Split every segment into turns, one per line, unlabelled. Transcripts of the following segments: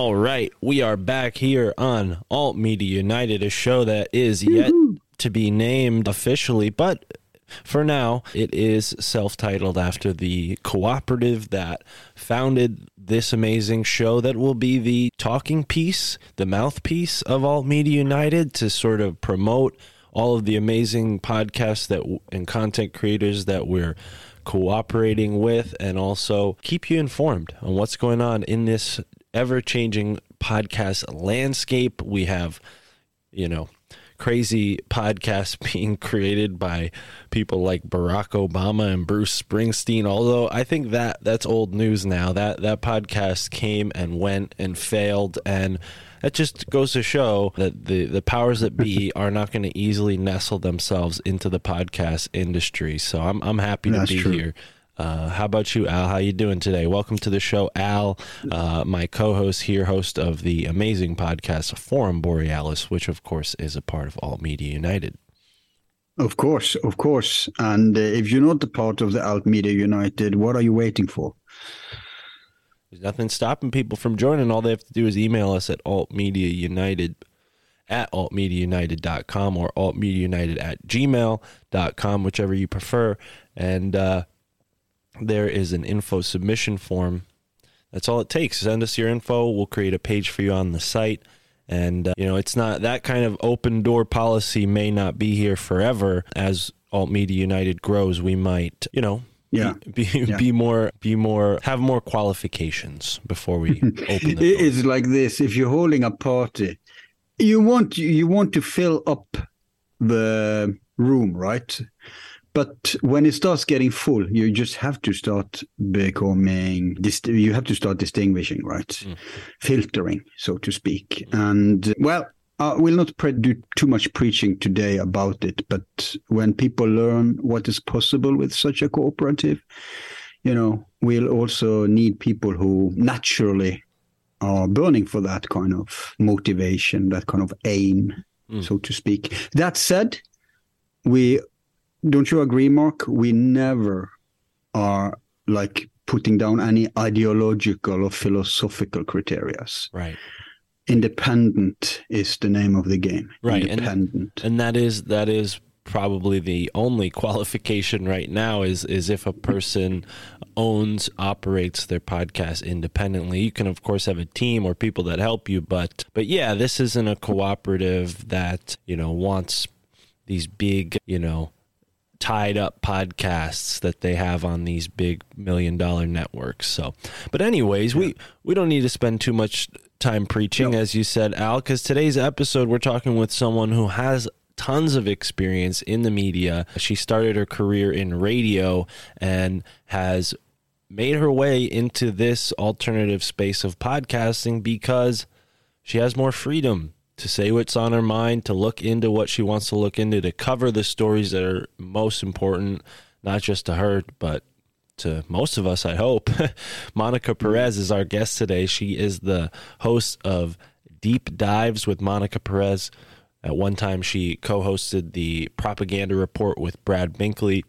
All right, we are back here on Alt Media United, a show that is yet to be named officially, but for now, it is self titled after the cooperative that founded this amazing show that will be the talking piece, the mouthpiece of Alt Media United to sort of promote all of the amazing podcasts that and content creators that we're cooperating with and also keep you informed on what's going on in this ever changing podcast landscape. We have, you know, crazy podcasts being created by people like Barack Obama and Bruce Springsteen. Although I think that that's old news now. That that podcast came and went and failed and that just goes to show that the, the powers that be are not going to easily nestle themselves into the podcast industry. So I'm I'm happy to
That's
be
true.
here. Uh, how about you, Al? How you doing today? Welcome to the show, Al, uh, my co-host here, host of the amazing podcast Forum Borealis, which of course is a part of Alt Media United.
Of course, of course. And uh, if you're not a part of the Alt Media United, what are you waiting for?
There's nothing stopping people from joining. All they have to do is email us at altmediaunited at altmediaunited.com or altmediaunited at gmail.com, whichever you prefer. And uh, there is an info submission form. That's all it takes. Send us your info. We'll create a page for you on the site. And, uh, you know, it's not that kind of open door policy may not be here forever. As Alt Media United grows, we might, you know,
Yeah.
be be,
Yeah.
be more be more have more qualifications before we open the door.
It's like this: if you're holding a party, you want you want to fill up the room, right? But when it starts getting full, you just have to start becoming. You have to start distinguishing, right? Mm. Filtering, so to speak. And well, I will not pre- do too much preaching today about it. But when people learn what is possible with such a cooperative, you know, we'll also need people who naturally are burning for that kind of motivation, that kind of aim, mm. so to speak. That said, we don't you agree, Mark? We never are like putting down any ideological or philosophical criterias.
right.
Independent is the name of the game.
Right, and-
Independent.
And that is that is probably the only qualification right now is is if a person owns operates their podcast independently you can of course have a team or people that help you but but yeah this isn't a cooperative that you know wants these big you know tied up podcasts that they have on these big million dollar networks. So, but anyways, we we don't need to spend too much time preaching, as you said, Al, because today's episode we're talking with someone who has tons of experience in the media. She started her career in radio and has made her way into this alternative space of podcasting because she has more freedom to say what's on her mind, to look into what she wants to look into, to cover the stories that are most important, not just to her, but to most of us, I hope. Monica Perez is our guest today. She is the host of Deep Dives with Monica Perez. At one time, she co hosted the Propaganda Report with Brad Binkley.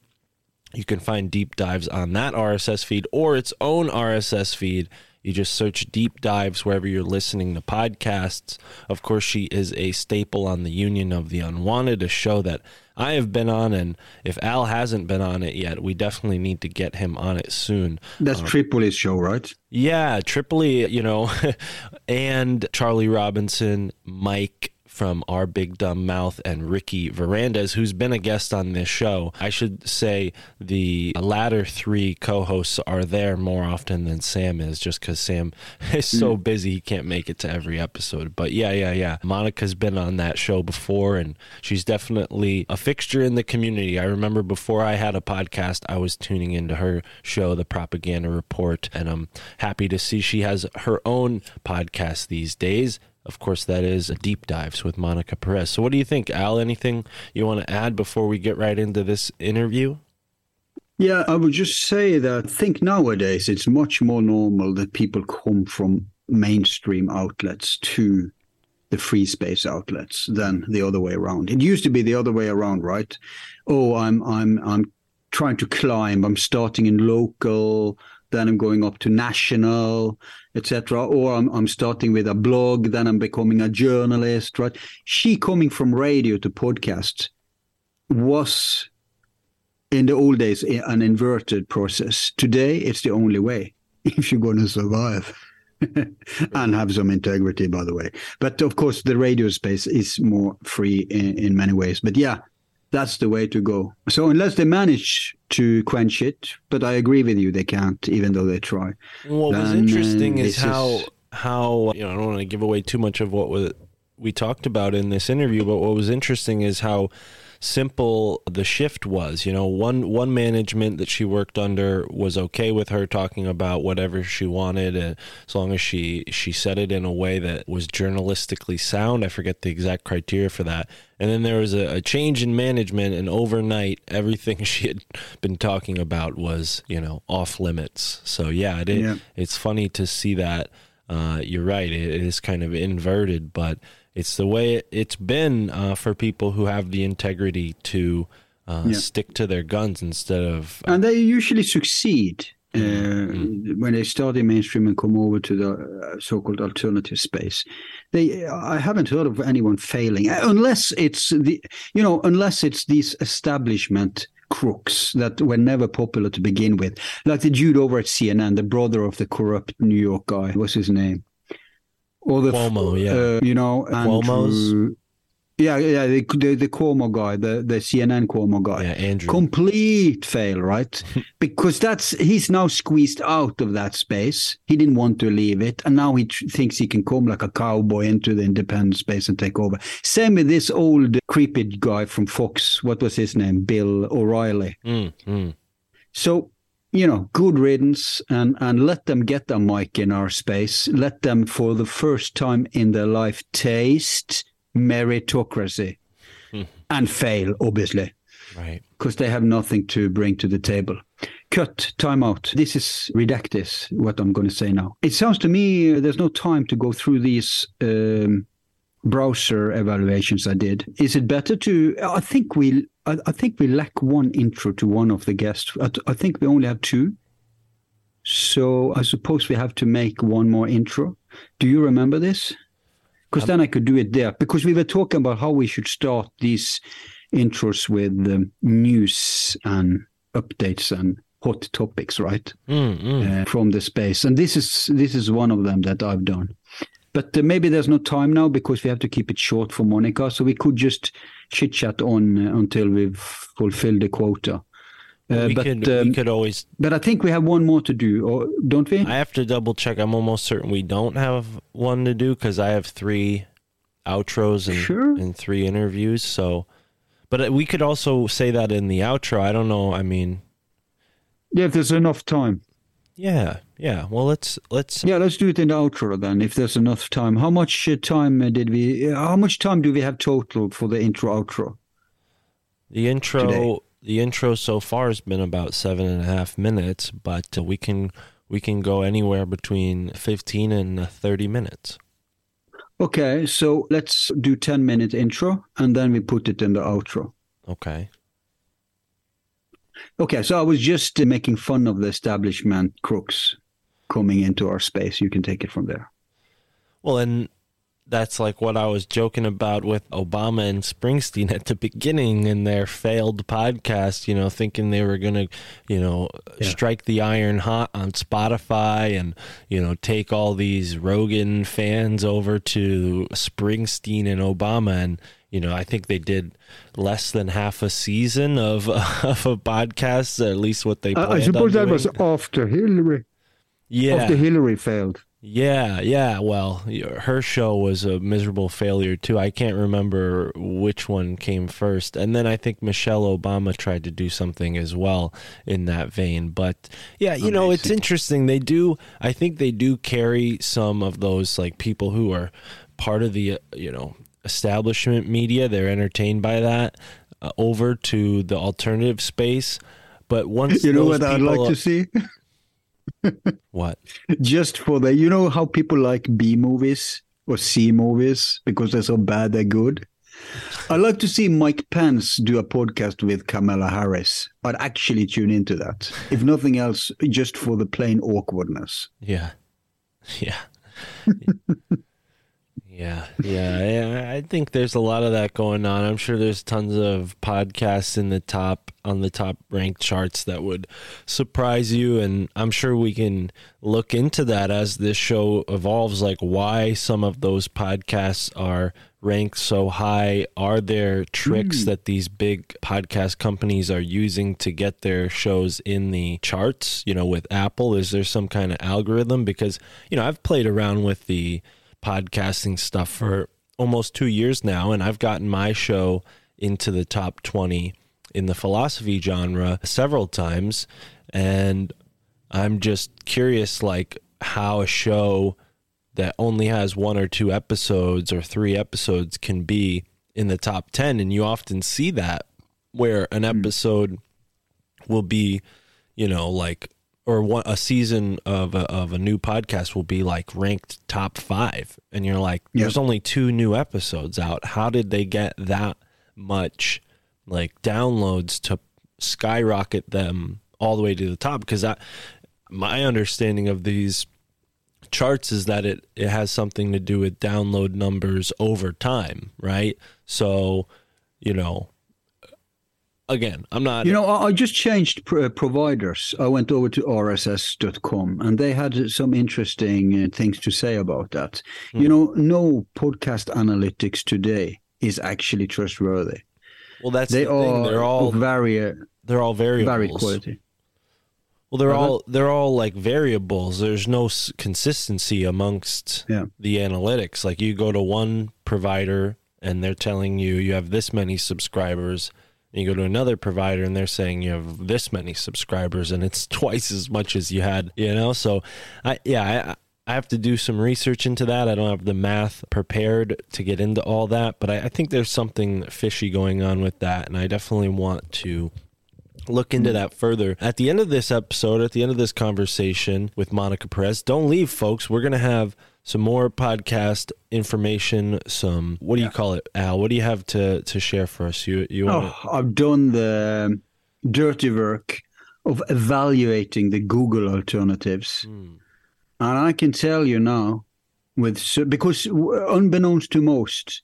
You can find deep dives on that RSS feed or its own RSS feed. You just search deep dives wherever you're listening to podcasts. Of course, she is a staple on the Union of the Unwanted, a show that I have been on. And if Al hasn't been on it yet, we definitely need to get him on it soon.
That's um, Tripoli's show, right?
Yeah, Tripoli, you know, and Charlie Robinson, Mike from Our Big Dumb Mouth and Ricky Varandas, who's been a guest on this show. I should say the latter three co hosts are there more often than Sam is, just because Sam is so mm. busy he can't make it to every episode. But yeah, yeah, yeah. Monica's been on that show before, and she's definitely a fixture in the community. I remember before I had a podcast, I was tuning into her show, The Propaganda Report, and I'm happy to see she has her own podcast these days. Of course, that is a Deep Dives with Monica Perez. So, what do you think, Al? Anything you want to add before we get right into this interview?
Yeah, I would just say that I think nowadays it's much more normal that people come from mainstream outlets to the free space outlets than the other way around. It used to be the other way around, right? Oh, I'm I'm I'm trying to climb. I'm starting in local, then I'm going up to national, etc. Or I'm, I'm starting with a blog, then I'm becoming a journalist, right? She coming from radio to podcast was in the old days an inverted process. Today, it's the only way if you're going to survive. and have some integrity, by the way. But of course, the radio space is more free in, in many ways. But yeah, that's the way to go. So unless they manage to quench it, but I agree with you, they can't, even though they try.
What was interesting is how how you know I don't want to give away too much of what was, we talked about in this interview, but what was interesting is how simple the shift was. You know, one one management that she worked under was okay with her talking about whatever she wanted, and as long as she she said it in a way that was journalistically sound. I forget the exact criteria for that. And then there was a, a change in management, and overnight, everything she had been talking about was you know off limits. So yeah, it, yeah. it's funny to see that. Uh, you're right; it, it is kind of inverted, but it's the way it's been uh, for people who have the integrity to uh, yeah. stick to their guns instead of.
Uh, and they usually succeed. Uh, mm-hmm. When they start in mainstream and come over to the uh, so-called alternative space, they I haven't heard of anyone failing, uh, unless it's the you know unless it's these establishment crooks that were never popular to begin with, like the dude over at CNN, the brother of the corrupt New York guy. What's his name?
Or the Cuomo, yeah, uh,
you know, Andrew, Yeah, yeah, the, the, the Cuomo guy, the the CNN Cuomo guy,
yeah, Andrew,
complete fail, right? because that's he's now squeezed out of that space. He didn't want to leave it, and now he tr- thinks he can come like a cowboy into the independent space and take over. Same with this old creepy guy from Fox. What was his name? Bill O'Reilly.
Mm, mm.
So you know, good riddance and, and let them get their mic in our space. Let them, for the first time in their life, taste meritocracy hmm. and fail, obviously.
Right.
Because they have nothing to bring to the table. Cut, time out. This is redacted, what I'm going to say now. It sounds to me there's no time to go through these um, browser evaluations I did. Is it better to? I think we I, I, think we lack one intro to one of the guests. I, I, think we only have two. So I suppose we have to make one more intro. Do you remember this? Because then I could do it there. Because we were talking about how we should start these intros with um, news and updates and hot topics, right?
Mm, mm.
Uh, from the space, and this is this is one of them that I've done. But uh, maybe there's no time now because we have to keep it short for Monica. So we could just chit chat on uh, until we've fulfilled the quota.
Uh, we, but, could, um, we could always.
But I think we have one more to do, or don't we?
I have to double check. I'm almost certain we don't have one to do because I have three outros and,
sure.
and three interviews. So, but uh, we could also say that in the outro. I don't know. I mean,
yeah, if there's enough time.
Yeah, yeah. Well, let's let's.
Yeah, let's do it in the outro then, if there's enough time. How much uh, time uh, did we? Uh, how much time do we have total for the intro outro?
The intro, today? the intro so far has been about seven and a half minutes, but we can we can go anywhere between fifteen and thirty minutes.
Okay, so let's do ten minute intro, and then we put it in the outro.
Okay.
Okay, so I was just making fun of the establishment crooks coming into our space. You can take it from there.
Well, and that's like what I was joking about with Obama and Springsteen at the beginning in their failed podcast, you know, thinking they were going to, you know,
Yeah.
strike the iron hot on Spotify and, you know, take all these Rogan fans over to Springsteen and Obama. And, you know, I think they did less than half a season of, of a podcast, at least what they
I, I suppose
on
that was after Hillary.
Yeah.
After Hillary failed.
Yeah, yeah. Well, her show was a miserable failure too. I can't remember which one came first. And then I think Michelle Obama tried to do something as well in that vein. But yeah, you know, it's interesting. They do, I think they do carry some of those like people who are part of the, uh, you know, establishment media. They're entertained by that uh, over to the alternative space. But once
You know what I'd like to see?
What?
Just for the, you know how people like B movies or C movies because they're so bad they're good? I'd like to see Mike Pence do a podcast with Kamala Harris. I'd actually tune into that. If nothing else, just for the plain awkwardness.
Yeah. Yeah. yeah. Yeah. Yeah. I think there's a lot of that going on. I'm sure there's tons of podcasts in the top on the top ranked charts that would surprise you and I'm sure we can look into that as this show evolves like why some of those podcasts are ranked so high are there tricks hmm. that these big podcast companies are using to get their shows in the charts you know with apple is there some kind of algorithm because you know i've played around with the podcasting stuff for almost two years now and i've gotten my show into the top 20 in the philosophy genre several times and i'm just curious like how a show that only has one or two episodes or three episodes can be in the top 10 and you often see that where an hmm. episode will be you know like or one, a season of a, of a new podcast will be like ranked top 5 and you're like there's only two new episodes out. How did they get that much like downloads to skyrocket them all the way to the top? Because that my understanding of these charts is that it it has something to do with download numbers over time, right? So, you know, again, I'm not
You know, I, I just changed pr- uh, providers. I went over to rss.com and they had some interesting uh, things to say about that. You know, no podcast analytics today is actually trustworthy.
well that's
They
the thing.
are
they're all
of vari-
they're all variables.
varied quality.
Well, they're
Uh-huh.
all they're all like variables. There's no s- consistency amongst
Yeah.
the analytics. Like you go to one provider and they're telling you you have this many subscribers. You go to another provider and they're saying you have this many subscribers and it's twice as much as you had, you know? So I yeah, I I have to do some research into that. I don't have the math prepared to get into all that, but I, I think there's something fishy going on with that, and I definitely want to look into that further. At the end of this episode, at the end of this conversation with Monica Perez, don't leave, folks. We're going to have some more podcast information. Some what do you call it, Al? What do you have to to share for us? You you want
Oh, I've done the dirty work of evaluating the Google alternatives.
Hmm.
And I can tell you now, with because unbeknownst to most,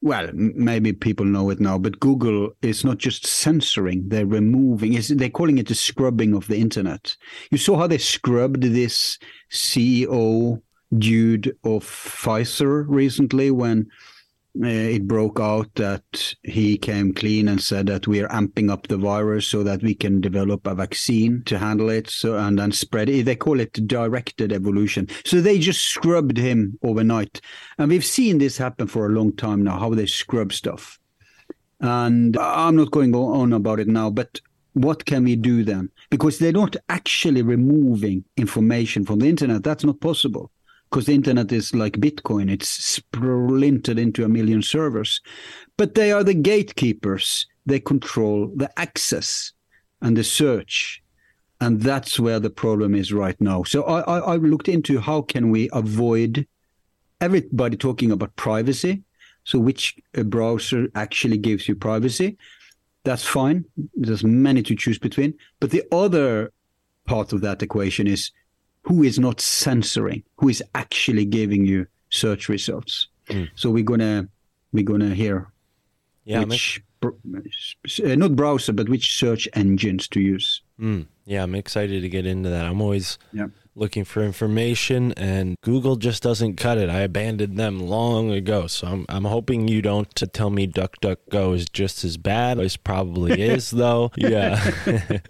well, maybe people know it now, but Google is not just censoring; they're removing. It's, they're calling it the scrubbing of the internet. You saw how they scrubbed this CEO dude of Pfizer recently when uh, it broke out that he came clean and said that we are amping up the virus so that we can develop a vaccine to handle it so and then spread it. They call it directed evolution. So they just scrubbed him overnight. And we've seen this happen for a long time now how they scrub stuff. And i'm not going on about it now but what can we do then? Because they're not actually removing information from the internet. That's not possible because the internet is like Bitcoin, it's splintered into a million servers. But they are the gatekeepers, they control the access and the search. And that's where the problem is right now. So I, I, I looked into how can we avoid everybody talking about privacy. So which uh, browser actually gives you privacy? That's fine. There's many to choose between. But the other part of that equation is who is not censoring, who is actually giving you search results.
Mm.
So we're gonna we're gonna hear
Yeah,
which uh, not browser but which search engines to use.
Mm, yeah, I'm excited to get into that. I'm always
Yeah.
Looking for information, and Google just doesn't cut it. I abandoned them long ago, so I'm I'm hoping you don't t- tell me DuckDuckGo is just as bad. It probably is, though. Yeah.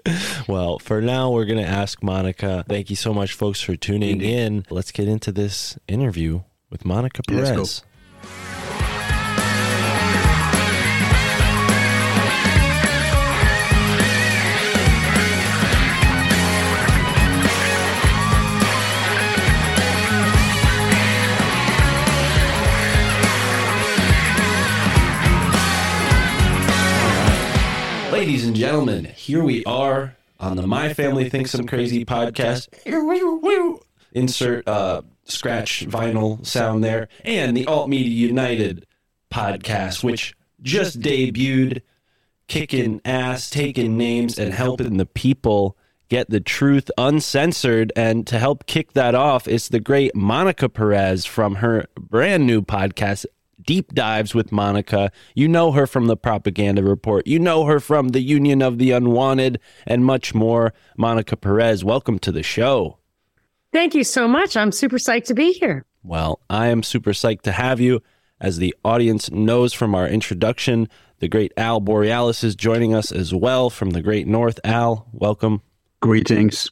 well, for now, we're gonna ask Monica. Thank you so much, folks, for tuning in. Let's get into this interview with Monica. Perez. Ladies and gentlemen, here we are on the My Family Thinks I'm Crazy podcast. Insert uh, scratch vinyl sound there. And the Alt Media United podcast, which just debuted, kicking ass, taking names, and helping the people get the truth uncensored. And to help kick that off, it's the great Monica Perez from her brand new podcast, Deep Dives with Monica. You know her from the Propaganda Report. You know her from the Union of the Unwanted and much more. Monica Perez, welcome to the show.
Thank you so much. I'm super psyched to be here.
Well, I am super psyched to have you. As the audience knows from our introduction, the great Al Borealis is joining us as well from the great North. Al, welcome.
Greetings.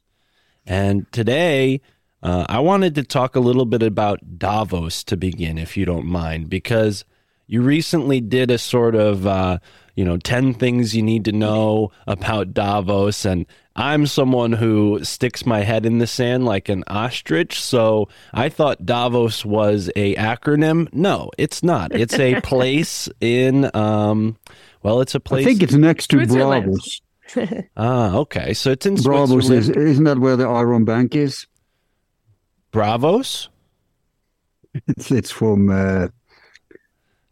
And today, uh, I wanted to talk a little bit about Davos to begin, if you don't mind, because you recently did a sort of, uh, you know, 10 things you need to know about Davos. And I'm someone who sticks my head in the sand like an ostrich. So I thought Davos was a acronym. No, it's not. It's a place in, um, well, it's a place.
I think it's next to
Switzerland.
Braavos.
ah, okay. So it's in Braavos
is isn't that where the Iron Bank is?
Braavos?
It's it's from uh,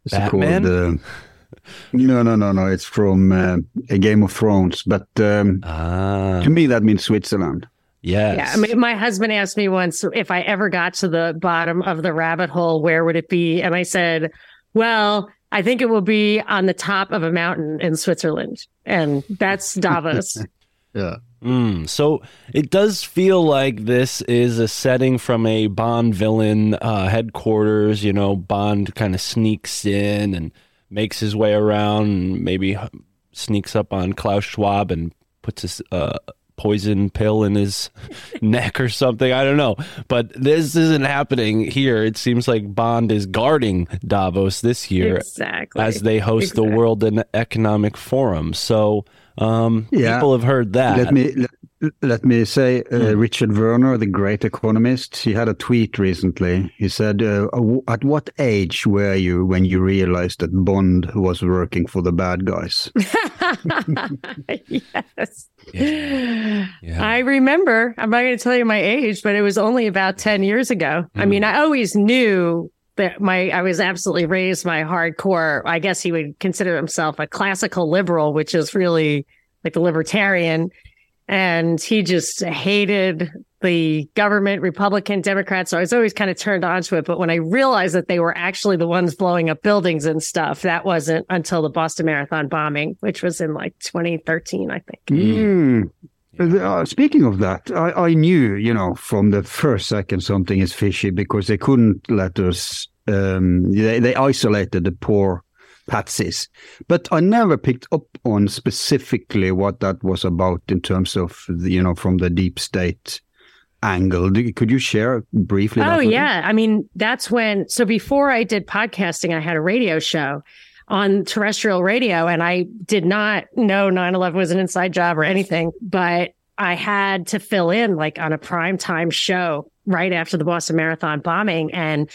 what's
Batman?
called? Uh, no, no, no, no. It's from uh, a Game of Thrones. But um,
Ah,
to me, that means Switzerland.
yes.
Yeah, I mean, my husband asked me once if I ever got to the bottom of the rabbit hole, where would it be? And I said, well, I think it will be on the top of a mountain in Switzerland. And that's Davos.
Yeah.
Mm, so it does feel like this is a setting from a Bond villain uh, headquarters. You know, Bond kind of sneaks in and makes his way around, and maybe sneaks up on Klaus Schwab and puts his uh, poison pill in his neck or something. I don't know, but this isn't happening here. It seems like Bond is guarding Davos this year
exactly.
as they host the World Economic Forum. So um,
Yeah.
people have heard that.
Let me let, let me say, uh,
Hmm.
Richard Werner, the great economist, he had a tweet recently. He said, uh, "At what age were you when you realized that Bond was working for the bad guys?"
yes.
Yeah.
I remember, I'm not going to tell you my age, but it was only about 10 years ago. I
Mm.
mean, I always knew that my, I was absolutely raised my hardcore, I guess he would consider himself a classical liberal, which is really like a libertarian. And he just hated the government, Republican, Democrats. So I was always kind of turned on to it. But when I realized that they were actually the ones blowing up buildings and stuff, that wasn't until the Boston Marathon bombing, which was in like 2013, I think.
Mm. Uh, speaking of that, I, I knew, you know, from the first second something is fishy because they couldn't let us. Um, they, they isolated the poor patsies, but I never picked up on specifically what that was about in terms of, the, you know, from the deep state angle. Could you share briefly?
Oh
with me?
yeah, I mean that's when. So before I did podcasting, I had a radio show on terrestrial radio, and I did not know 9/11 was an inside job or anything, but I had to fill in like on a prime time show right after the Boston Marathon bombing, and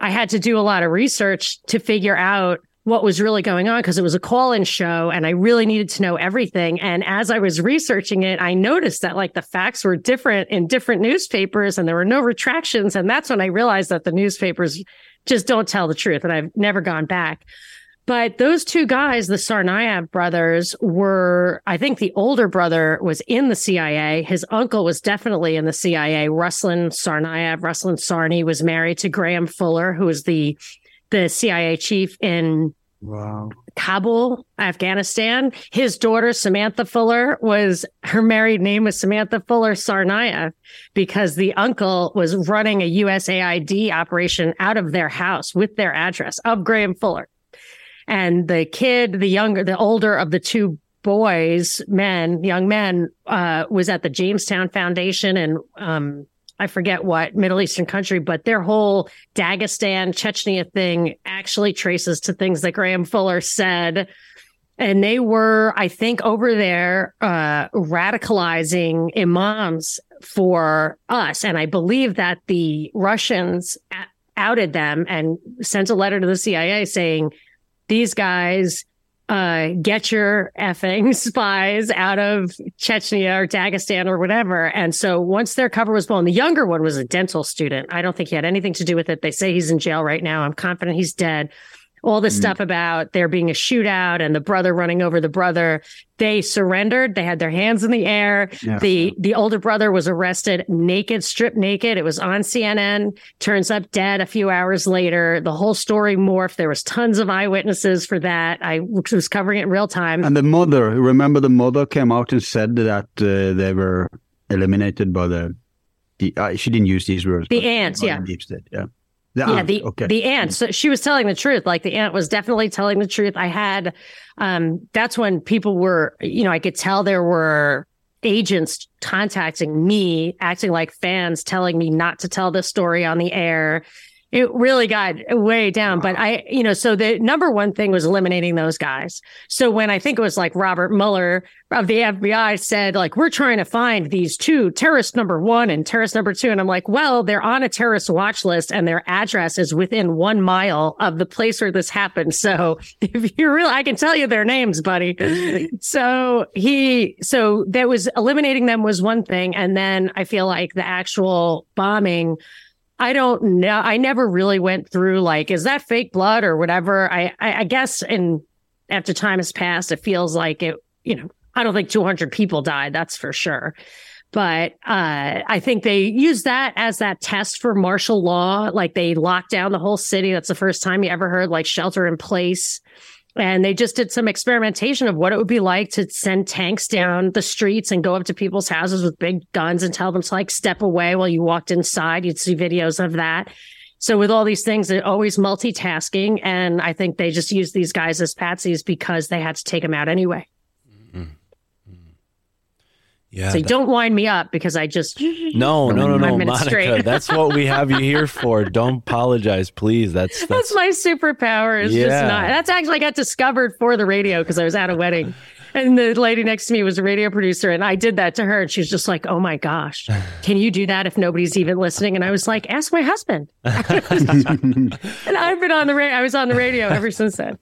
I had to do a lot of research to figure out what was really going on because it was a call-in show and I really needed to know everything. And as I was researching it, I noticed that like the facts were different in different newspapers and there were no retractions. And that's when I realized that the newspapers just don't tell the truth. And I've never gone back. But those two guys, the Tsarnaev brothers, were, I think the older brother was in the CIA. His uncle was definitely in the CIA. Ruslan Tsarnaev, Ruslan Tsarni was married to Graham Fuller, who was the, the CIA chief in
Wow.
Kabul, Afghanistan. His daughter, Samantha Fuller, was her married name was Samantha Fuller Tsarnaev because the uncle was running a USAID operation out of their house with their address of Graham Fuller. And the kid, the younger, the older of the two boys, men, young men, uh, was at the Jamestown Foundation and, um, I forget what Middle Eastern country, but their whole Dagestan, Chechnya thing actually traces to things that Graham Fuller said. And they were, I think, over there uh, radicalizing imams for us. And I believe that the Russians outed them and sent a letter to the CIA saying, these guys uh, get your effing spies out of Chechnya or Dagestan or whatever. And so once their cover was blown, the younger one was a dental student. I don't think he had anything to do with it. They say he's in jail right now. I'm confident he's dead all this mm. stuff about there being a shootout and the brother running over the brother. They surrendered. They had their hands in the air. Yeah. The the older brother was arrested naked, stripped naked. It was on CNN. Turns up dead a few hours later. The whole story morphed. There was tons of eyewitnesses for that. I was covering it in real time.
And the mother, remember the mother came out and said that uh, they were eliminated by the. the uh, she didn't use these words.
The ants, yeah.
Yeah.
The yeah, aunt. the okay. the aunt. So she was telling the truth. Like the aunt was definitely telling the truth. I had um that's when people were, you know, I could tell there were agents contacting me, acting like fans, telling me not to tell this story on the air it really got way down. But I, you know, so the number one thing was eliminating those guys. So when I think it was like Robert Mueller of the FBI said, like, we're trying to find these two terrorist number one and terrorist number two. And I'm like, well, they're on a terrorist watch list and their address is within one mile of the place where this happened. So if you're real, I can tell you their names, buddy. so he, so that was eliminating them was one thing. And then I feel like the actual bombing I don't know. I never really went through like, is that fake blood or whatever? I, I, I guess in after time has passed, it feels like it, you know, I don't think 200 people died. That's for sure. But uh, I think they use that as that test for martial law. Like they locked down the whole city. That's the first time you ever heard like shelter in place. And they just did some experimentation of what it would be like to send tanks down the streets and go up to people's houses with big guns and tell them to like step away while you walked inside. You'd see videos of that. So with all these things, they're always multitasking. And I think they just use these guys as patsies because they had to take them out anyway. Yeah. So that, don't wind me up because I just
no no no no Monica. that's what we have you here for. Don't apologize, please. That's
that's, that's my superpower. Is yeah. just not. That's actually got discovered for the radio because I was at a wedding. And the lady next to me was a radio producer, and I did that to her, and she was just like, "Oh my gosh, can you do that if nobody's even listening?" And I was like, "Ask my husband." and I've been on the radio. I was on the radio ever since then.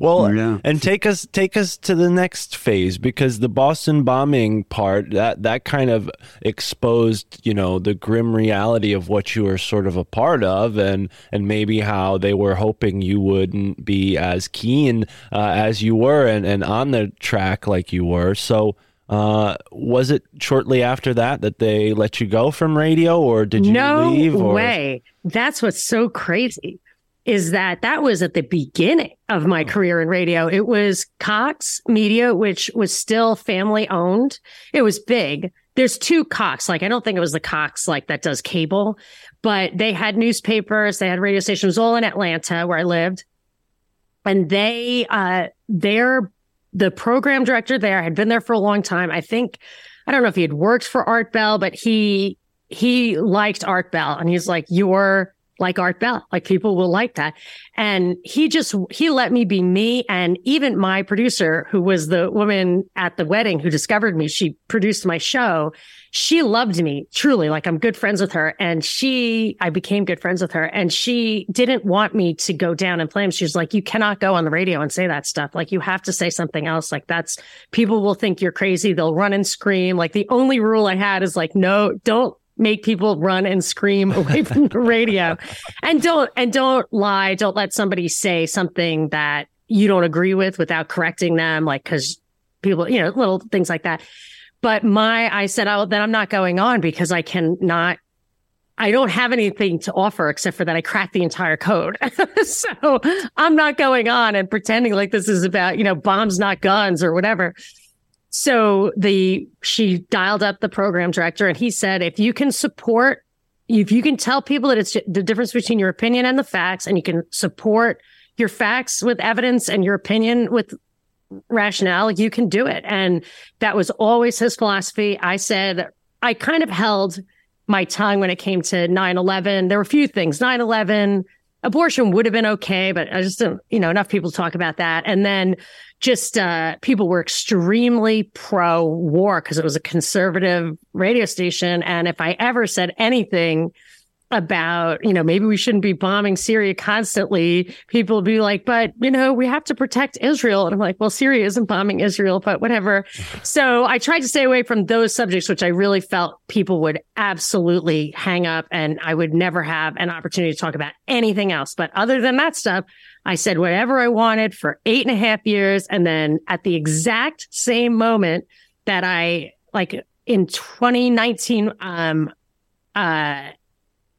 Well, yeah. and take us take us to the next phase because the Boston bombing part that that kind of exposed, you know, the grim reality of what you were sort of a part of, and and maybe how they were hoping you wouldn't be as keen uh, as you were, and and on the track like you were. So, uh, was it shortly after that that they let you go from radio, or did you
no
leave?
No way. That's what's so crazy is that that was at the beginning of my oh. career in radio. It was Cox Media, which was still family owned. It was big. There's two Cox. Like I don't think it was the Cox like that does cable, but they had newspapers, they had radio stations all in Atlanta where I lived. And they uh their the program director there had been there for a long time. I think, I don't know if he had worked for Art Bell, but he, he liked Art Bell and he's like, you're like Art Bell. Like people will like that. And he just, he let me be me. And even my producer, who was the woman at the wedding who discovered me, she produced my show. She loved me truly. Like I'm good friends with her. And she, I became good friends with her and she didn't want me to go down in flames. She was like, you cannot go on the radio and say that stuff. Like you have to say something else. Like that's, people will think you're crazy. They'll run and scream. Like the only rule I had is like, no, don't make people run and scream away from the radio and don't and don't lie don't let somebody say something that you don't agree with without correcting them, like because people, you know, little things like that. But my, I said, oh, then I'm not going on because I cannot I don't have anything to offer except for that I cracked the entire code. so I'm not going on and pretending like this is about, you know, bombs, not guns or whatever. So the she dialed up the program director and he said, if you can support, if you can tell people that it's the difference between your opinion and the facts, and you can support your facts with evidence and your opinion with rationale, you can do it. And that was always his philosophy. I said, I kind of held my tongue when it came to 9-11 there were a few things 9-11 abortion would have been okay but i just don't you know enough people talk about that. And then just uh, people were extremely pro war because it was a conservative radio station. And if i ever said anything about, you know, maybe we shouldn't be bombing Syria constantly, people be like, but, you know, we have to protect Israel. And I'm like, well, Syria isn't bombing Israel, but whatever. so I tried to stay away from those subjects, which I really felt people would absolutely hang up and I would never have an opportunity to talk about anything else. But other than that stuff, I said whatever I wanted for eight and a half years. And then at the exact same moment that I, like in 2019, um, uh,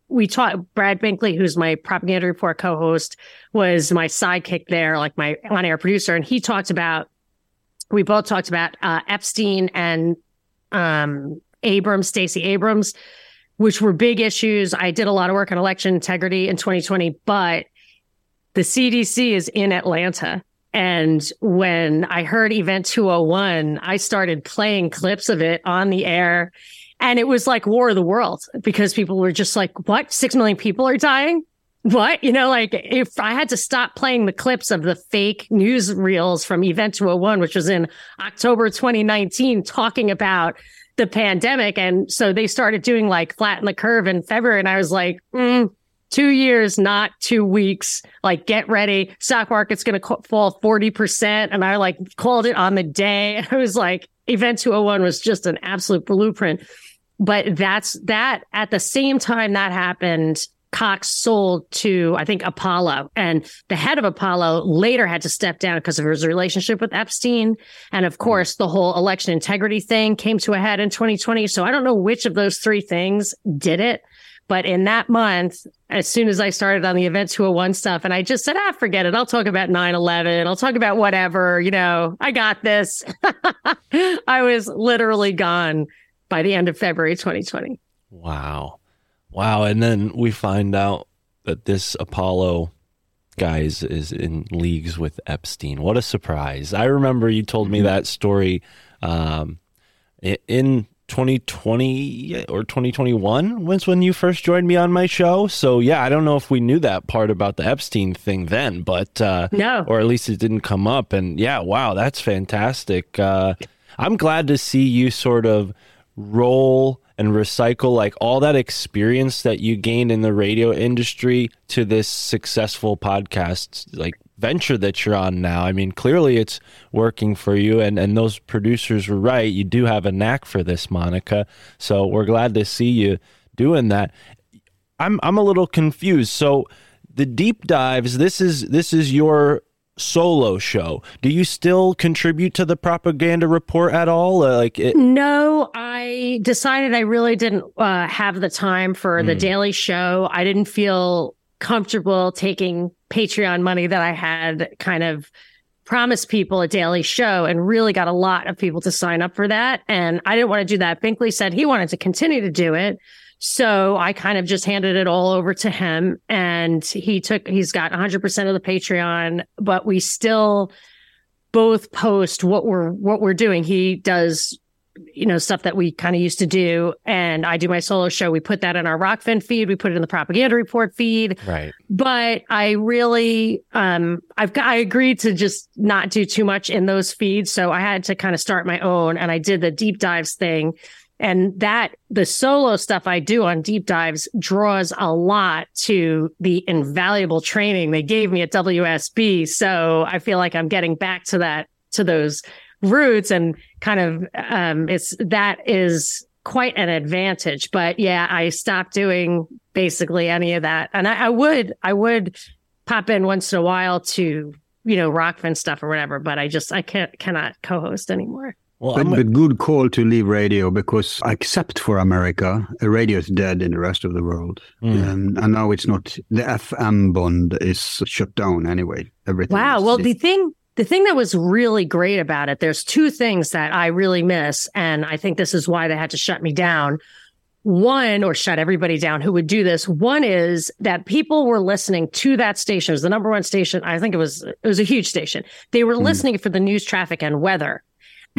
we taught Brad Binkley, who's my propaganda report co-host, was my sidekick there, like my on-air producer, and he talked about. We both talked about uh, Epstein and um, Abrams, Stacey Abrams, which were big issues. I did a lot of work on election integrity in 2020, but the CDC is in Atlanta. And when I heard Event 201, I started playing clips of it on the air and it was like War of the Worlds because people were just like, what? Six million people are dying? What? You know, like if I had to stop playing the clips of the fake news reels from Event 201, which was in October 2019, talking about the pandemic. And so they started doing like flatten the curve in February. And I was like, mm, two years, not two weeks. Like, get ready. Stock market's going to fall 40%. And I like called it on the day. I was like, Event 201 was just an absolute blueprint. But that's that at the same time that happened, Cox sold to, I think, Apollo. And the head of Apollo later had to step down because of his relationship with Epstein. And of course, the whole election integrity thing came to a head in 2020. So I don't know which of those three things did it. But in that month, as soon as I started on the Event 201 stuff, and I just said, ah, forget it. I'll talk about 9 11. I'll talk about whatever. You know, I got this. I was literally gone by the end of February 2020.
Wow. Wow. And then we find out that this Apollo guys is in leagues with Epstein. What a surprise. I remember you told me that story um, in 2020 or 2021 was when you first joined me on my show. So yeah, I don't know if we knew that part about the Epstein thing then, but uh,
no,
or at least it didn't come up. And yeah, wow, that's fantastic. Uh, I'm glad to see you sort of roll and recycle like all that experience that you gained in the radio industry to this successful podcast like venture that you're on now. I mean, clearly it's working for you and and those producers were right. You do have a knack for this, Monica. So we're glad to see you doing that. I'm I'm a little confused. So the deep dives, this is this is your solo show. Do you still contribute to the propaganda report at all? Uh, like it-
No, I decided I really didn't uh, have the time for mm. the hmm. daily show. I didn't feel comfortable taking Patreon money that I had kind of promised people a daily show and really got a lot of people to sign up for that. And I didn't want to do that. Binkley said he wanted to continue to do it. So I kind of just handed it all over to him and he took, he's got 100% of the Patreon, but we still both post what we're, what we're doing. He does, you know, stuff that we kind of used to do. And I do my solo show. We put that in our Rokfin feed. We put it in the propaganda report feed.
Right.
But I really, um, I've got, I agreed to just not do too much in those feeds. So I had to kind of start my own and I did the deep dives thing and that the solo stuff I do on deep dives draws a lot to the invaluable training they gave me at WSB. So I feel like I'm getting back to that, to those roots and kind of, um, it's, that is quite an advantage. But yeah, I stopped doing basically any of that. And I, I would, I would pop in once in a while to you know, Rokfin stuff or whatever, but I just, I can't, cannot co host anymore.
Well,
But,
I'm-
but good call to leave radio because, except for America, radio is dead in the rest of the world.
Mm.
Um, and now it's not, the FM bond is shut down anyway. Everything.
Wow.
is-
Well, the thing, the thing that was really great about it, there's two things that I really miss. And I think this is why they had to shut me down. One, or shut everybody down who would do this. One is that people were listening to that station. It was the number one station. I think it was, it was a huge station. They were
Mm.
listening for the news, traffic, and weather.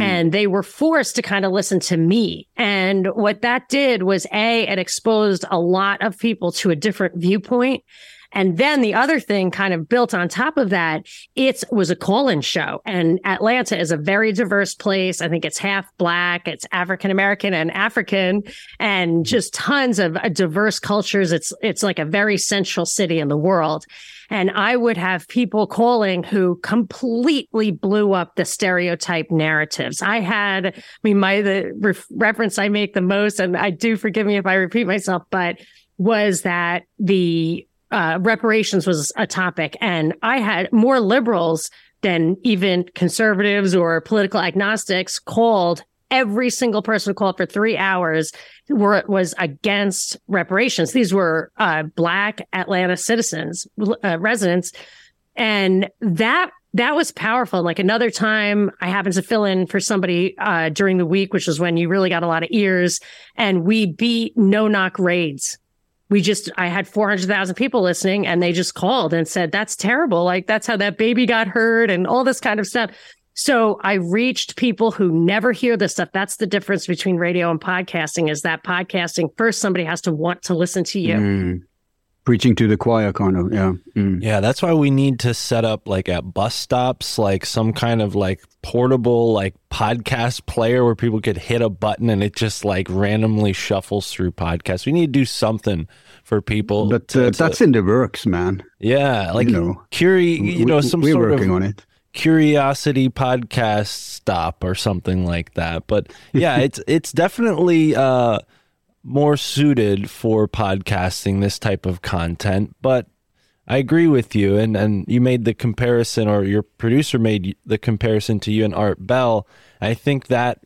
Mm.
And they were forced to kind of listen to me. And what that did was A, it exposed a lot of people to a different viewpoint. And then the other thing kind of built on top of that, it was a call-in show. And Atlanta is a very diverse place. I think it's half black, it's African American and African, and just tons of uh, diverse cultures. It's it's like a very central city in the world. And I would have people calling who completely blew up the stereotype narratives. I had, I mean, my the ref- reference I make the most, and I do forgive me if I repeat myself, but was that the uh, reparations was a topic, and I had more liberals than even conservatives or political agnostics called. Every single person who called for three hours were was against reparations. These were uh, black Atlanta citizens, uh, residents, and that that was powerful. Like another time, I happened to fill in for somebody uh, during the week, which was when you really got a lot of ears, and we beat no knock raids we just i had 400000 people listening and they just called and said that's terrible like that's how that baby got hurt and all this kind of stuff so i reached people who never hear this stuff that's the difference between radio and podcasting is that podcasting first somebody has to want to listen to you
Mm. Preaching to the choir, kind of. Yeah. Mm.
Yeah, that's why we need to set up like at bus stops, like some kind of like portable like podcast player where people could hit a button and it just like randomly shuffles through podcasts. We need to do something for people.
But uh,
to-
that's in the works, man.
yeah, like
you know.
curi- you know,
We-
some
we're
sort
working
of
on it.
Curiosity podcast stop or something like that. But yeah, it's it's definitely uh more suited for podcasting this type of content, but I agree with you and and you made the comparison or your producer made the comparison to you and Art Bell. I think that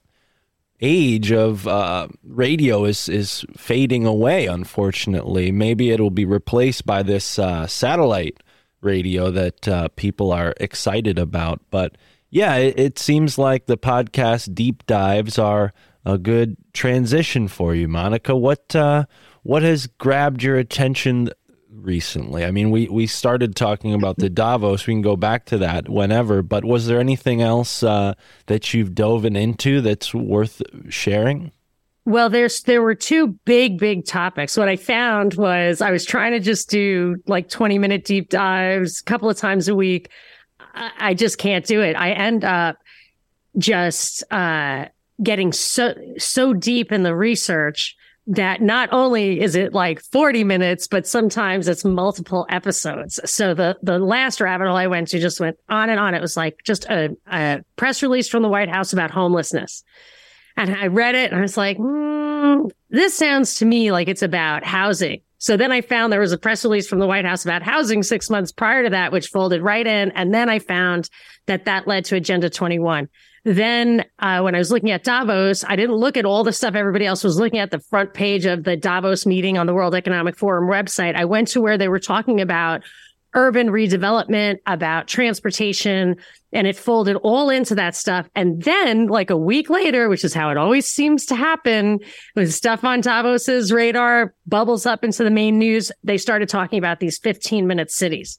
age of uh, radio is is fading away unfortunately. Maybe it'll be replaced by this uh, satellite radio that uh, people are excited about. But yeah, it, it seems like the podcast deep dives are a good transition for you, Monica. What uh, what has grabbed your attention recently? I mean, we we started talking about the Davos. We can go back to that whenever. But was there anything else uh, that you've dove into that's worth sharing?
Well, there's there were two big, big topics. What I found was I was trying to just do like 20 minute deep dives a couple of times a week. I, I just can't do it. I end up just uh, getting so so deep in the research that not only is it like 40 minutes, but sometimes it's multiple episodes. So the the last rabbit hole I went to just went on and on. It was like just a, a press release from the White House about homelessness. And I read it and I was like, mm, this sounds to me like it's about housing. So then I found there was a press release from the White House about housing six months prior to that, which folded right in. And then I found that that led to Agenda 21. Then uh, when I was looking at Davos, I didn't look at all the stuff everybody else was looking at the front page of the Davos meeting on the World Economic Forum website. I went to where they were talking about urban redevelopment, about transportation, and it folded all into that stuff. And then, like a week later, which is how it always seems to happen, when stuff on Davos's radar bubbles up into the main news, they started talking about these 15 minute cities.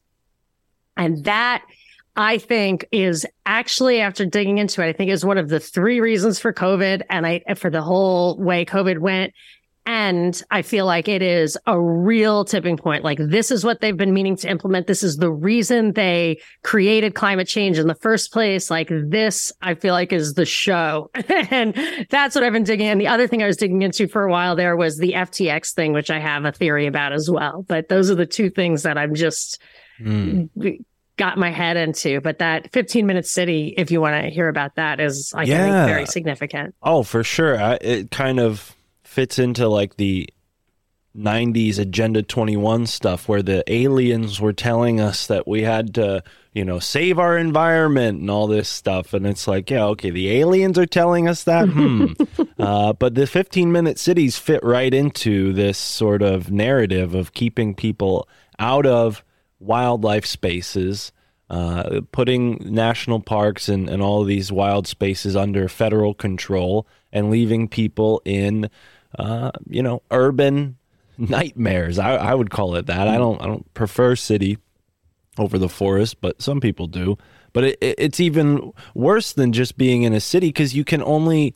And that I think is actually after digging into it, I think is one of the three reasons for COVID and I for the whole way COVID went. And I feel like it is a real tipping point. Like this is what they've been meaning to implement. This is the reason they created climate change in the first place. Like this, I feel like is the show. and that's what I've been digging in. The other thing I was digging into for a while there was the FTX thing, which I have a theory about as well. But those are the two things that I'm just
Mm.
got my head into. But that 15 minute city, if you want to hear about that, is I
Yeah.
think very significant.
Oh, for sure. I, it kind of fits into like the 90s Agenda 21 stuff where the aliens were telling us that we had to, you know, save our environment and all this stuff. And it's like, yeah, okay, the aliens are telling us that. hmm. Uh, but the 15 minute cities fit right into this sort of narrative of keeping people out of wildlife spaces. Uh, putting national parks and, and all of these wild spaces under federal control and leaving people in, uh, you know, urban nightmares. I, I would call it that. I don't I don't prefer city over the forest, but some people do. But it, it, it's even worse than just being in a city because you can only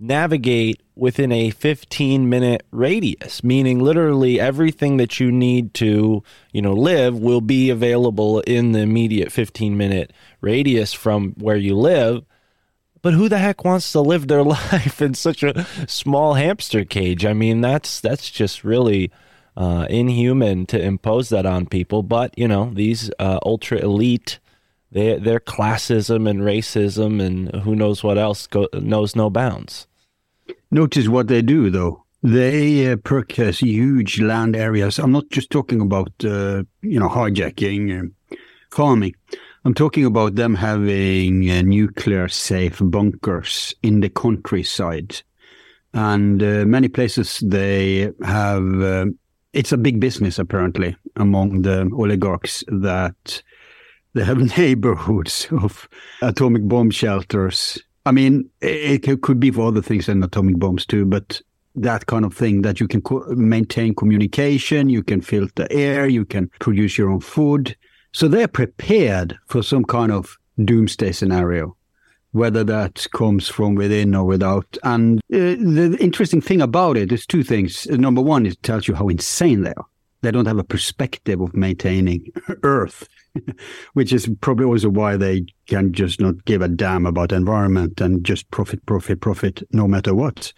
navigate within a 15 minute radius meaning literally everything that you need to you know live will be available in the immediate 15 minute radius from where you live but who the heck wants to live their life in such a small hamster cage? I mean, that's that's just really uh, inhuman to impose that on people. But you know, these uh, ultra elite, they, their classism and racism and who knows what else go, knows no bounds.
Notice what they do, though. They uh, purchase huge land areas. I'm not just talking about uh, you know hijacking, uh, farming. I'm talking about them having uh, nuclear safe bunkers in the countryside. And uh, many places they have, uh, it's a big business apparently among the oligarchs that they have neighborhoods of atomic bomb shelters. I mean, it, could be for other things than atomic bombs too, but that kind of thing that you can co- maintain communication, you can filter air, you can produce your own food. So they're prepared for some kind of doomsday scenario, whether that comes from within or without. And uh, the interesting thing about it is two things. Number one, it tells you how insane they are. They don't have a perspective of maintaining Earth, which is probably also why they can just not give a damn about environment and just profit, profit, profit, no matter what.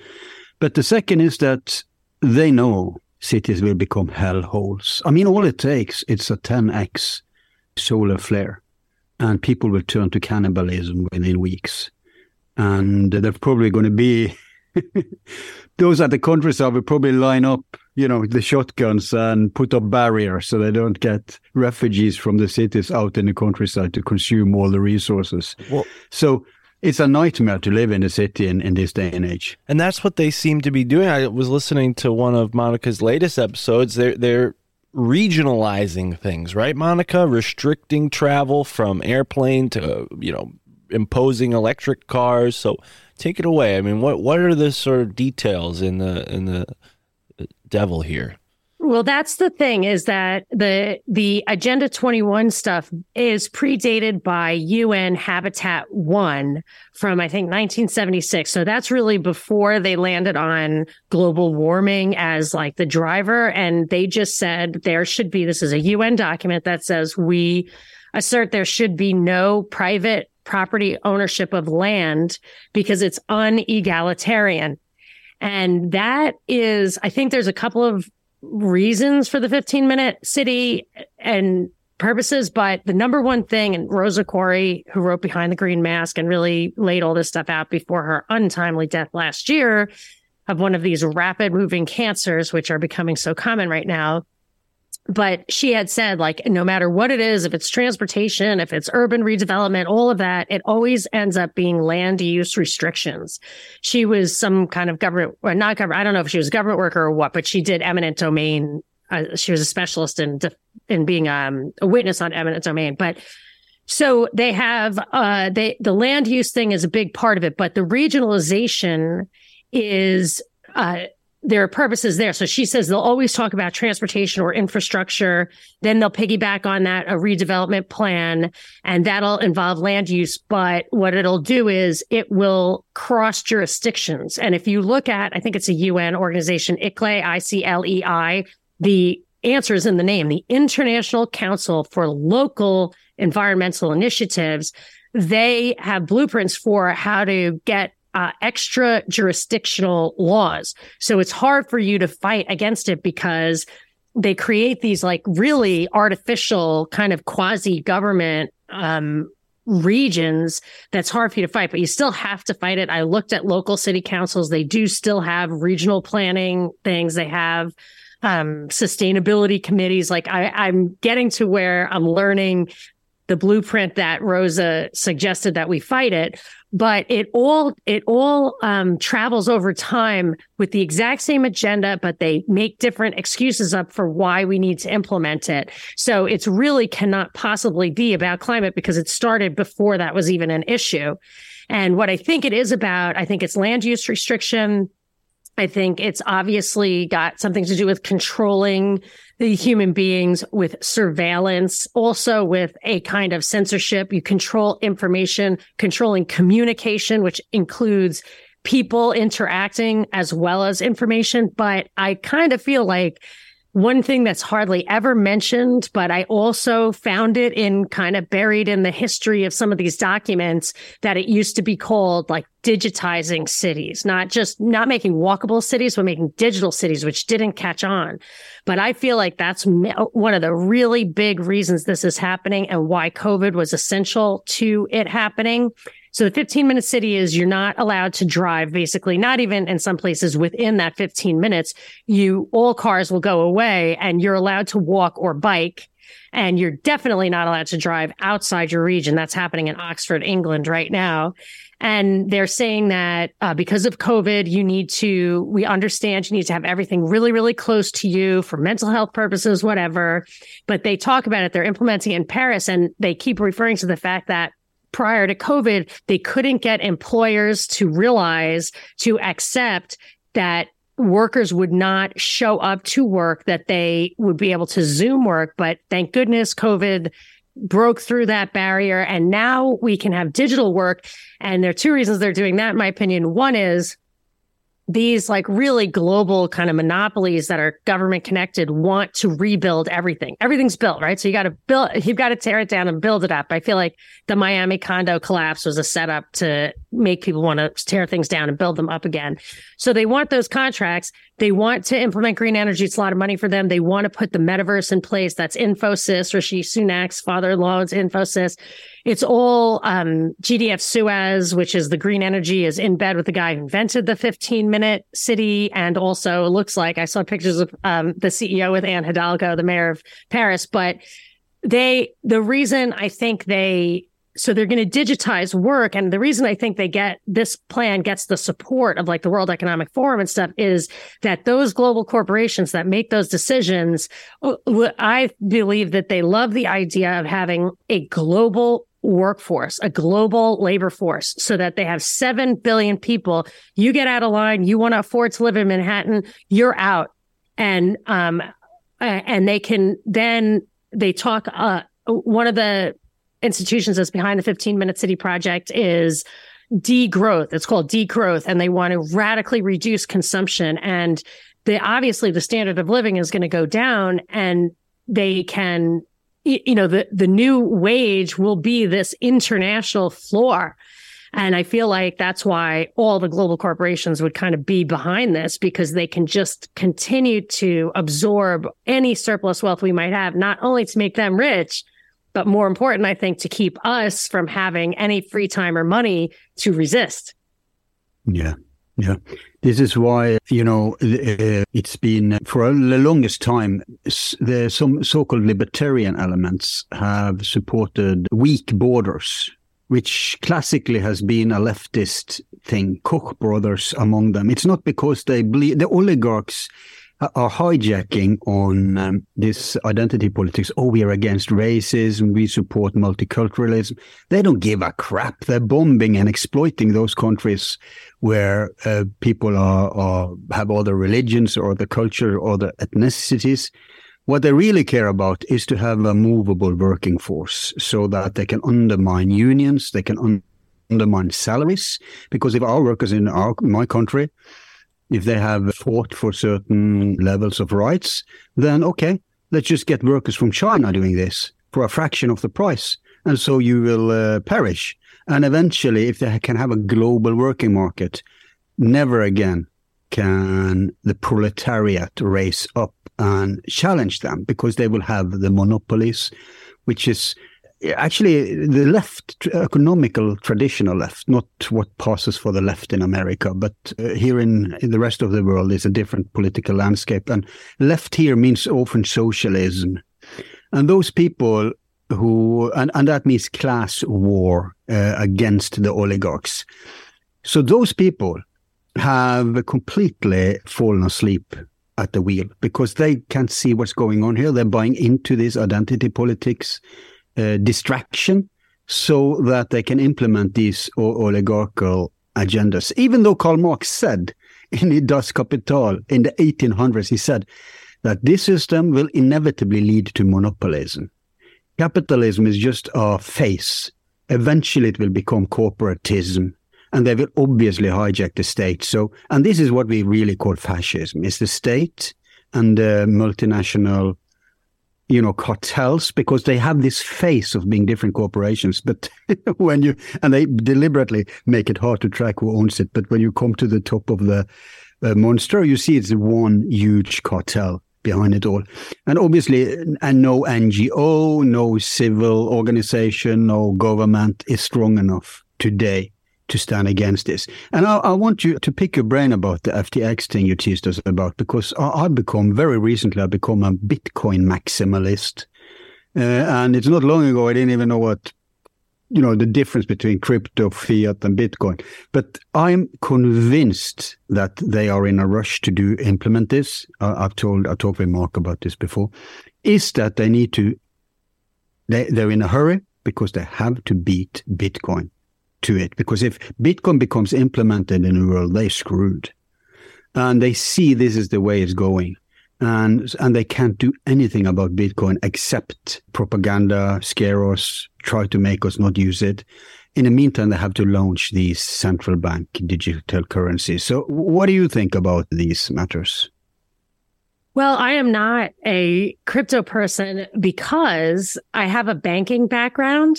But the second is that they know cities will become hellholes. I mean, all it takes it's a 10x solar flare, and people will turn to cannibalism within weeks. And they're probably going to be those at the countryside will probably line up, you know, the shotguns and put up barriers so they don't get refugees from the cities out in the countryside to consume all the resources. Well, so it's a nightmare to live in a city in, in this day and age.
And that's what they seem to be doing. I was listening to one of Monica's latest episodes. They're they're regionalizing things, right, Monica? Restricting travel from airplane to, you know, imposing electric cars. So take it away. I mean, what what are the sort of details in the in the devil here?
Well, that's the thing is that the the Agenda 21 stuff is predated by UN Habitat 1 from I think 1976. So that's really before they landed on global warming as like the driver and they just said there should be this is a UN document that says we assert there should be no private property ownership of land because it's unegalitarian. And that is, I think there's a couple of reasons for the 15 minute city and purposes, but the number one thing, and Rosa Koire, who wrote Behind the Green Mask and really laid all this stuff out before her untimely death last year of one of these rapid moving cancers, which are becoming so common right now, but she had said like no matter what it is if it's transportation if it's urban redevelopment all of that it always ends up being land use restrictions. She was some kind of government or not government i don't know if she was a government worker or what but she did eminent domain uh, she was a specialist in in being um, a witness on eminent domain. But so they have uh they the land use thing is a big part of it but the regionalization is uh there are purposes there. So she says they'll always talk about transportation or infrastructure. Then they'll piggyback on that, a redevelopment plan, and that'll involve land use. But what it'll do is it will cross jurisdictions. And if you look at, I think it's a UN organization, ICLEI, I-C-L-E-I, the answer is in the name, the International Council for Local Environmental Initiatives. They have blueprints for how to get uh, extra jurisdictional laws. So it's hard for you to fight against it because they create these like really artificial kind of quasi government um, regions that's hard for you to fight, but you still have to fight it. I looked at local city councils. They do still have regional planning things. They have um, sustainability committees. Like I, I'm getting to where I'm learning the blueprint that Rosa suggested that we fight it, but it all it all um, travels over time with the exact same agenda, but they make different excuses up for why we need to implement it. So it's really cannot possibly be about climate because it started before that was even an issue. And what I think it is about, I think it's land use restriction. I think it's obviously got something to do with controlling the human beings with surveillance, also with a kind of censorship. You control information, controlling communication, which includes people interacting as well as information. But I kind of feel like one thing that's hardly ever mentioned, but I also found it in kind of buried in the history of some of these documents that it used to be called like digitizing cities, not just not making walkable cities, but making digital cities, which didn't catch on. But I feel like that's uh, one of the really big reasons this is happening and why COVID was essential to it happening so the 15 minute city is you're not allowed to drive basically, not even in some places within that 15 minutes. You, all cars will go away and you're allowed to walk or bike. And you're definitely not allowed to drive outside your region. That's happening in Oxford, England right now. And they're saying that uh, because of COVID, you need to, we understand you need to have everything really, really close to you for mental health purposes, whatever. But they talk about it. They're implementing it in Paris and they keep referring to the fact that prior to COVID, they couldn't get employers to realize, to accept that workers would not show up to work, that they would be able to Zoom work. But thank goodness COVID broke through that barrier. And now we can have digital work. And there are two reasons they're doing that, in my opinion. One is these like really global kind of monopolies that are government connected want to rebuild everything. Everything's built, right? So you got to build, you've got to tear it down and build it up. I feel like the Miami condo collapse was a setup to make people want to tear things down and build them up again. So they want those contracts. They want to implement green energy. It's a lot of money for them. They want to put the metaverse in place. That's Infosys, Rishi Sunak's father-in-law is Infosys. It's all um, GDF Suez, which is the green energy, is in bed with the guy who invented the 15 minute city. And also looks like I saw pictures of um, the CEO with Anne Hidalgo, the mayor of Paris. But they, the reason I think they so they're going to digitize work and the reason i think they get this plan gets the support of like the world economic forum and stuff is that those global corporations that make those decisions uh, i believe that they love the idea of having a global workforce, a global labor force, so that they have 7 billion people. You get out of line, you want to afford to live in Manhattan, you're out. And, um, and they can then, they talk, uh, one of the institutions that's behind the 15 minute city project is degrowth. It's called degrowth, and they want to radically reduce consumption. And the obviously the standard of living is going to go down, and they can you know the the new wage will be this international floor and i feel like that's why all the global corporations would kind of be behind this because they can just continue to absorb any surplus wealth we might have not only to make them rich but more important i think to keep us from having any free time or money to resist
yeah yeah. This is why, you know, uh, it's been for the longest time, the some so-called libertarian elements have supported weak borders, which classically has been a leftist thing, Koch brothers among them. It's not because they believe, the oligarchs are hijacking on um, this identity politics. Oh, we are against racism. We support multiculturalism. They don't give a crap. They're bombing and exploiting those countries where uh, people are, are, have other religions or the culture or the ethnicities. What they really care about is to have a movable working force so that they can undermine unions, they can un- undermine salaries. Because if our workers in our my country if they have fought for certain levels of rights, then okay, let's just get workers from China doing this for a fraction of the price. And so you will uh, perish. And eventually, if they can have a global working market, never again can the proletariat raise up and challenge them because they will have the monopolies, which is actually the left, economical traditional left, not what passes for the left in America, but uh, here in, in the rest of the world is a different political landscape. And left here means often socialism. And those people who, and, and that means class war uh, against the oligarchs. So those people have completely fallen asleep at the wheel because they can't see what's going on here. They're buying into this identity politics uh, Uh, distraction so that they can implement these oligarchical agendas. Even though Karl Marx said in Das Kapital in the 1800s, he said that this system will inevitably lead to monopolism. Capitalism is just a face. Eventually, it will become corporatism and they will obviously hijack the state. So, and this is what we really call fascism: is the state and the multinational, you know, cartels because they have this face of being different corporations. But when you and they deliberately make it hard to track who owns it. But when you come to the top of the uh, monster, you see it's one huge cartel behind it all. And obviously, and no NGO, no civil organization, no government is strong enough today to stand against this. And I, I, want you to pick your brain about the FTX thing you teased us about, because I, have become very recently, I've become a Bitcoin maximalist. Uh, and it's not long ago, I didn't even know what, you know, the difference between crypto, fiat, and Bitcoin. But I'm convinced that they are in a rush to do implement this. I've told, I talked with Mark about this before. Is that they need to, they, they're in a hurry because they have to beat Bitcoin to it because if Bitcoin becomes implemented in the world, they're screwed. And they see this is the way it's going. And, and they can't do anything about Bitcoin except propaganda, scare us, try to make us not use it. In the meantime, they have to launch these central bank digital currencies. So what do you think about these matters?
Well, I am not a crypto person because I have a banking background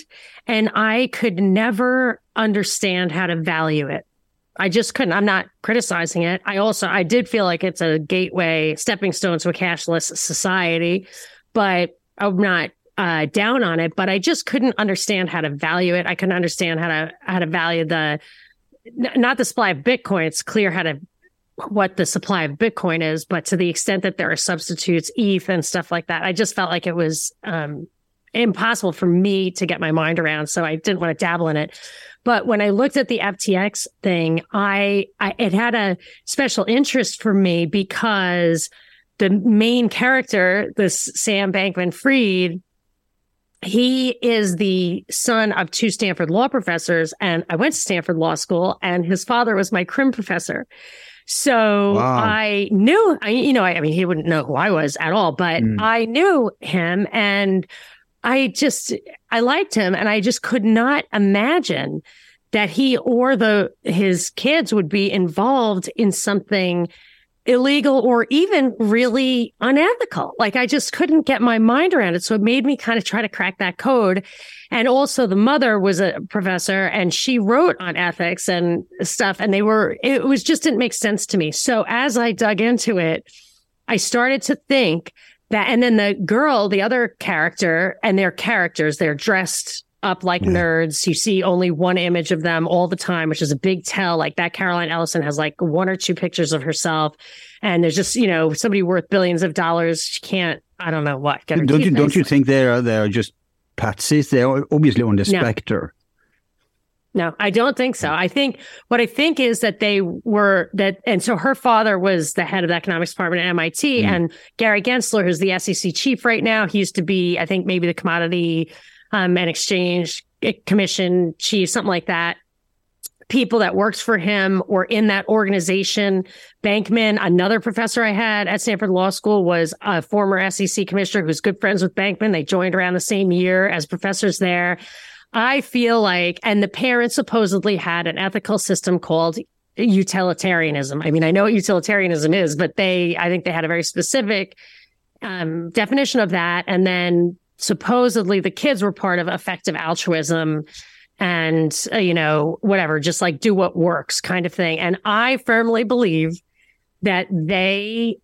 and I could never understand how to value it. I just couldn't. I'm not criticizing it. I also I did feel like it's a gateway stepping stone to a cashless society, but I'm not uh, down on it. But I just couldn't understand how to value it. I couldn't understand how to how to value the not the supply of Bitcoin. It's clear how to what the supply of Bitcoin is, but to the extent that there are substitutes, ETH and stuff like that, I just felt like it was um, impossible for me to get my mind around. So I didn't want to dabble in it. But when I looked at the FTX thing, I, I it had a special interest for me because the main character, this Sam Bankman Fried, he is the son of two Stanford law professors. And I went to Stanford Law School, and his father was my crim professor. So wow. I knew, I, you know, I, I, mean, he wouldn't know who I was at all, but mm. I knew him and I just, I liked him and I just could not imagine that he or the, his kids would be involved in something illegal or even really unethical. Like I just couldn't get my mind around it. So it made me kind of try to crack that code. And also the mother was a professor and she wrote on ethics and stuff. And they were, it was just didn't make sense to me. So as I dug into it, I started to think that, and then the girl, the other character and their characters, they're dressed up like yeah. nerds. You see only one image of them all the time, which is a big tell. Like that Caroline Ellison has like one or two pictures of herself. And there's just, you know, somebody worth billions of dollars. She can't, I don't know what.
don't you, don't you think they are, they are just patsies? They're obviously on the no. specter.
No, I don't think so. I think what I think is that they were that, and so her father was the head of the economics department at MIT, mm. and Gary Gensler, who's the SEC chief right now, he used to be, I think, maybe the commodity um, and exchange eh, commission chief, something like that. People that worked for him or in that organization. Bankman, another professor I had at Stanford Law School, was a former SEC commissioner who's good friends with Bankman. They joined around the same year as professors there. I feel like, and the parents supposedly had an ethical system called utilitarianism. I mean, I know what utilitarianism is, but they, I think they had a very specific um, definition of that. And then supposedly the kids were part of effective altruism and uh, you know whatever just like do what works kind of thing and i firmly believe that they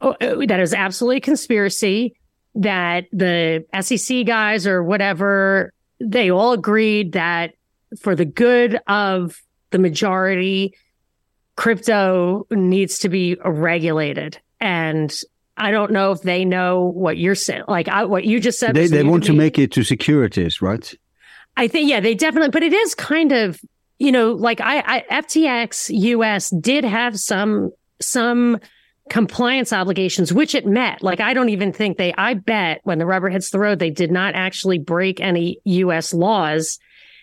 oh, uh, that is absolutely conspiracy that the SEC guys or whatever, they all agreed that for the good of the majority, crypto needs to be regulated. And I don't know if they know what you're saying. Like I, what you just said.
They they want to
me.
make it to securities, right?
I think, yeah, they definitely, but it is kind of, you know, like I, I FTX US did have some, some compliance obligations, which it met. Like, I don't even think they, I bet when the rubber hits the road, they did not actually break any US laws.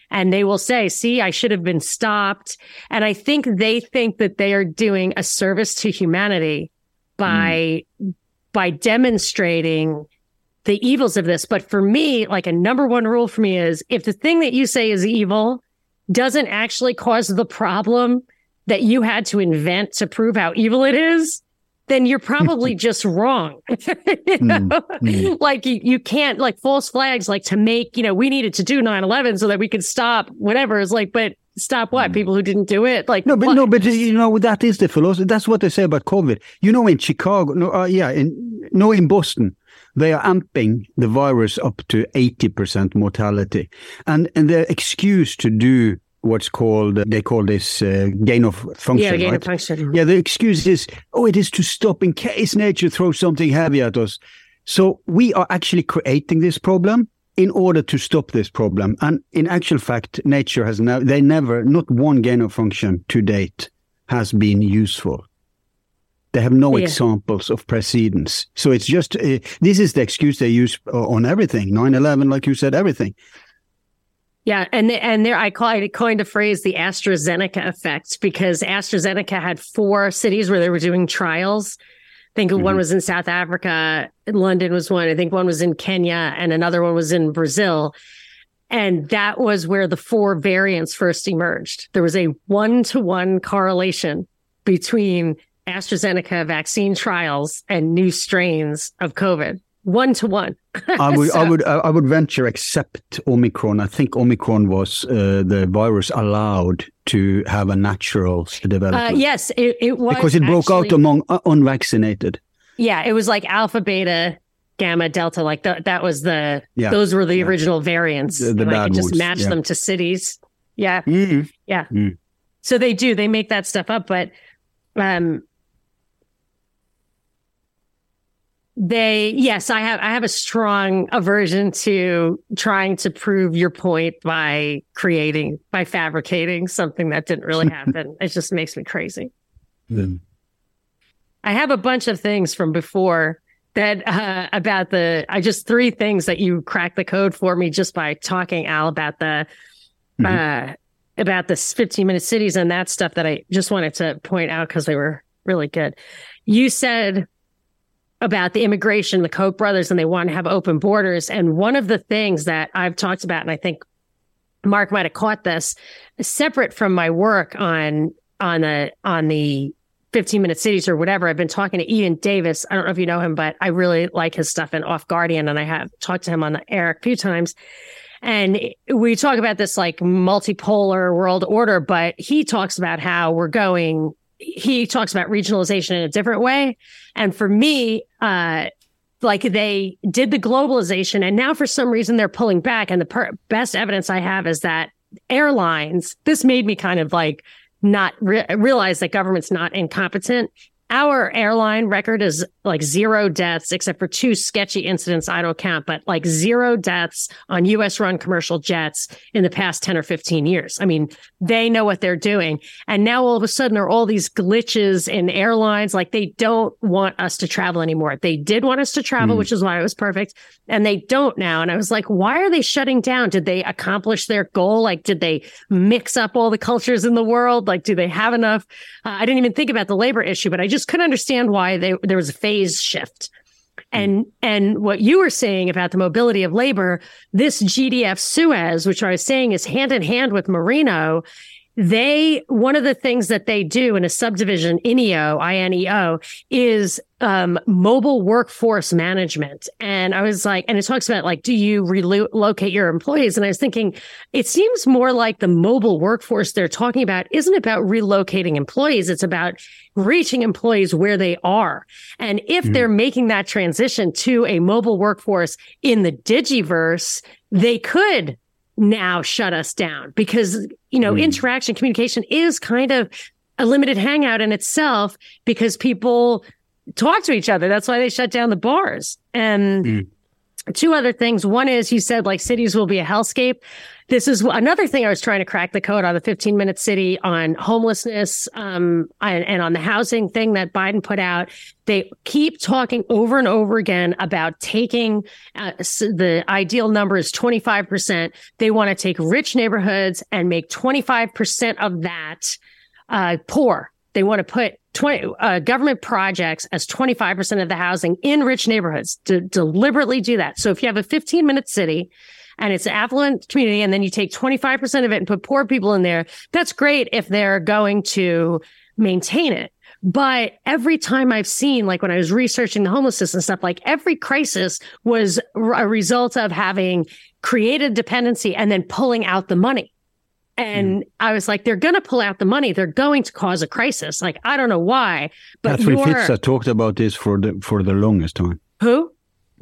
And they will say, see, I should have been stopped. And I think they think that they are doing a service to humanity by, hmm. by demonstrating the evils of this. But for me, like a number one rule for me is if the thing that you say is evil doesn't actually cause the problem that you had to invent to prove how evil it is, then you're probably just wrong. you know?
mm.
Like you, you can't like false flags, like to make, you know, we needed to do 9 11 so that we could stop whatever. Is like, but stop what? People who didn't do it? Like,
No, but
what?
no, but you know that is the philosophy. That's what they say about COVID. You know, in Chicago, no, uh, yeah, in no, in Boston, they are amping the virus up to eighty percent mortality, and and the excuse to do what's called they call this uh, gain of function.
yeah, gain
right?
of function.
Yeah, the excuse is, oh, it is to stop in case nature throws something heavy at us. So we are actually creating this problem in order to stop this problem. And in actual fact, nature has now, they never, not one gain of function to date has been useful. They have no
Yeah.
examples of precedence. So it's just, uh, this is the excuse they use uh, on everything. 9 11, like you said, everything.
Yeah, and and there I call I coined a phrase the AstraZeneca effect because AstraZeneca had four cities where they were doing trials. I think one
Mhm.
was in South Africa, London was one. I think one was in Kenya, and another one was in Brazil. And that was where the four variants first emerged. There was a one to one correlation between AstraZeneca vaccine trials and new strains of COVID. One to one.
I would, I would, I would venture except Omicron. I think Omicron was uh, the virus allowed to have a natural
Uh,
development.
yes, it, it was
because it broke out among uh, unvaccinated.
Yeah, it was like alpha, beta, gamma, delta. Like th- that was the
Yeah.
those were the
Yeah.
original variants.
The- the
and I could just match
yeah.
them to cities. Yeah,
Mm.
so they do. They make that stuff up, but um, they yes, I have I have a strong aversion to trying to prove your point by creating by fabricating something that didn't really happen. it just makes me crazy. I have a bunch of things from before that uh, about the I just three things that you cracked the code for me just by talking Al about the uh about the 15 minute cities and that stuff that I just wanted to point out because they were really good. You said about the immigration, the Koch brothers, and they want to have open borders. And one of the things that I've talked about, and I think Mark might have caught this, separate from my work on on the on the 15 minute cities or whatever. I've been talking to Ian Davis. I don't know if you know him, but I really like his stuff in Off Guardian, and I have talked to him on the air a few times. And we talk about this like multipolar world order, but he talks about how we're going. He talks about regionalization in a different way. And for me, uh, like they did the globalization, and now for some reason they're pulling back. And the per- best evidence I have is that airlines. This made me kind of like not re- realize that government's not incompetent. Our airline record is like zero deaths, except for two sketchy incidents I don't count, but like zero deaths on US run commercial jets in the past 10 or 15 years. I mean, they know what they're doing. And now all of a sudden there are all these glitches in airlines. Like they don't want us to travel anymore. They did want us to travel,
Mm.
which is why it was perfect. And they don't now. And I was like, why are they shutting down? Did they accomplish their goal? Like, did they mix up all the cultures in the world? Like, do they have enough? Uh, I didn't even think about the labor issue, but I just couldn't understand why they, there was a phase shift. Hmm. And and what you were saying about the mobility of labor, this GDF Suez, which I was saying is hand in hand with Moreno, they one of the things that they do in a subdivision ineo ineo is um, mobile workforce management. And i was like and it talks about like do you relocate your employees? And i was thinking it seems more like the mobile workforce they're talking about isn't about relocating employees. It's about reaching employees where they are. And if mm. they're making that transition to a mobile workforce in the digiverse they could now shut us down because, you know, mm. interaction, communication is kind of a limited hangout in itself because people talk to each other. That's why they shut down the bars. And mm. Two other things. One is you said like cities will be a hellscape. This is another thing I was trying to crack the code on the 15 minute city on homelessness um, and, and on the housing thing that Biden put out. They keep talking over and over again about taking uh, the ideal number is 25%. They want to take rich neighborhoods and make 25% of that uh, poor. They want to put 20 uh, government projects as 25% of the housing in rich neighborhoods to deliberately do that. So if you have a 15 minute city and it's an affluent community and then you take 25% of it and put poor people in there, that's great if they're going to maintain it. But every time I've seen, like when I was researching the homelessness and stuff, like every crisis was a result of having created dependency and then pulling out the money. And mm. I was like, they're going to pull out the money. They're going to cause a crisis. Like, I don't know why. But
Catherine Fitts talked about this for the for the longest time.
Who?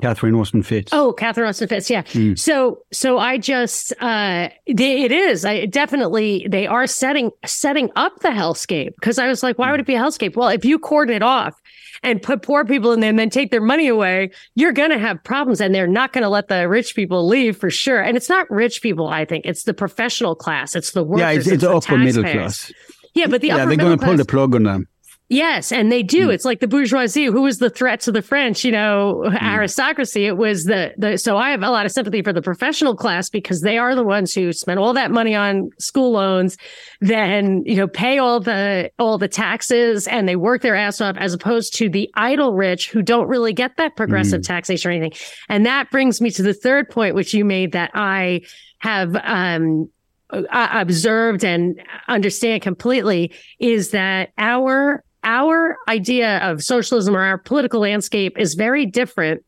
Catherine Austin Fitts.
Oh, Catherine Austin Fitts. Yeah. Mm. So, so I just, uh, it is, I definitely, they are setting, setting up the hellscape because I was like, why would it be a hellscape? Well, if you cordon it off and put poor people in there and then take their money away, you're going to have problems and they're not going to let the rich people leave for sure. And it's not rich people, I think it's the professional class. It's the workers.
Yeah. It's, it's, it's upper middle class.
Yeah, but the
yeah, they're going to pull the plug on them.
Yes, and they do. Mm. It's like the bourgeoisie. Who was the threat to the French? You know, mm. aristocracy. It was the the. So I have a lot of sympathy for the professional class because they are the ones who spend all that money on school loans, then you know pay all the all the taxes, and they work their ass off, as opposed to the idle rich who don't really get that progressive mm. taxation or anything. And that brings me to the third point, which you made that I have um, observed and understand completely is that our our idea of socialism or our political landscape is very different.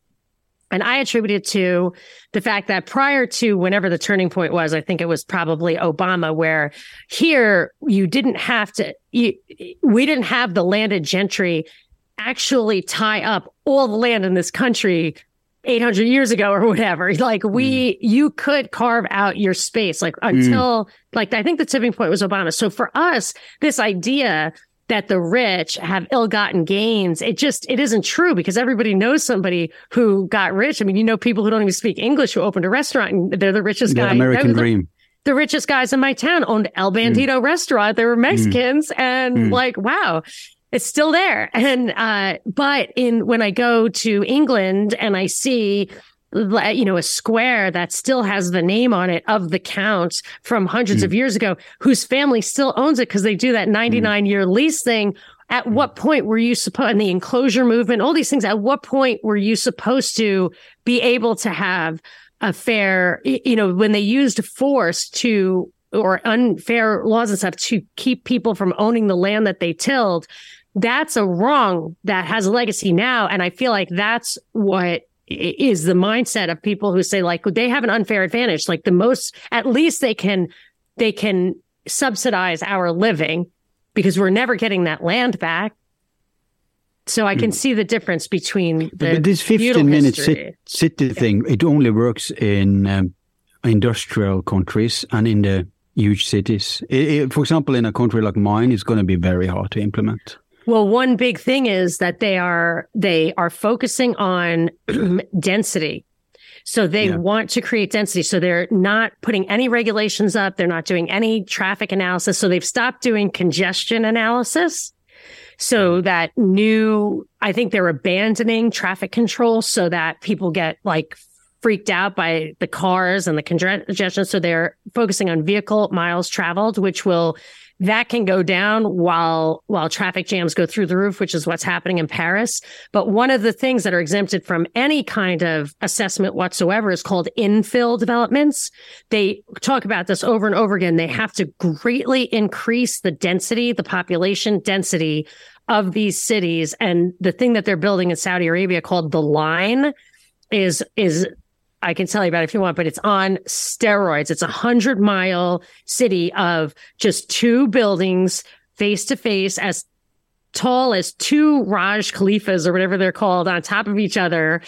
And I attribute it to the fact that prior to whenever the turning point was, I think it was probably Obama, where here you didn't have to, you, we didn't have the landed gentry actually tie up all the land in this country 800 years ago or whatever. Like we, mm. you could carve out your space, like until, mm. like, I think the tipping point was Obama. So for us, this idea that the rich have ill-gotten gains it just it isn't true because everybody knows somebody who got rich i mean you know people who don't even speak english who opened a restaurant and they're the richest
the
guy
american the, dream
the richest guys in my town owned el mm. bandito mm. restaurant they were mexicans mm. and mm. like wow it's still there and uh but in when i go to england and i see you know, a square that still has the name on it of the count from hundreds mm. of years ago, whose family still owns it because they do that 99 mm. year lease thing. At what point were you supposed, and the enclosure movement, all these things, at what point were you supposed to be able to have a fair, you know, when they used force to, or unfair laws and stuff to keep people from owning the land that they tilled? That's a wrong that has a legacy now. And I feel like that's what is the mindset of people who say like they have an unfair advantage. Like the most at least they can they can subsidize our living because we're never getting that land back. So i can mm. see the difference between the
this 15 minute city, city thing it only works in um, industrial countries and in the huge cities. It, it, for example in a country like mine it's going to be very hard to implement
well, one big thing is that they are they are focusing on density. So they yeah. want to create density. So they're not putting any regulations up. They're not doing any traffic analysis. So they've stopped doing congestion analysis. So hmm. that new, I think they're abandoning traffic control so that people get like freaked out by the cars and the congestion. So they're focusing on vehicle miles traveled, which will that can go down while while traffic jams go through the roof, which is what's happening in Paris. But one of the things that are exempted from any kind of assessment whatsoever is called infill developments. They talk about this over and over again. They have to greatly increase the density, the population density of these cities. And the thing that they're building in Saudi Arabia called the line is is I can tell you about it if you want, but it's on steroids. It's a hundred mile city of just two buildings face to face as tall as two Burj Khalifas or whatever they're called on top of each other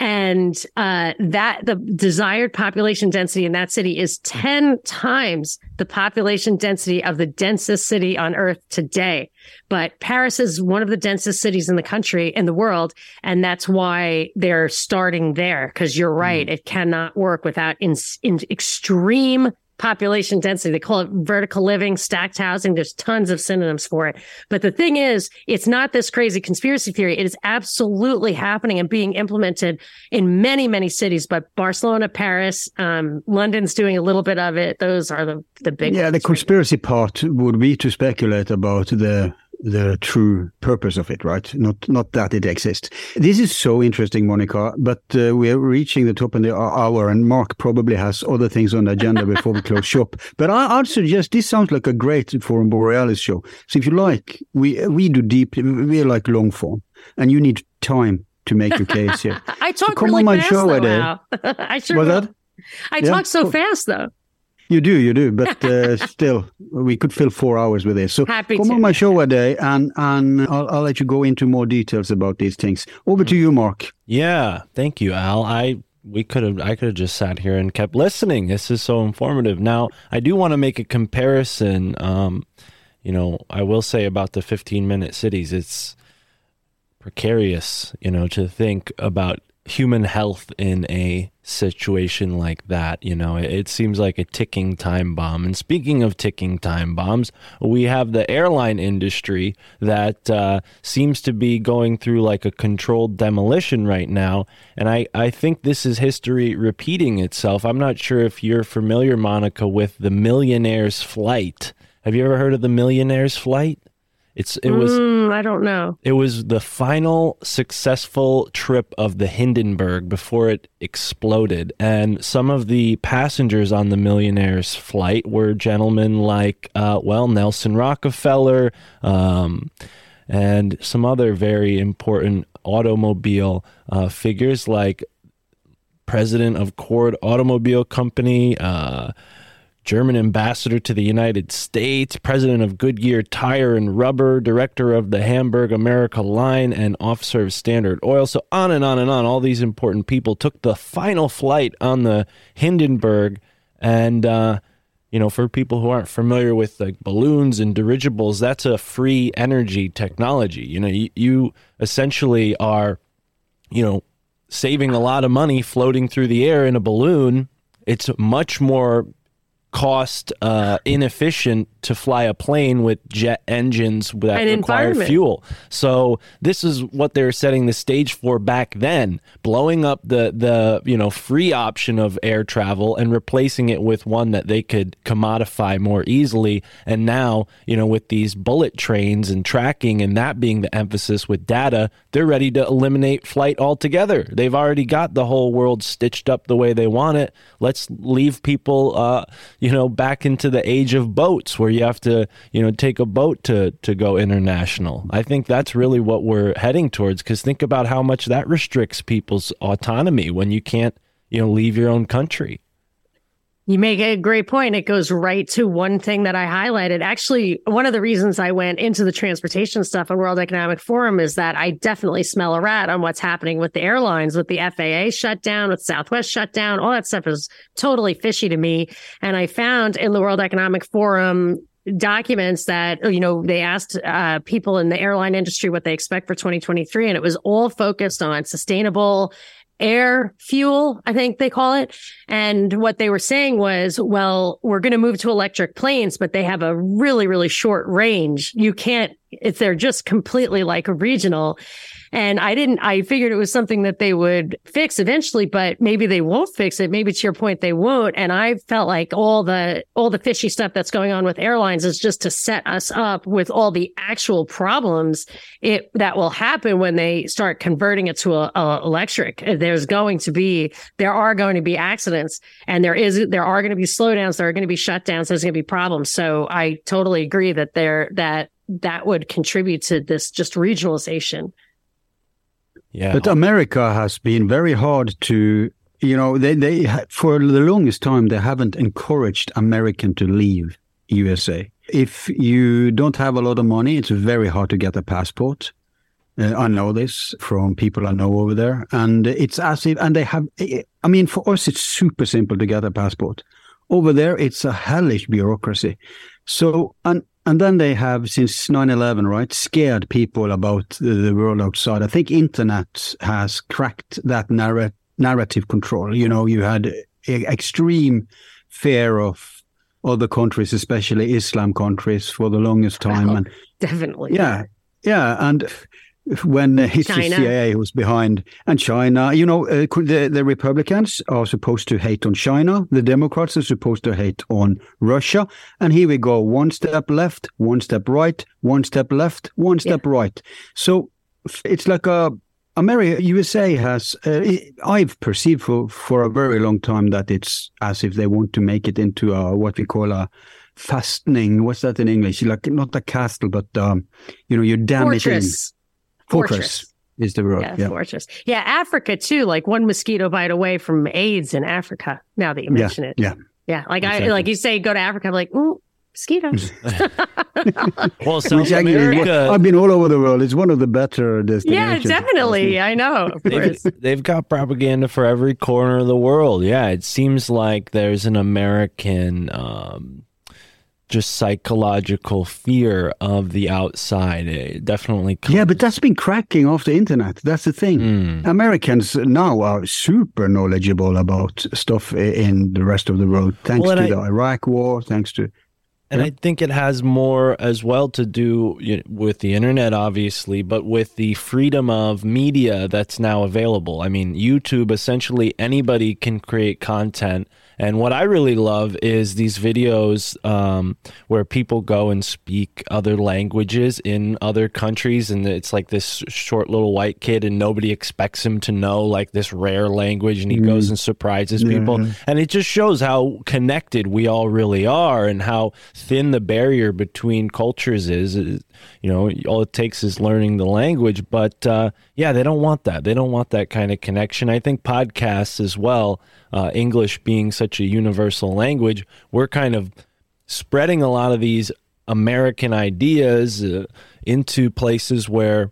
and uh, that the desired population density in that city is 10 times the population density of the densest city on earth today but paris is one of the densest cities in the country in the world and that's why they're starting there because you're right mm. it cannot work without in, in extreme population density. They call it vertical living, stacked housing. There's tons of synonyms for it. But the thing is, it's not this crazy conspiracy theory. It is absolutely happening and being implemented in many, many cities. But Barcelona, Paris, um, London's doing a little bit of it. Those are the, the big
Yeah, the conspiracy right part would be to speculate about the the true purpose of it, right? Not not that it exists. This is so interesting, Monica. But uh, we are reaching the top of the hour, and Mark probably has other things on the agenda before we close shop. But I, I'd suggest this sounds like a great Forum Borealis show. So if you like, we we do deep, We're like long form, and you need time to make your case here.
I talk so come really on my fast, show, though, I sure. Was that? I yeah? talk so fast though.
You do, you do, but uh, still, we could fill four hours with this. So
Happy
come
to.
on my show a day, and and I'll, I'll let you go into more details about these things. Over to you, Mark.
Yeah, thank you, Al. I we could have I could have just sat here and kept listening. This is so informative. Now, I do want to make a comparison. Um, you know, I will say about the 15 minute cities, it's precarious, you know, to think about human health in a situation like that. You know, it, it, seems like a ticking time bomb. And speaking of ticking time bombs, we have the airline industry that uh, seems to be going through like a controlled demolition right now. And I, I think this is history repeating itself. I'm not sure if you're familiar, Monica, with the Millionaire's Flight. Have you ever heard of the Millionaire's Flight? It's it was
mm, I don't know.
It was the final successful trip of the Hindenburg before it exploded, and some of the passengers on the Millionaire's flight were gentlemen like, uh, well, Nelson Rockefeller, um, and some other very important automobile uh, figures like president of Cord Automobile Company. Uh, German ambassador to the United States, president of Goodyear Tire and Rubber, director of the Hamburg America line, and officer of Standard Oil. So on and on and on. All these important people took the final flight on the Hindenburg. And, uh, you know, for people who aren't familiar with like balloons and dirigibles, that's a free energy technology. You know, you, you essentially are, you know, saving a lot of money floating through the air in a balloon. It's much more cost uh, inefficient to fly a plane with jet engines that require fuel. So this is what they're setting the stage for back then, blowing up the the you know free option of air travel and replacing it with one that they could commodify more easily. And now you know with these bullet trains and tracking and that being the emphasis with data, they're ready to eliminate flight altogether. They've already got the whole world stitched up the way they want it. Let's leave people. Uh, you know, back into the age of boats where you have to, you know, take a boat to, to go international. I think that's really what we're heading towards because think about how much that restricts people's autonomy when you can't, you know, leave your own country.
You make a great point. It goes right to one thing that I highlighted. Actually, one of the reasons I went into the transportation stuff on World Economic Forum is that I definitely smell a rat on what's happening with the airlines, with the FAA shutdown, with Southwest shutdown. All that stuff is totally fishy to me. And I found in the World Economic Forum documents that you know they asked uh, people in the airline industry what they expect for 2023 and it was all focused on sustainable air fuel, I think they call it. And what they were saying was, well, we're going to move to electric planes, but they have a really, really short range. You can't It's they're just completely like regional. And I didn't, I figured it was something that they would fix eventually, but maybe they won't fix it. Maybe to your point, they won't. And I felt like all the, all the fishy stuff that's going on with airlines is just to set us up with all the actual problems it, that will happen when they start converting it to a, a electric. There's going to be, there are going to be accidents and there is, there are going to be slowdowns. There are going to be shutdowns. There's going to be problems. So I totally agree that there, that, that would contribute to this just regionalization.
Yeah.
But America has been very hard to, you know, they, they for the longest time, they haven't encouraged American to leave USA. If you don't have a lot of money, it's very hard to get a passport. Uh, I know this from people I know over there. And it's as if, and they have, I mean, for us, it's super simple to get a passport. Over there, it's a hellish bureaucracy. So, and and then they have, since 9-11, right, scared people about the world outside. I think internet has cracked that narr- narrative control. You know, you had extreme fear of other countries, especially Islam countries, for the longest oh, time. and
definitely.
Yeah, yeah. And when uh, it's China. the CIA who's behind and China. You know, uh, the, the Republicans are supposed to hate on China. The Democrats are supposed to hate on Russia. And here we go, one step left, one step right, one step left, one step yeah. right. So it's like a America, USA has, uh, I've perceived for, for a very long time that it's as if they want to make it into a, what we call a fastening. What's that in English? Like not a castle, but, um, you know, you dam
Fortress.
It in. Fortress. Is the word.
Yeah, yeah, fortress. Yeah, Africa too. Like one mosquito bite away from AIDS in Africa. Now that you mention
yeah,
it.
Yeah.
Yeah. Like exactly. I like you say go to Africa, I'm like, ooh, mosquitoes.
well, South America.
I've been all over the world. It's one of the better destinations.
Yeah, definitely. I know.
They've, they've, got propaganda for every corner of the world. Yeah, it seems like there's an American um, just psychological fear of the outside. It definitely. Comes.
Yeah, but that's been cracking off the internet. That's the thing.
Mm.
Americans now are super knowledgeable about stuff in the rest of the world, thanks well, to I, the Iraq War, thanks to.
And yeah. I think it has more as well to do with the internet, obviously, but with the freedom of media that's now available. I mean, YouTube, essentially anybody can create content and what I really love is these videos um, where people go and speak other languages in other countries. And it's like this short little white kid, and nobody expects him to know like this rare language. And he mm. goes and surprises yeah. people. And it just shows how connected we all really are and how thin the barrier between cultures is. You know, all it takes is learning the language. But uh, yeah, they don't want that. They don't want that kind of connection. I think podcasts as well uh, English being such a universal language, we're kind of spreading a lot of these American ideas uh, into places where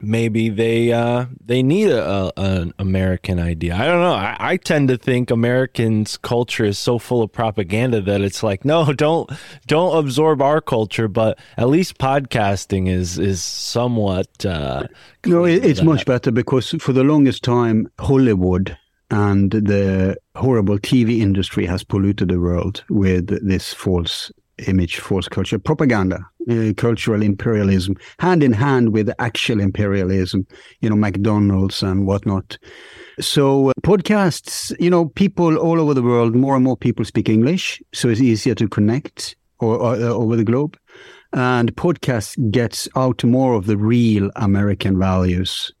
maybe they uh, they need a, a, an American idea. I don't know. I, I, tend to think Americans' culture is so full of propaganda that it's like, no, don't don't absorb our culture. But at least podcasting is is somewhat. Uh,
no, it's much better because for the longest time, Hollywood and the horrible TV industry has polluted the world with this false image, false culture, propaganda, uh, cultural imperialism, hand in hand with actual imperialism, you know, McDonald's and whatnot. So, uh, podcasts, you know, people all over the world, more and more people speak English, so it's easier to connect or, or uh, over the globe. And podcasts gets out more of the real American values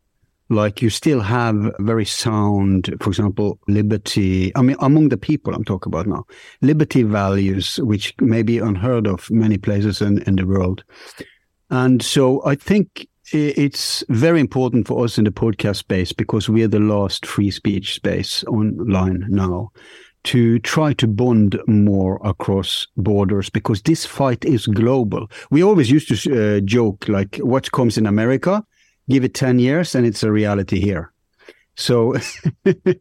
like you still have very sound, for example, liberty. I mean, among the people I'm talking about now, liberty values, which may be unheard of many places in, in the world. And so I think it's very important for us in the podcast space because we are the last free speech space online now to try to bond more across borders because this fight is global. We always used to uh, joke like what comes in America give it 10 years and it's a reality here. So, but, uh,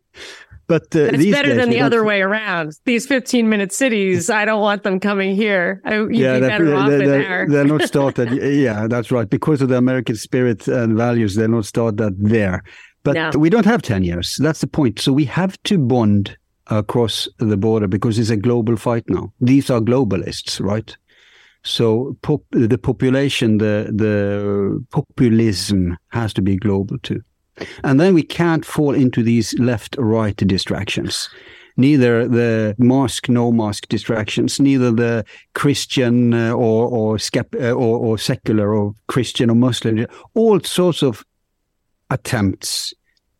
but it's better than the other way around. These 15 minute cities, I don't want them coming here. I, yeah, be better off
they're,
in
there. They're not started. yeah, that's right. Because of the American spirit and values, they're not started there. But no. we don't have 10 years. That's the point. So we have to bond across the border because it's a global fight now. These are globalists, right? So pop, the population, the the populism has to be global too, and then we can't fall into these left-right distractions. Neither the mask, no mask distractions, neither the Christian uh, or or, uh, or or secular or Christian or Muslim, all sorts of attempts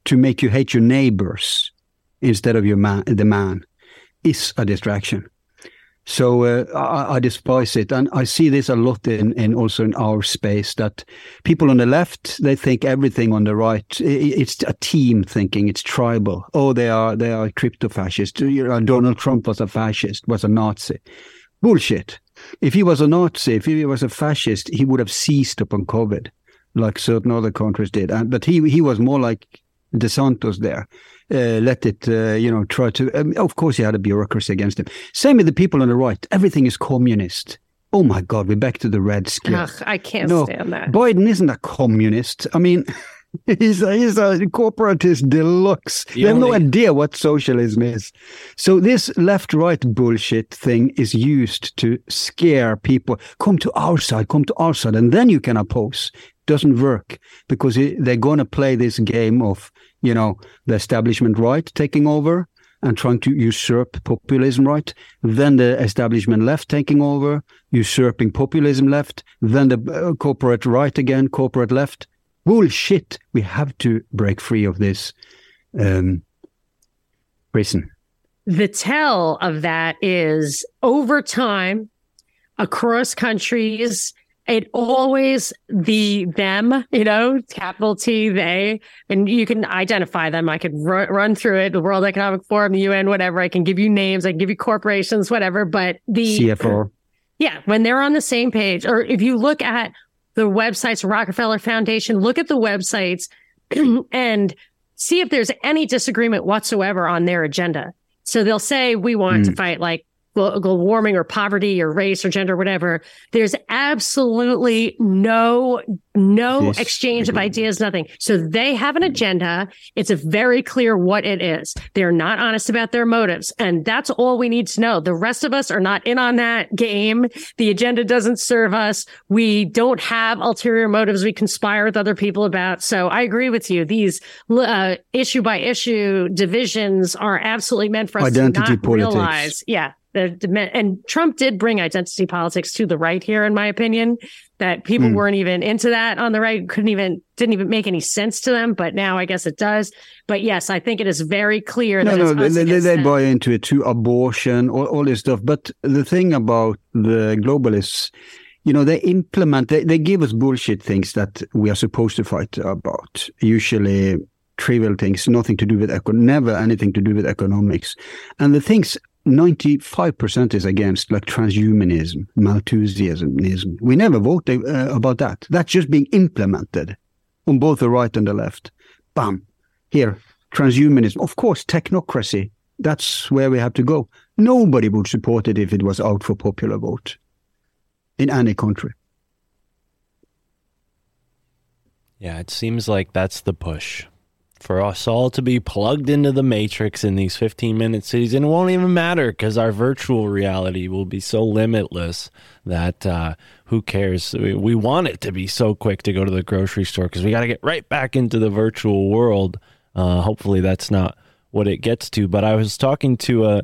to make you hate your neighbors instead of your man, the man, is a distraction. So uh, I, I, despise it, and I see this a lot in, in also in our space. That people on the left they think everything on the right. It's a team thinking. It's tribal. Oh, they are they are crypto fascists. Donald Trump was a fascist, was a Nazi. Bullshit. If he was a Nazi, if he was a fascist, he would have seized upon COVID, like certain other countries did. And, but he he was more like DeSantis there. Uh, let it, uh, you know, try to. Um, of course, he had a bureaucracy against him. Same with the people on the right. Everything is communist. Oh my God, we're back to the red skin.
Ugh, I can't no, stand that.
Biden isn't a communist. I mean, he's a, he's a corporatist deluxe. You they have no idea what socialism is. So this left-right bullshit thing is used to scare people. Come to our side, come to our side, and then you can oppose. Doesn't work because they're going to play this game of you know, the establishment right taking over and trying to usurp populism right, then the establishment left taking over, usurping populism left, then the uh, corporate right again, corporate left. Bullshit. We have to break free of this um, prison.
The tell of that is over time, across countries, it always the them you know capital t they and you can identify them. I could run, run through it the world economic forum the un whatever. I can give you names. I can give you corporations whatever. But the
cfo
yeah when they're on the same page or if you look at the websites rockefeller foundation look at the websites and see if there's any disagreement whatsoever on their agenda. So they'll say we want mm. to fight like global warming or poverty or race or gender, or whatever. There's absolutely no no exchange of ideas, nothing. So they have an agenda. It's very clear what it is. They're not honest about their motives. And that's all we need to know. The rest of us are not in on that game. The agenda doesn't serve us. We don't have ulterior motives we conspire with other people about. So I agree with you. These uh, issue by issue divisions are absolutely meant for us Identity to not politics. realize. Yeah the and Trump did bring identity politics to the right here, in my opinion. That people mm. weren't even into that on the right, couldn't even didn't even make any sense to them. But now I guess it does. But yes, I think it is very clear. No, no,
they, they, they buy into it too. Abortion, all, all this stuff. But the thing about the globalists, you know, they implement, they, they give us bullshit things that we are supposed to fight about. Usually trivial things, nothing to do with eco, never anything to do with economics. And the things 95% is against like transhumanism, Malthusianism. We never vote uh, about that. That's just being implemented on both the right and the left. Bam. Here, transhumanism. Of course, technocracy. That's where we have to go. Nobody would support it if it was out for popular vote in any country.
Yeah, it seems like that's the push for us all to be plugged into the matrix in these 15 minute cities and it won't even matter because our virtual reality will be so limitless that uh, who cares we, we, want it to be so quick to go to the grocery store because we got to get right back into the virtual world uh, hopefully that's not what it gets to but i was talking to a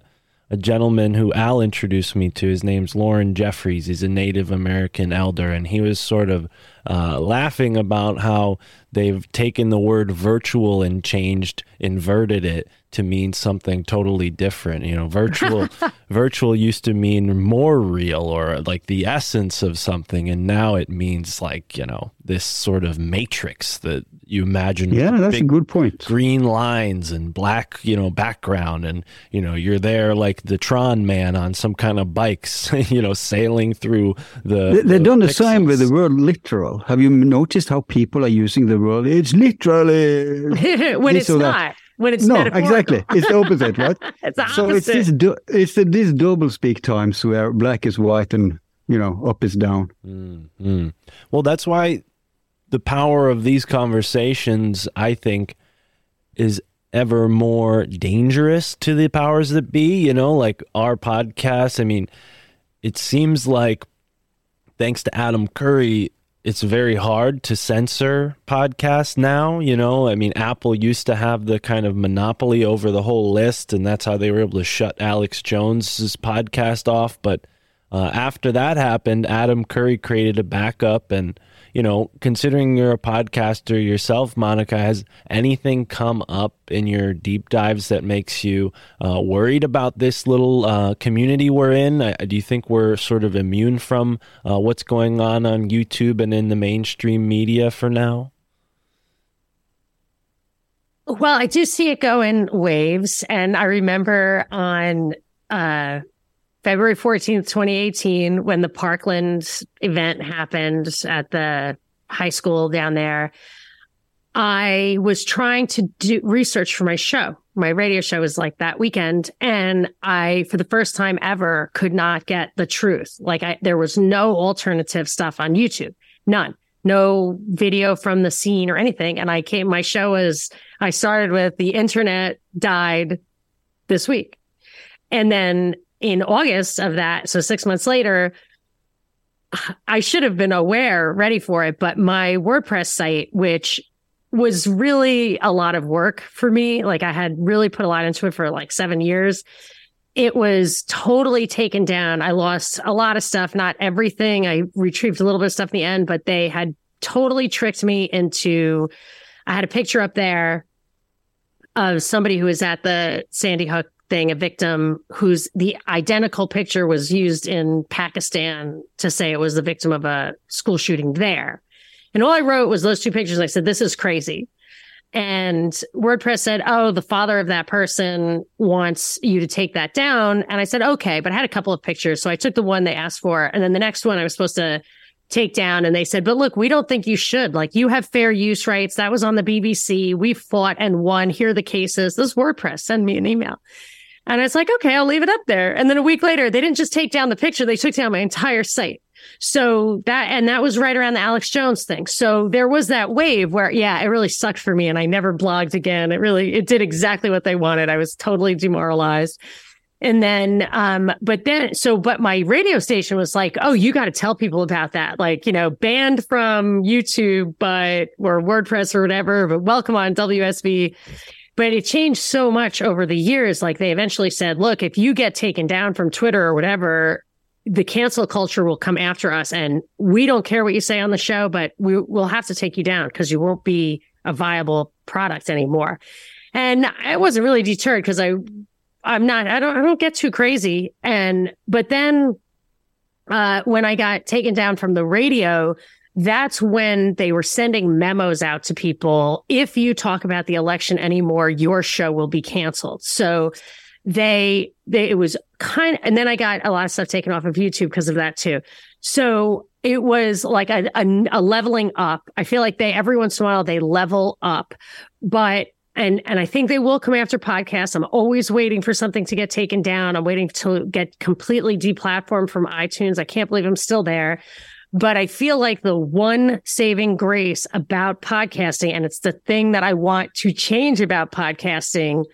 a gentleman who Al introduced me to. His name's Lauren Jeffries. He's a Native American elder, and he was sort of uh, laughing about how they've taken the word virtual and changed, inverted it to mean something totally different. You know, virtual virtual used to mean more real or like the essence of something, and now it means like you know this sort of matrix that you imagine.
Yeah, that's a good point.
Green lines and black, you know, background, and you know you're there like the Tron man on some kind of bikes, you know, sailing through the.
They, have done the pixels. same with the word literal. Have you noticed how people are using the word? It's literally
when it's not. That. when it's no
exactly. It's the opposite right?
It's the
so
it's
this do, it's the, these double speak times where black is white and you know up is down.
Mm-hmm. well that's why the power of these conversations i think is ever more dangerous to the powers that be you know like our podcast. I mean it seems like thanks to Adam Curry, it's very hard to censor podcasts now. You know, I mean, Apple used to have the kind of monopoly over the whole list, and that's how they were able to shut Alex Jones's podcast off. But uh, after that happened, Adam Curry created a backup, and you know, considering you're a podcaster yourself, Monica, has anything come up in your deep dives that makes you uh, worried about this little uh, community we're in? Uh, do you think we're sort of immune from uh, what's going on on YouTube and in the mainstream media for now?
Well, I do see it go in waves. And I remember on uh, February 14th, 2018, when the Parkland event happened at the high school down there, I was trying to do research for my show. My radio show was like that weekend. And I, for the first time ever, could not get the truth. Like I, there was no alternative stuff on YouTube. None. No video from the scene or anything. And I came, my show was, I started with the internet died this week. And then in August of that, so six months later, I should have been aware, ready for it. But my WordPress site, which was really a lot of work for me, like I had really put a lot into it for like seven years. It was totally taken down. I lost a lot of stuff, not everything. I retrieved a little bit of stuff in the end, but they had totally tricked me into. I had a picture up there of somebody who was at the Sandy Hook thing, a victim whose the identical picture was used in Pakistan to say it was the victim of a school shooting there. And all I wrote was those two pictures. I said, this is crazy. And WordPress said, oh, the father of that person wants you to take that down. And I said, okay, but I had a couple of pictures. So I took the one they asked for. And then the next one I was supposed to take down and they said, but look, we don't think you should. Like you have fair use rights. That was on the BBC. We fought and won. Here are the cases. This WordPress. Send me an email. And it's like, okay, I'll leave it up there. And then a week later, they didn't just take down the picture, they took down my entire site. So that, and that was right around the Alex Jones thing. So there was that wave where, yeah, it really sucked for me and I never blogged again. It really, it did exactly what they wanted. I was totally demoralized. And then, um, but then, so, but my radio station was like, oh, you got to tell people about that. Like, you know, banned from YouTube, but, or WordPress or whatever, but welcome on WSB but it changed so much over the years. Like they eventually said, look, if you get taken down from Twitter or whatever, the cancel culture will come after us. And we don't care what you say on the show, but we will have to take you down because you won't be a viable product anymore. And I wasn't really deterred because I, I'm not, I don't, I don't get too crazy. And, but then, uh, when I got taken down from the radio, that's when they were sending memos out to people. If you talk about the election anymore, your show will be canceled. So they, they, it was kind of, and then I got a lot of stuff taken off of YouTube because of that too. So it was like a, a, a leveling up. I feel like they, every once in a while, they level up, but and and I think they will come after podcasts. I'm always waiting for something to get taken down. I'm waiting to get completely deplatformed from iTunes. I can't believe I'm still there. But I feel like the one saving grace about podcasting, and it's the thing that I want to change about podcasting,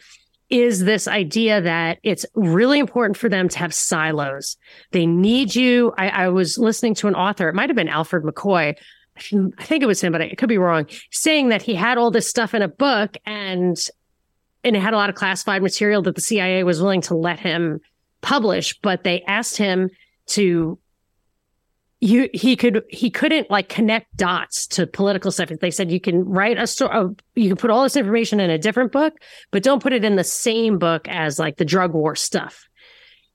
is this idea that it's really important for them to have silos. They need you. I, I was listening to an author, it might have been Alfred McCoy. I think it was him, but I could be wrong, saying that he had all this stuff in a book and and it had a lot of classified material that the CIA was willing to let him publish, but they asked him to you he could he couldn't like connect dots to political stuff. They said you can write a story, you can put all this information in a different book, but don't put it in the same book as like the drug war stuff.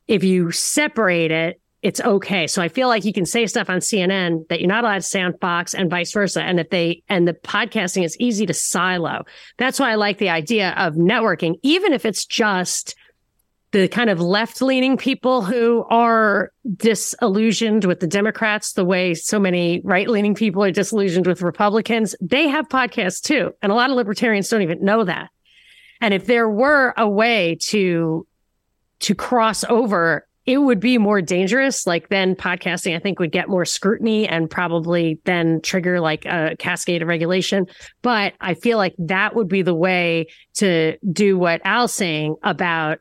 If you separate it, it's okay. So I feel like you can say stuff on CNN that you're not allowed to say on Fox and vice versa. And if they and the podcasting is easy to silo. That's why I like the idea of networking, even if it's just the kind of left leaning people who are disillusioned with the Democrats, the way so many right leaning people are disillusioned with Republicans, they have podcasts too. And a lot of libertarians don't even know that. And if there were a way to, to cross over, it would be more dangerous. Like then podcasting, I think would get more scrutiny and probably then trigger like a cascade of regulation. But I feel like that would be the way to do what Al's saying about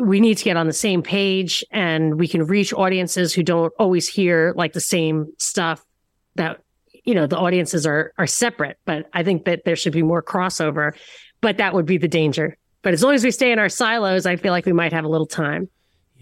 we need to get on the same page and we can reach audiences who don't always hear like the same stuff that you know the audiences are are separate but i think that there should be more crossover but that would be the danger but as long as we stay in our silos i feel like we might have a little time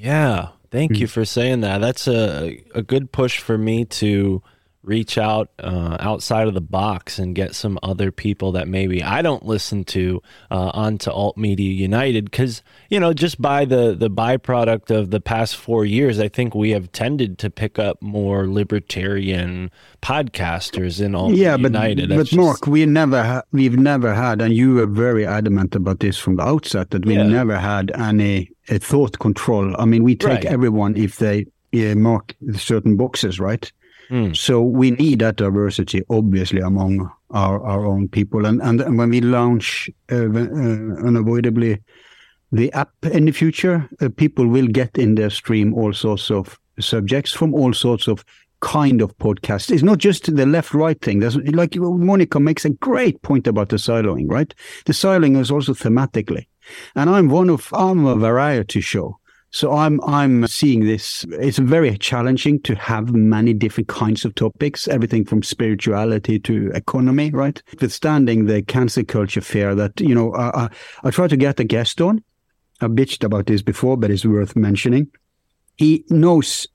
Yeah. Thank hmm. you for saying that. That's a a good push for me to reach out uh, outside of the box and get some other people that maybe I don't listen to uh, onto Alt Media United because you know just by the the byproduct of the past four years, I think we have tended to pick up more libertarian podcasters in Alt
yeah, but
United.
but
That's just-
Mark, we never ha- we've never had, and you were very adamant about this from the outset that we
Yeah.
never had any thought control. I mean, we take
Right.
everyone if they mark certain boxes, right?
Hmm.
So we need that diversity, obviously, among our, our own people. And and, and when we launch uh, uh, unavoidably the app in the future, uh, people will get in their stream all sorts of subjects from all sorts of kind of podcasts. It's not just the left right thing. There's like Monica makes a great point about the siloing, right? The siloing is also thematically. And I'm one of I'm a variety show. So I'm I'm seeing this. It's very challenging to have many different kinds of topics, everything from spirituality to economy, right? Withstanding the cancer culture fear that you know, I, I, I try to get a guest on. I bitched about this before, but it's worth mentioning. He knows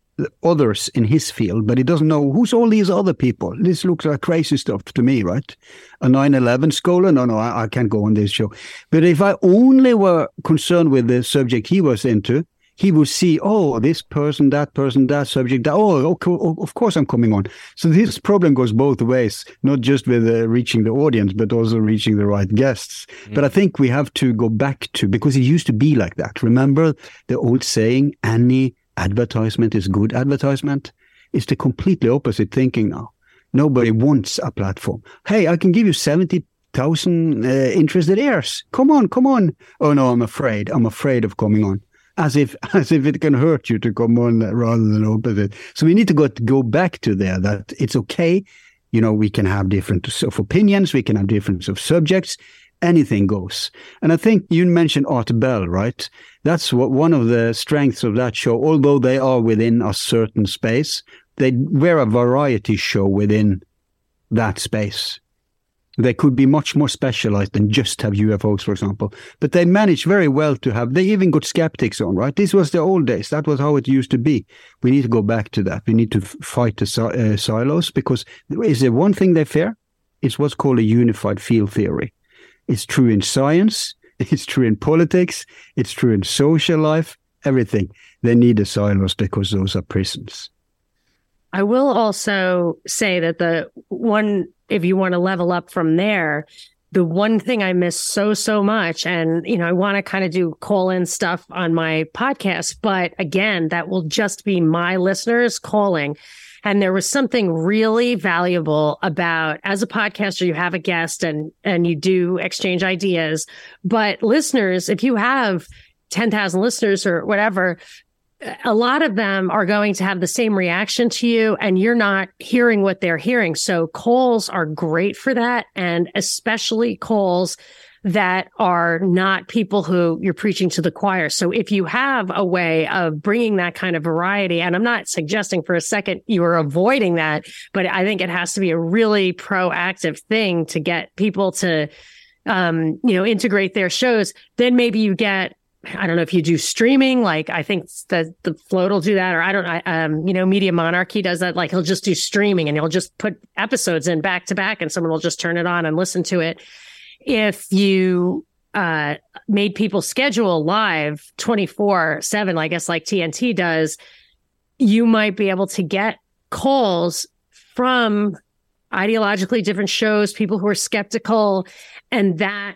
others in his field, but he doesn't know who's all these other people. This looks like crazy stuff to me, right? A 9-11 scholar? No, no, I, I can't go on this show. But if I only were concerned with the subject he was into, he would see, oh, this person, that person, that subject. That, oh, okay, of course I'm coming on. So this problem goes both ways, not just with uh, reaching the audience, but also reaching the right guests. But I think we have to go back to, because it used to be like that. Remember the old saying, any advertisement is good advertisement? It's the completely opposite thinking now. Nobody wants a platform. Hey, I can give you 70,000 uh, interested ears. Come on, come on. Oh no, I'm afraid. I'm afraid of coming on. As if, as if it can hurt you to come on rather than opposite. So we need to go, go back to there that it's okay. You know, we can have different of opinions. We can have different of subjects. Anything goes. And I think you mentioned Art Bell, right? That's what one of the strengths of that show. Although they are within a certain space, they we're a variety show within that space. They could be much more specialized than just have UFOs, for example. But they managed very well to have, they even got skeptics on, right? This was the old days. That was how it used to be. We need to go back to that. We need to fight the uh, silos because is there one thing they fear? It's what's called a unified field theory. It's true in science. It's true in politics. It's true in social life. Everything. They need the silos because those are prisons.
I will also say that the one, if you want to level up from there, the one thing I miss so, so much, and, you know, I want to kind of do call in stuff on my podcast, but again, that will just be my listeners calling. And there was something really valuable about as a podcaster, you have a guest and, and you do exchange ideas. But listeners, if you have 10,000 listeners or whatever, a lot of them are going to have the same reaction to you and you're not hearing what they're hearing. So calls are great for that. And especially calls that are not people who you're preaching to the choir. So if you have a way of bringing that kind of variety, and I'm not suggesting for a second you are avoiding that, but I think it has to be a really proactive thing to get people to, um, you know, integrate their shows. Then maybe you get I don't know if you do streaming, like I think the the float will do that, or I don't. I, um, you know, Media Monarchy does that. Like he'll just do streaming and he'll just put episodes in back to back, and someone will just turn it on and listen to it. If you uh, made people schedule live twenty four seven, I guess like TNT does, you might be able to get calls from ideologically different shows, people who are skeptical, and that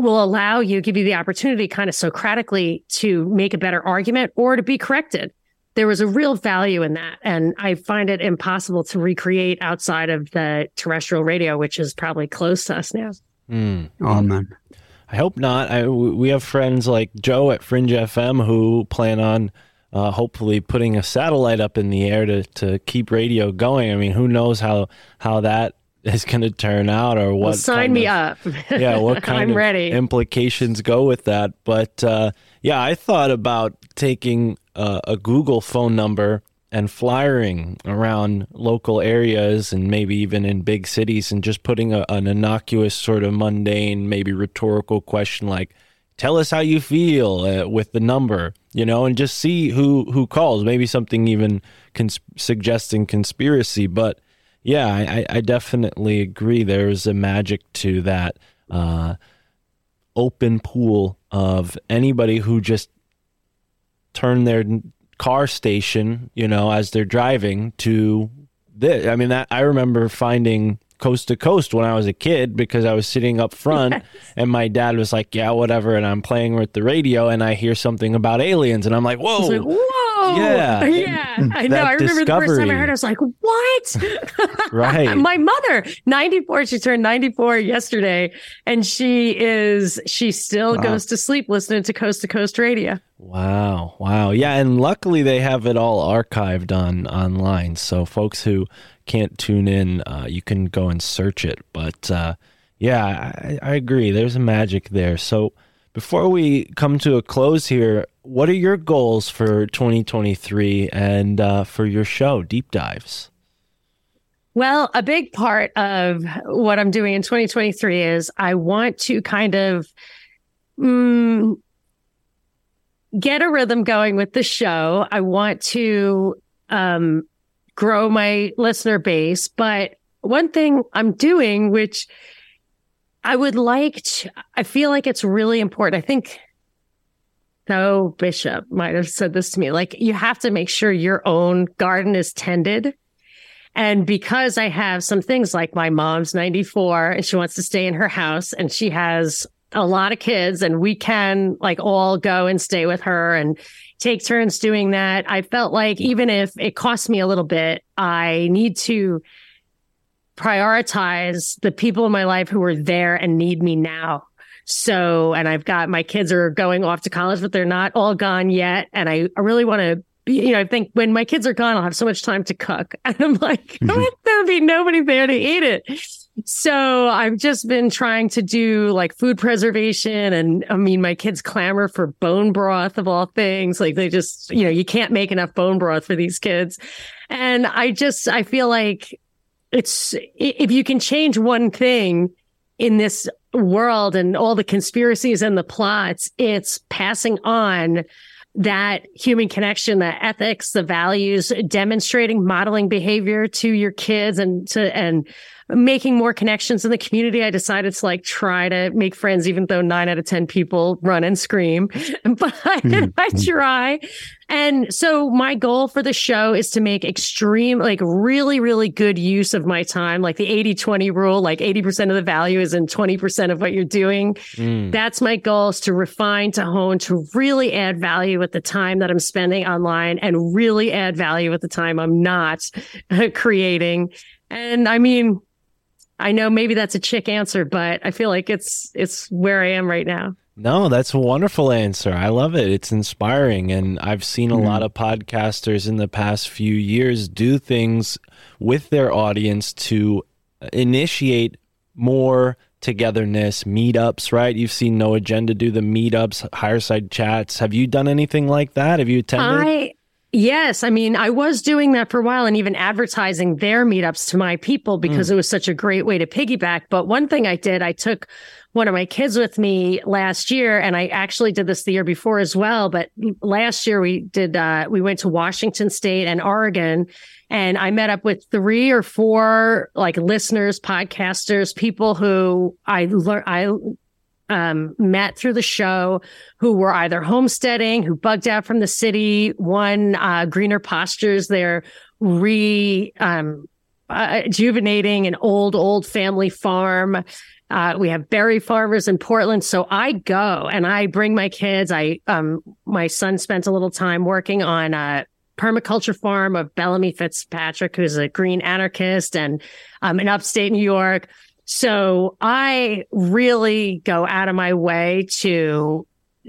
will allow you, give you the opportunity kind of Socratically to make a better argument or to be corrected. There was a real value in that. And I find it impossible to recreate outside of the terrestrial radio, which is probably close to us now.
Mm.
Oh, man.
I hope not. I, we have friends like Joe at Fringe FM who plan on uh, hopefully putting a satellite up in the air to, to keep radio going. I mean, who knows how, how that is going to turn out or what.
Well, sign me
of-
up.
yeah, what kind
I'm
of
ready.
implications go with that? But uh, yeah, I thought about taking uh, a Google phone number and flyering around local areas and maybe even in big cities and just putting a, an innocuous sort of mundane, maybe rhetorical question like, "Tell us how you feel" uh, with the number, you know, and just see who who calls. Maybe something even cons- suggesting conspiracy, but yeah, I, I- definitely agree. There's a magic to that uh, open pool of anybody who just turn their car station, you know, as they're driving to this. I mean, that I remember finding coast to coast when I was a kid because I was sitting up front and my dad was like, "Yeah, whatever," and I'm playing with the radio and I hear something about aliens and I'm like, "Whoa!"
Like,
Yeah.
Yeah. I know. I remember the first time I heard it, I was like, what?
Right.
My mother, 94, she turned 94 yesterday, and she is, she still
Wow.
goes to sleep listening to Coast to Coast Radio.
Wow, wow. Yeah, and luckily they have it all archived on online. So folks who can't tune in, uh, you can go and search it. But uh, yeah, I, I agree. There's a magic there. So before we come to a close here, what are your goals for 2023 and uh, for your show, Deep Dives?
Well, a big part of what I'm doing in 2023 is I want to kind of mm, get a rhythm going with the show. I want to um, grow my listener base. But one thing I'm doing, which I would like to, I feel like it's really important. I think no Bishop might have said this to me. Like, you have to make sure your own garden is tended. And because I have some things like my mom's 94 and she wants to stay in her house and she has a lot of kids and we can like all go and stay with her and take turns doing that. I felt like even if it costs me a little bit, I need to prioritize the people in my life who are there and need me now. So, and I've got my kids are going off to college, but they're not all gone yet. And I, I really want to be, you know, I think when my kids are gone, I'll have so much time to cook. And I'm like, mm-hmm. there'll be nobody there to eat it. So I've just been trying to do like food preservation. And I mean, my kids clamor for bone broth of all things. Like they just, you know, you can't make enough bone broth for these kids. And I just, I feel like it's, if you can change one thing in this world and all the conspiracies and the plots, it's passing on that human connection, the ethics, the values, demonstrating modeling behavior to your kids and to, and making more connections in the community. I decided to like try to make friends, even though nine out of 10 people run and scream, but I try. And so my goal for the show is to make extreme, like really, really good use of my time, like the 80 20 rule, like 80% of the value is in 20% of what you're doing.
Mm.
That's my goal is to refine, to hone, to really add value with the time that I'm spending online and really add value with the time I'm not creating. And I mean, I know maybe that's a chick answer, but I feel like it's it's where I am right now.
No, that's a wonderful answer. I love it. It's inspiring. And I've seen a
Mhm.
lot of podcasters in the past few years do things with their audience to initiate more togetherness, meetups, right? You've seen No Agenda do the meetups, higher side chats. Have you done anything like that? Have you attended?
I yes, I mean, I was doing that for a while and even advertising their meetups to my people because it was such a great way to piggyback. But one thing I did, I took one of my kids with me last year and I actually did this the year before as well, but last year we did uh we went to Washington state and Oregon and I met up with three or four like listeners, podcasters, people who I learned I um, met through the show who were either homesteading, who bugged out from the city, one uh, greener pastures. They're re um, uh, rejuvenating an old, old family farm. Uh, we have berry farmers in Portland. So I go and I bring my kids. I, um, my son spent a little time working on a permaculture farm of Bellamy Fitzpatrick, who's a green anarchist and, um, in upstate New York. So I really go out of my way to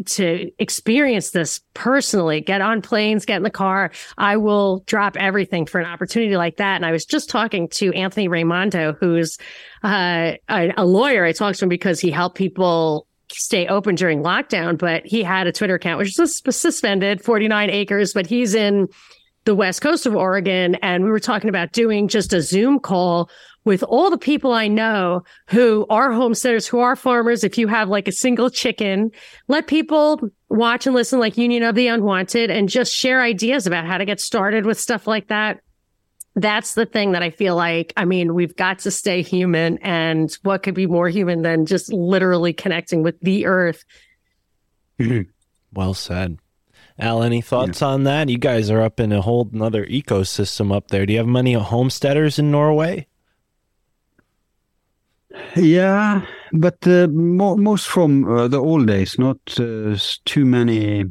to experience this personally, get on planes, get in the car. I will drop everything for an opportunity like that. And I was just talking to Anthony Raimondo, who's uh, a, a lawyer. I talked to him because he helped people stay open during lockdown, but he had a Twitter account, which was suspended 49 acres, but he's in the west coast of Oregon. And we were talking about doing just a Zoom call with all the people I know who are homesteaders, who are farmers. If you have like a single chicken, let people watch and listen like Union of the Unwanted and just share ideas about how to get started with stuff like that. That's the thing that I feel like, I mean, we've got to stay human. And what could be more human than just literally connecting with the earth? Mm-hmm.
Well said. Al, any thoughts yeah. on that? You guys are up in a whole another ecosystem up there. Do you have many homesteaders in Norway?
Yeah, but uh, mo- most from uh, the old days, not uh, too many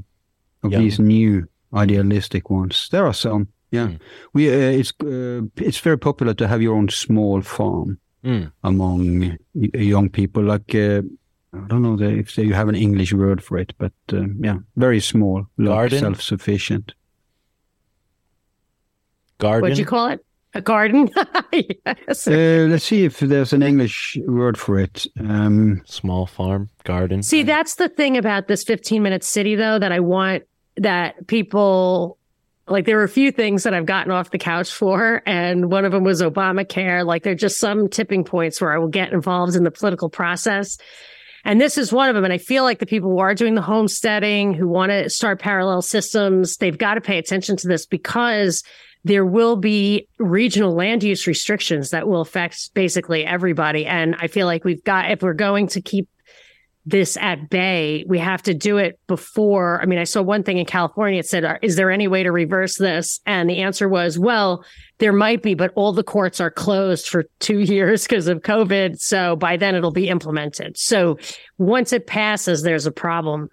of these new idealistic ones. There are some. Yeah, mm. we uh, it's uh, it's very popular to have your own small farm mm. among young people. Like uh, I don't know if you have an English word for it, but yeah, very small, like self-sufficient.
Garden.
What'd you call it? A garden?
yes. Uh, let's see if there's an English word for it. Um,
Small farm, garden.
See, that's the thing about this 15 minute city, though, that I want that people like there were a few things that I've gotten off the couch for, and one of them was Obamacare. Like there are just some tipping points where I will get involved in the political process. And this is one of them. And I feel like the people who are doing the homesteading, who want to start parallel systems, they've got to pay attention to this because there will be regional land use restrictions that will affect basically everybody. And I feel like we've got, if we're going to keep this at bay, we have to do it before. I mean, I saw one thing in California. It said, Is there any way to reverse this? And the answer was, Well, there might be, but all the courts are closed for two years because of COVID. So by then it'll be implemented. So once it passes, there's a problem.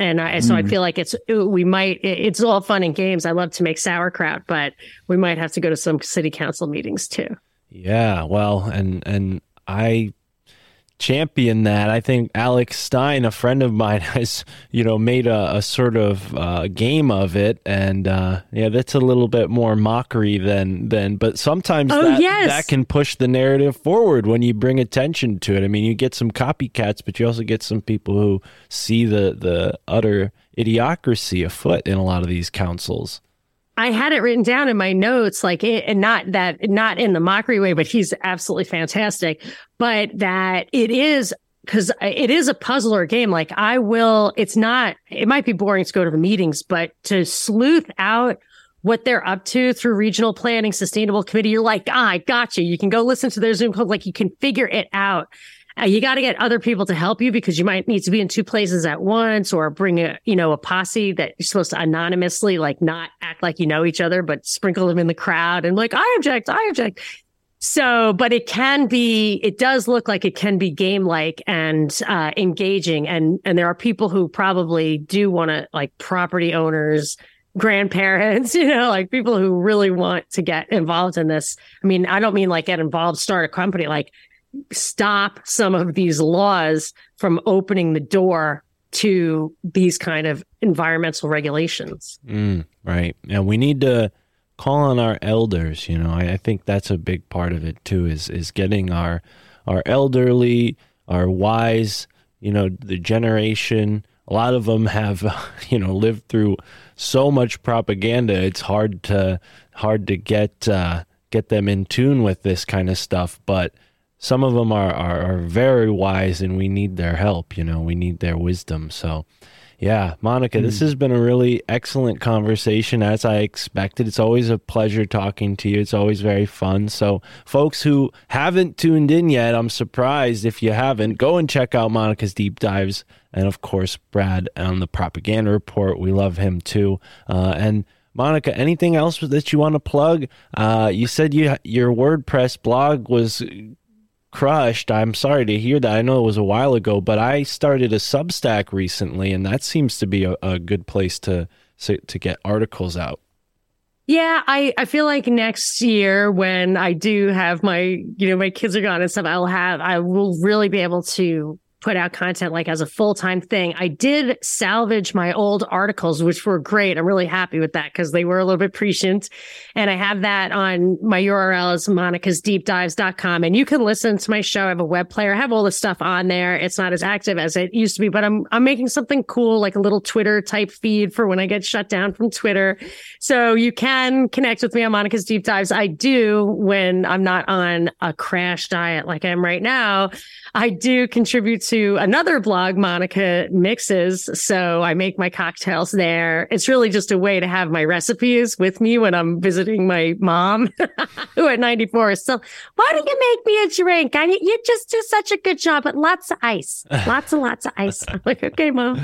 And I, so mm. I feel like it's, we might, it's all fun and games. I love to make sauerkraut, but we might have to go to some city council meetings too.
Yeah. Well, and, and I champion that. I think Alex Stein, a friend of mine, has you know made a, a sort of uh, game of it, and uh, yeah, that's a little bit more mockery than than. But sometimes
oh,
that
yes.
that can push the narrative forward when you bring attention to it. I mean, you get some copycats, but you also get some people who see the the utter idiocracy afoot in a lot of these councils.
I had it written down in my notes, like, it, and not that, not in the mockery way, but he's absolutely fantastic. But that it is because it is a puzzle or game. Like, I will, it's not, it might be boring to go to the meetings, but to sleuth out what they're up to through regional planning, sustainable committee, you're like, ah, I got you. You can go listen to their Zoom call. Like, you can figure it out. Uh, you got to get other people to help you because you might need to be in two places at once or bring a you know a posse that you're supposed to anonymously like not act like you know each other but sprinkle them in the crowd and like i object i object so but it can be it does look like it can be game like and uh, engaging and and there are people who probably do want to like property owners grandparents, you know, like people who really want to get involved in this. I mean, I don't mean like get involved, start a company, like stop some of these laws from opening the door to these kind of environmental regulations.
Mm, right. And we need to call on our elders. You know, I, I, think that's a big part of it too. Is is getting our our elderly, our wise, you know, the generation. A lot of them have, you know, lived through so much propaganda. It's hard to hard to get uh, get them in tune with this kind of stuff, but some of them are, are, are very wise and we need their help you know we need their wisdom so yeah monica mm. this hmm. has been a really excellent conversation as i expected it's always a pleasure talking to you it's always very fun so folks who haven't tuned in yet i'm surprised if you haven't go and check out monica's deep dives and of course brad on the propaganda report we love him too uh, and Monica, anything else that you want to plug? Uh, you said you your WordPress blog was crushed. I'm sorry to hear that. I know it was a while ago, but I started a Substack recently, and that seems to be a, a good place to, to get articles out.
Yeah, I, I feel like next year when I do have my, you know, my kids are gone and stuff, I'll have, I will really be able to put out content like as a full time thing. I did salvage my old articles, which were great. I'm really happy with that because they were a little bit prescient. And I have that on my URL is monicasdeepdives.com. And you can listen to my show. I have a web player. I have all the stuff on there. It's not as active as it used to be, but I'm, I'm making something cool, like a little Twitter type feed for when I get shut down from Twitter. So you can connect with me on Monica's Deep Dives. I do when I'm not on a crash diet like I am right now. I do contribute to another blog, Monica Mixes. So I make my cocktails there. It's really just a way to have my recipes with me when I'm visiting my mom, who at 94 is still, why don't you make me a drink? I, you just do such a good job, but lots of ice, lots and lots of ice. I'm like, okay, mom.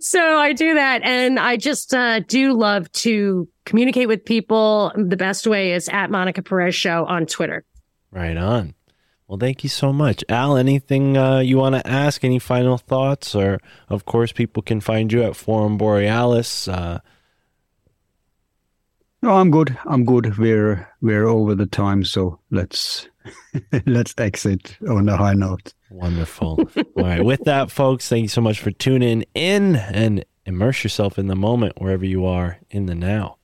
So I do that. And I just uh, do love to communicate with people. The best way is at Monica Perez Show on Twitter.
Right on. Well, thank you so much. Al, anything uh, you want to ask? Any final thoughts? Or, of course, people can find you at Forum Borealis. Uh,
no, I'm good. I'm good. We're we're over the time, so let's let's exit on a high note.
Wonderful. All right. With that, folks, thank you so much for tuning in and immerse yourself in the moment wherever you are in the now.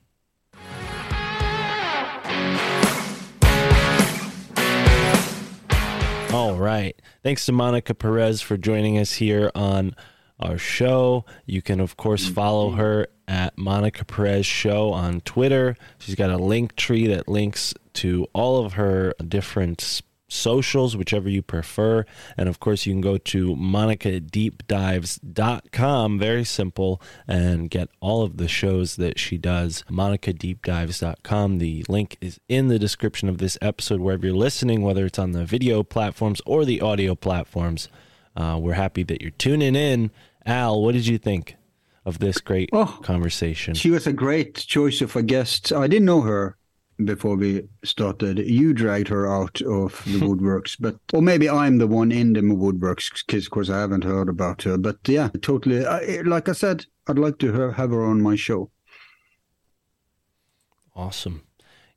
All right. Thanks to Monica Perez for joining us here on our show. You can, of course, follow her at Monica Perez Show on Twitter. She's got a link tree that links to all of her different socials, whichever you prefer. And of course, you can go to monicadeepdives.com, very simple, and get all of the shows that she does. monicadeepdives.com. The link is in the description of this episode, wherever you're listening, whether it's on the video platforms or the audio platforms. Uh, we're happy that you're tuning in. Al, what did you think of this great
Oh,
conversation?
She was a great choice of a guest. I didn't know her before we started. You dragged her out of the woodworks, but or maybe I'm the one in the woodworks because, of course, I haven't heard about her. But yeah, totally. I, like I said, I'd like to have her on my show.
Awesome.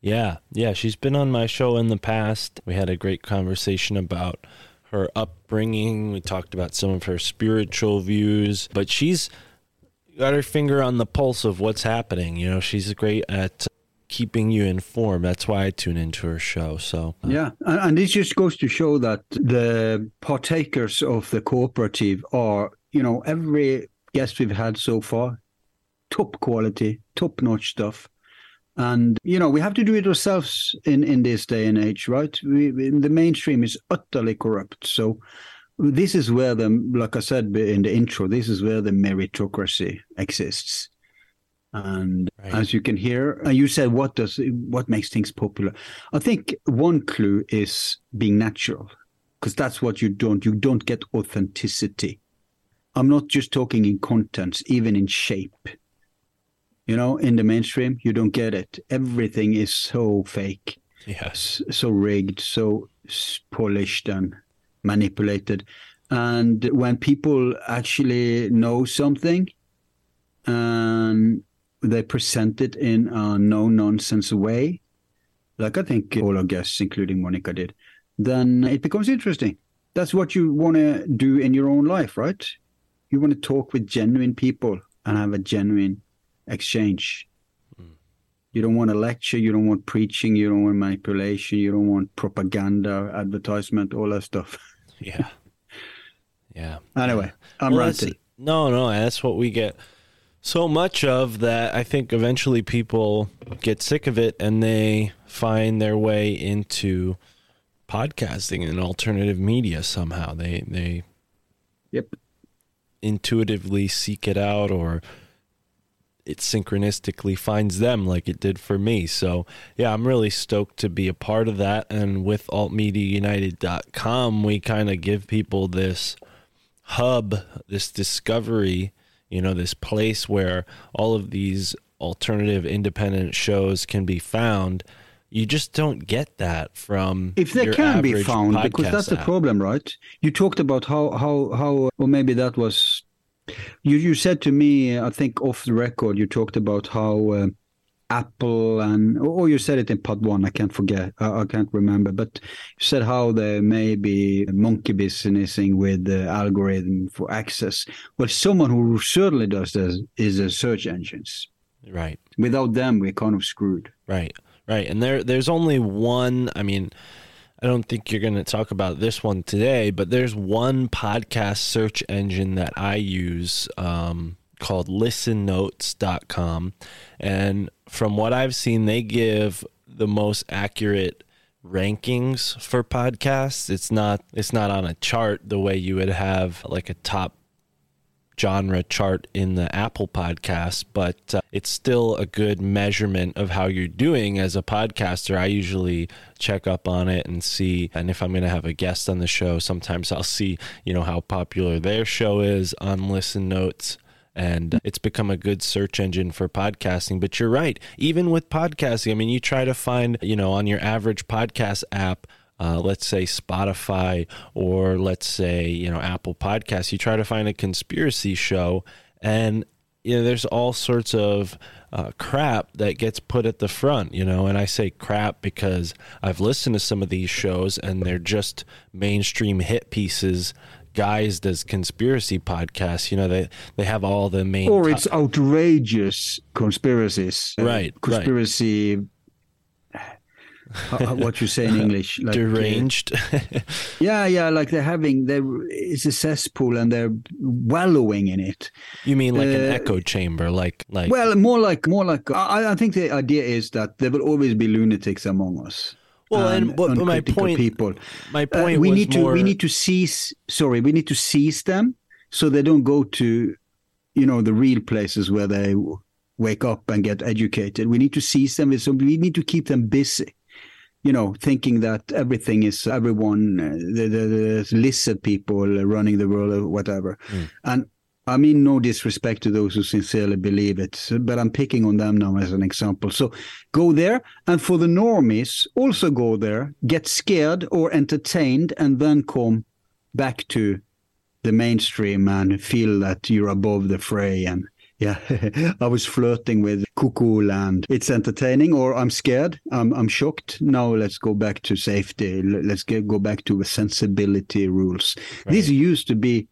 Yeah, yeah, she's been on my show in the past. We had a great conversation about her upbringing. We talked about some of her spiritual views, but she's got her finger on the pulse of what's happening. You know, she's great at keeping you informed. That's why I tune into her show. So, uh,
Yeah, and, and this just goes to show that the partakers of the cooperative are, you know, every guest we've had so far, top quality, top notch stuff. And you know we have to do it ourselves in in this day and age, right? We, the mainstream is utterly corrupt. So this is where the, like I said in the intro, this is where the meritocracy exists. And
Right.
as you can hear, uh, you said what does what makes things popular? I think one clue is being natural, because that's what you don't. You don't get authenticity. I'm not just talking in contents, even in shape. You know, in the mainstream, you don't get it. Everything is so fake,
yes,
so rigged, so polished and manipulated. And when people actually know something and they present it in a no nonsense way, like I think all our guests, including Monica, did, then it becomes interesting. That's what you want to do in your own life, right? You want to talk with genuine people and have a genuine exchange. Hmm. You don't want a lecture, you don't want preaching, you don't want manipulation, you don't want propaganda, advertisement, all that stuff.
yeah, yeah.
Anyway, I'm
Well,
ranting.
No, no, that's what we get so much of that I think eventually people get sick of it and they find their way into podcasting and alternative media somehow. They they
Yep.
intuitively seek it out or it synchronistically finds them like it did for me. So, yeah, I'm really stoked to be a part of that. And with altmediaunited.com, we kind of give people this hub, this discovery, you know, this place where all of these alternative independent shows can be found. You just don't get that from
If they can be found, because that's the problem, right? You talked about how how how, or maybe that was, you you said to me, I think off the record, you talked about how uh, Apple and or you said it in part one. I can't forget. I, I can't remember. But you said how there may be monkey businessing with the algorithm for access. Well, someone who certainly does this is the search engines.
Right.
Without them, we're kind of screwed.
Right. Right. And there there's only one. I mean. I don't think you're going to talk about this one today, but there's one podcast search engine that I use um, called listennotes.com. And from what I've seen, they give the most accurate rankings for podcasts. It's not it's not on a chart the way you would have like a top genre chart in the Apple podcast, but uh, it's still a good measurement of how you're doing as a podcaster. I usually check up on it and see, and if I'm going to have a guest on the show, sometimes I'll see, you know, how popular their show is on Listen Notes and it's become a good search engine for podcasting. But you're right, even with podcasting, I mean, you try to find, you know, on your average podcast app, uh, let's say Spotify or let's say, you know, Apple Podcasts, you try to find a conspiracy show and you know, there's all sorts of uh, crap that gets put at the front, you know, and I say crap because I've listened to some of these shows and they're just mainstream hit pieces guised as conspiracy podcasts. You know, they they have all the main
or it's outrageous conspiracies,
right?
Conspiracy.
Right.
what you say in English?
Like, Deranged.
Uh, yeah, yeah, like they're having there is a cesspool and they're wallowing in it.
You mean like uh, an echo chamber, like like?
Well, more like more like. I, I think the idea is that there will always be lunatics among us.
Well, and, and what, my point, people. My uh, point.
Uh, we
need
more... to we need to seize. Sorry, we need to seize them so they don't go to, you know, the real places where they wake up and get educated. We need to seize them. So we need to keep them busy. You know, thinking that everything is everyone, uh, the, the, the lizard people running the world or whatever. Mm. And I mean, no disrespect to those who sincerely believe it, but I'm picking on them now as an example. So go there. And for the normies, also go there, get scared or entertained, and then come back to the mainstream and feel that you're above the fray. And yeah, I was flirting with cuckoo land. It's entertaining, or I'm scared. I'm, I'm shocked. Now let's go back to safety. Let's get, go back to the sensibility rules. Right. This used to be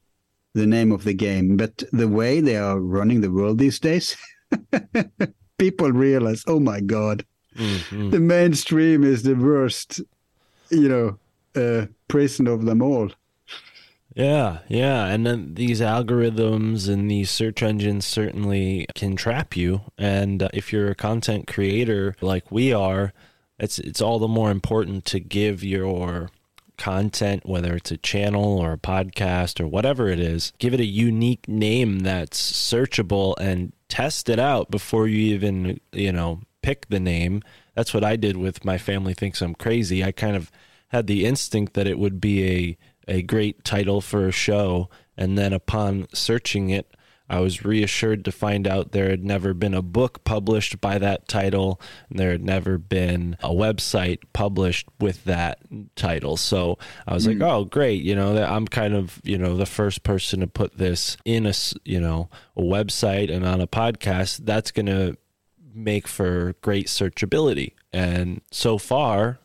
the name of the game. But the way they are running the world these days, people realize, oh my God, mm-hmm. the mainstream is the worst, you know, uh, prison of them all.
Yeah, yeah. And then these algorithms and these search engines certainly can trap you. And uh, if you're a content creator like we are, it's it's all the more important to give your content, whether it's a channel or a podcast or whatever it is, give it a unique name that's searchable and test it out before you even, you know, pick the name. That's what I did with My Family Thinks I'm Crazy. I kind of had the instinct that it would be a, a great title for a show. And then upon searching it, I was reassured to find out there had never been a book published by that title, and there had never been a website published with that title. So I was mm. like, "Oh, great! You know, I'm kind of you know the first person to put this in a you know a website and on a podcast. That's going to make for great searchability." And so far,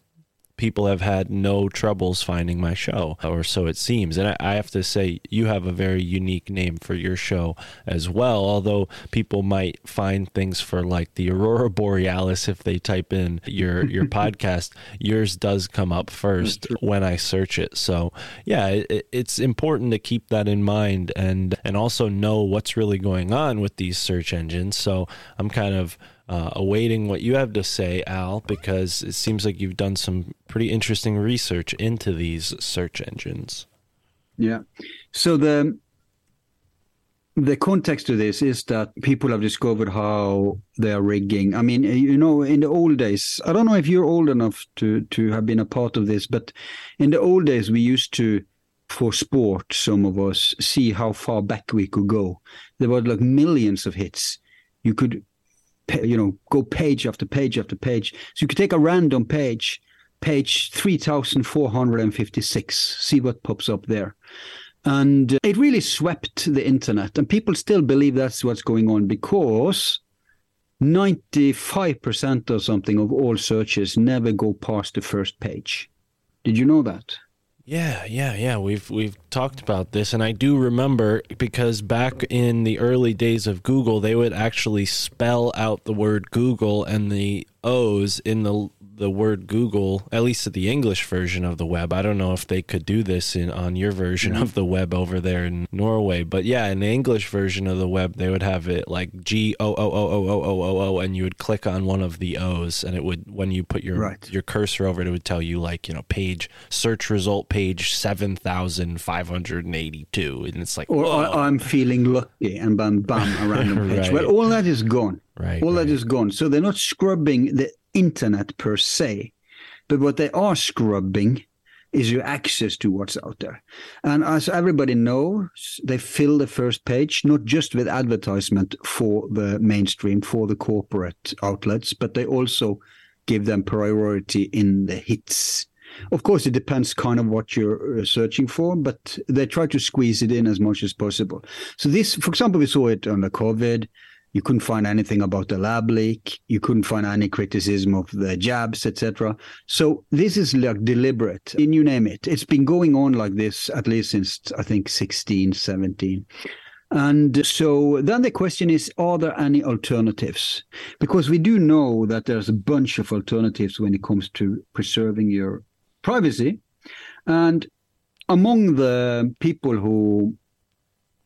people have had no troubles finding my show, or so it seems. And I, I, have to say, you have a very unique name for your show as well. Although people might find things for like the aurora borealis if they type in your your podcast, yours does come up first when I search it. So yeah, it, it's important to keep that in mind and and also know what's really going on with these search engines. So I'm kind of uh, awaiting what you have to say, Al, because it seems like you've done some pretty interesting research into these search engines.
Yeah. So the the context to this is that people have discovered how they are rigging. I mean, you know, in the old days, I don't know if you're old enough to to have been a part of this, but in the old days, we used to, for sport, some of us see how far back we could go. There were like millions of hits. You could you know, go page after page after page. So you could take a random page, page 3456, see what pops up there. And uh, it really swept the internet. And people still believe that's what's going on because 95% or something of all searches never go past the first page. Did you know that?
Yeah, yeah, yeah. We've we've talked about this, and I do remember because back in the early days of Google, they would actually spell out the word Google and the O's in the the word Google, at least the English version of the web. I don't know if they could do this in on your version of the web over there in Norway, but yeah, in the English version of the web, they would have it like G O O O O O O O O, and you would click on one of the O's, and it would when you put your
Right.
your cursor over it, it would tell you like you know page search result page seven thousand five hundred and eighty two, and it's like
Or
whoa.
I'm feeling lucky and bam, bam, a random page.
Right.
Well, all that is gone.
right,
all
right.
that is gone. So they're not scrubbing the internet per se, but what they are scrubbing is your access to what's out there. And as everybody knows, they fill the first page not just with advertisement for the mainstream, for the corporate outlets, but they also give them priority in the hits. Of course, it depends kind of what you're uh, searching for, but they try to squeeze it in as much as possible. So this, for example, we saw it under COVID. You couldn't find anything about the lab leak. You couldn't find any criticism of the jabs, etc. So this is like deliberate. And you name it. It's been going on like this at least since I think 16, 17. And so then the question is, are there any alternatives? Because we do know that there's a bunch of alternatives when it comes to preserving your privacy. And among the people who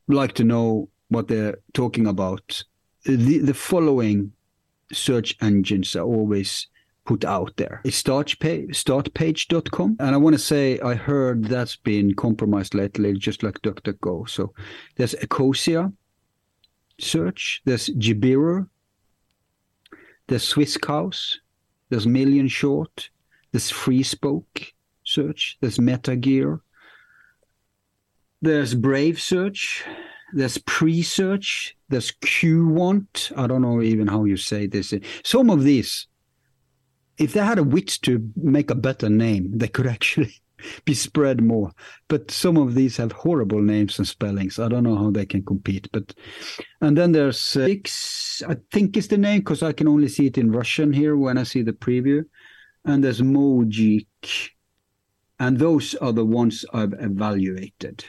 like to know what they're talking about, the, the following search engines are always put out there. It's startpage, startpage.com. And I want to say I heard that's been compromised lately, just like DuckDuckGo. So there's Ecosia search, there's Gibiru, there's Swisscows, there's Million Short, there's Freespoke search, there's MetaGer, there's Brave Search, there's Presearch, there's Qwant. I don't know even how you say this. Some of these, if they had a wit to make a better name, they could actually be spread more. But some of these have horrible names and spellings. I don't know how they can compete. But and then there's uh, X, I think is the name because I can only see it in Russian here when I see the preview. And there's Mojeek, and those are the ones I've evaluated.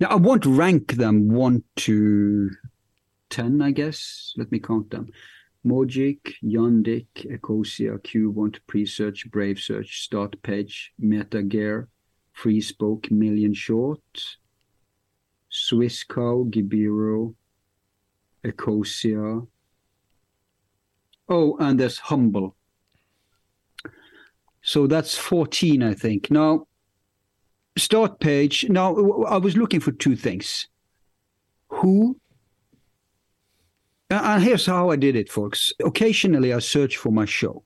Now, I won't rank them 1 to 10, I guess. Let me count them. Mojeek, Yandex, Ecosia, Qwant, Presearch, Brave Search, Start Page, MetaGer, Free Spoke, Million Short, Swiss Cow, Gibiru, Ecosia. Oh, and there's Humble. So that's 14, I think. Now, start page. Now, I was looking for two things. Who? And here's how I did it, folks. Occasionally, I search for my show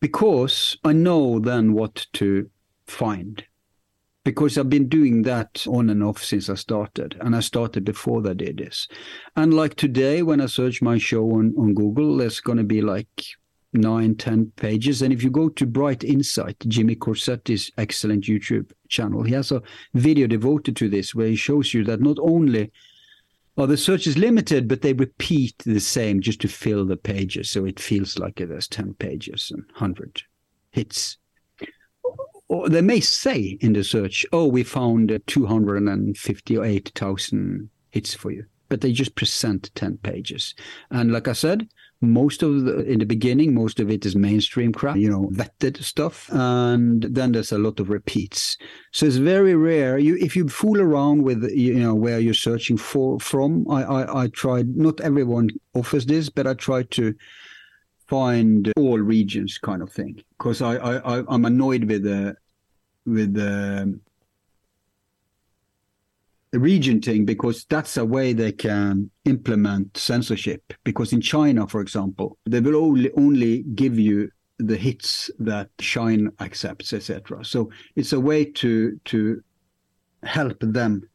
because I know then what to find. Because I've been doing that on and off since I started, and I started before they did this. And like today, when I search my show on, on Google, there's going to be like nine, ten pages. And if you go to Bright Insight, Jimmy Corsetti's excellent YouTube channel, he has a video devoted to this where he shows you that not only are the searches limited, but they repeat the same just to fill the pages. So it feels like there's 10 pages and 100 hits. Or they may say in the search, oh, we found 258,000 hits for you. But they just present 10 pages. And like I said, most of the in the beginning most of it is mainstream crap you know vetted stuff and then there's a lot of repeats. So it's very rare. You if you fool around with you know where you're searching for from i i, I tried not everyone offers this but i tried to find all regions kind of thing because I, I i i'm annoyed with the with the region thing because that's a way they can implement censorship. Because in China, for example, they will only only give you the hits that Shine accepts, etc. So it's a way to to help them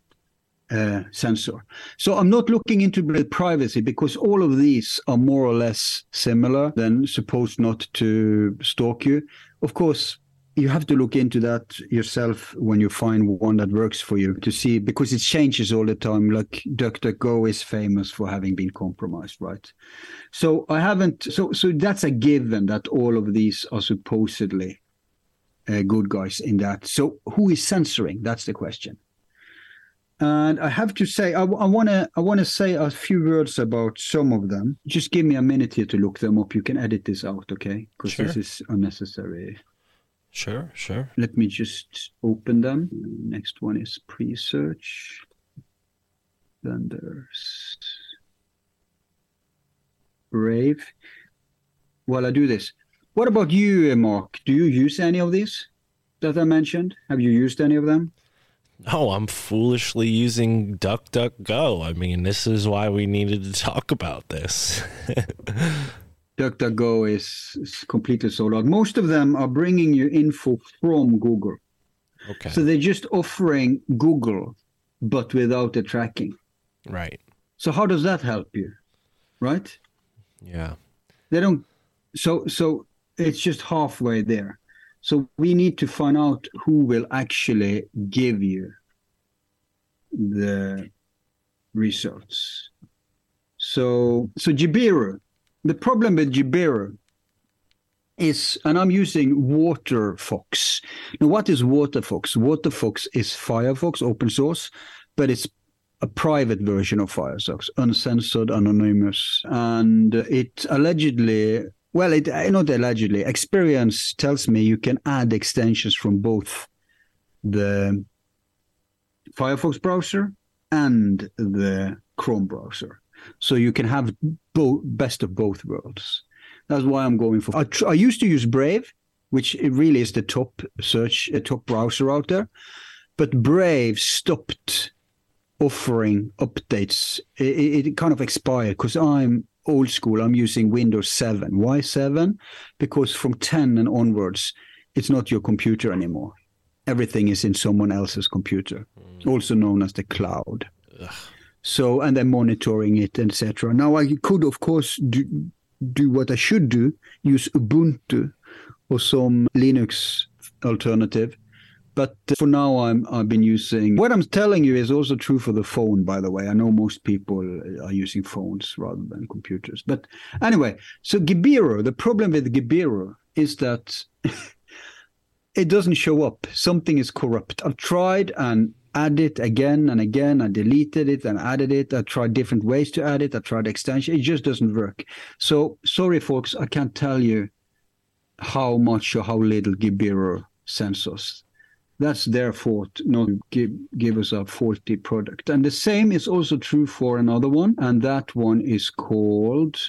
uh, censor. So I'm not looking into privacy because all of these are more or less similar. Then supposed not to stalk you. Of course, you have to look into that yourself when you find one that works for you to see because it changes all the time. Like DuckDuckGo is famous for having been compromised, right? So I haven't. So so that's a given that all of these are supposedly uh, good guys in that. So who is censoring? That's the question. And I have to say, I want to I want to say a few words about some of them. Just give me a minute here to look them up. You can edit this out, okay? Because
Sure.
this is unnecessary.
Sure, sure.
Let me just open them. Next one is Presearch. Then there's Brave. While I do this, what about you, Mark? Do you use any of these that I mentioned? Have you used any of them?
No, I'm foolishly using DuckDuckGo. I mean, this is why we needed to talk about this.
DuckDuckGo is, is completely sold out. Most of them are bringing you info from Google.
okay.
So they're just offering Google, but without the tracking.
right.
So how does that help you? Right?
Yeah.
They don't. So so it's just halfway there. So we need to find out who will actually give you the results. So so Gibiru, the problem with Gibiru is, and I'm using WaterFox. Now, what is WaterFox? WaterFox is Firefox, open source, but it's a private version of Firefox, uncensored, anonymous, and it allegedly, well, it uh, not allegedly, experience tells me you can add extensions from both the Firefox browser and the Chrome browser, so you can have both best of both worlds. That's why I'm going for. I, tr- I used to use Brave, which it really is the top search, uh, top browser out there, but Brave stopped offering updates. It, it kind of expired because I'm old school. I'm using Windows 7. Why 7? Because from 10 and onwards, it's not your computer anymore. Everything is in someone else's computer, also known as the cloud. So, and they're monitoring it, etc. Now, I could, of course, do, do what I should do use Ubuntu or some Linux alternative. But uh, for now I'm I've been using what I'm telling you is also true for the phone by the way. I know most people are using phones rather than computers. But anyway so Gibiru the problem with Gibiru is that it doesn't show up. Something is corrupt. I've tried and added it again and again I deleted it and added it I tried different ways to add it I tried extension it just doesn't work so sorry folks I can't tell you how much or how little Gibiru sends us that's their fault not give, give us a faulty product. And the same is also true for another one, and that one is called.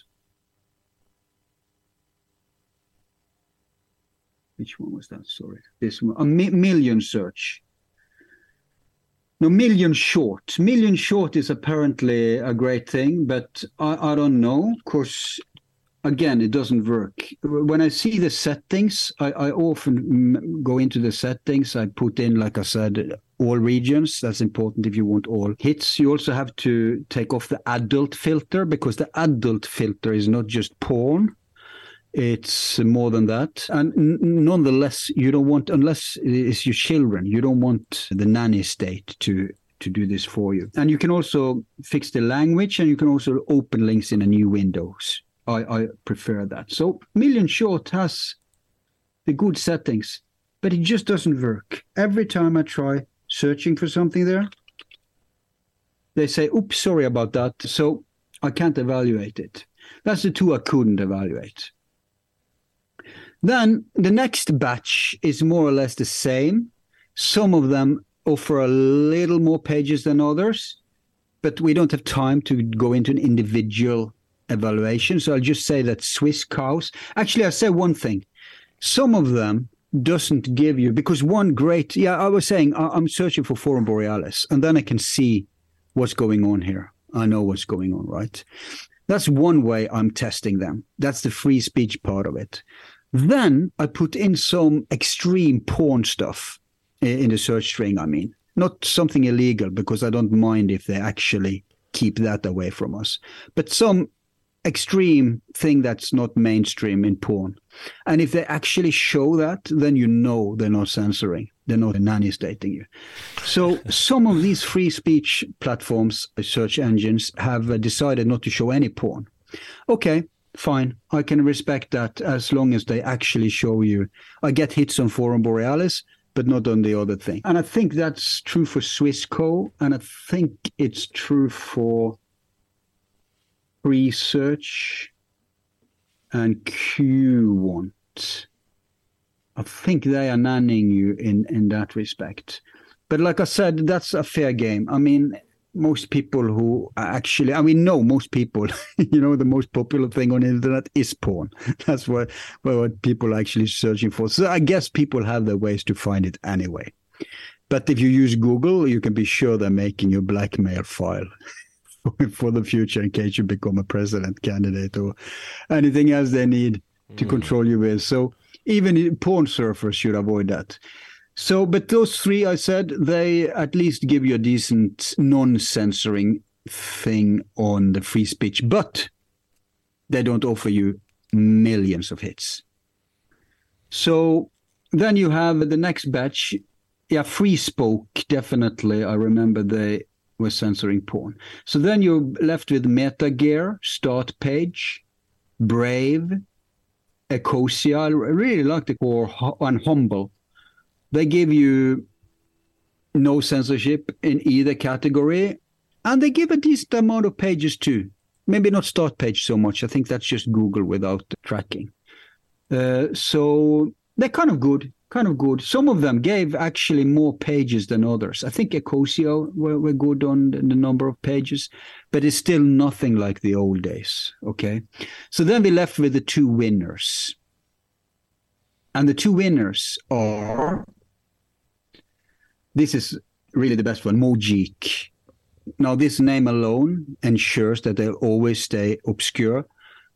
Which one was that? Sorry. This one. A mi- million search. No, million short. Million short is apparently a great thing, but I, I don't know. Of course, again, it doesn't work. When I see the settings, I, I often go into the settings. I put in, like I said, all regions. That's important if you want all hits. You also have to take off the adult filter because the adult filter is not just porn. It's more than that. And n- nonetheless, you don't want, unless it's your children, you don't want the nanny state to to do this for you. And you can also fix the language and you can also open links in a new windows. I, I prefer that. So Million Short has the good settings, but it just doesn't work. Every time I try searching for something there, they say, oops, sorry about that. So I can't evaluate it. That's the two I couldn't evaluate. Then the next batch is more or less the same. Some of them offer a little more pages than others, but we don't have time to go into an individual evaluation. So I'll just say that Swisscows. Actually, I'll say one thing. Some of them doesn't give you because one great. Yeah, I was saying I- I'm searching for Forum Borealis, and then I can see what's going on here. I know what's going on, right? That's one way I'm testing them. That's the free speech part of it. Then I put in some extreme porn stuff in the search string. I mean, not something illegal because I don't mind if they actually keep that away from us, but some extreme thing that's not mainstream in porn. And if they actually show that, then you know they're not censoring. They're not nanny stating you. So some of these free speech platforms, search engines, have uh, decided not to show any porn. Okay, fine. I can respect that as long as they actually show you. I get hits on Forum Borealis, but not on the other thing. And I think that's true for Swissco, and I think it's true for research and Qwant. I think they are nanning you in, in that respect. But like I said, that's a fair game. I mean, most people who actually, I mean, no, most people, you know, the most popular thing on the internet is porn. That's what, what people are actually searching for. So I guess people have their ways to find it anyway. But if you use Google, you can be sure they're making your blackmail file for the future in case you become a president candidate or anything else they need to mm. control you with. So even porn surfers should avoid that. So, but those three I said, they at least give you a decent non censoring thing on the free speech, but they don't offer you millions of hits. So then you have the next batch. Yeah, Freespoke, definitely. I remember they were censoring porn. So then you're left with MetaGer, Start Page, Brave, Ecosia. I really like the core and Humble. They give you no censorship in either category, and they give a decent amount of pages too. Maybe not start page so much. I think that's just Google without tracking. Uh, so they're kind of good kind of good. Some of them gave actually more pages than others. I think Ecosia were, were good on the number of pages, but it's still nothing like the old days. Okay. So then we left with the two winners. And the two winners are this is really the best one, Mogeek. Now, this name alone ensures that they'll always stay obscure,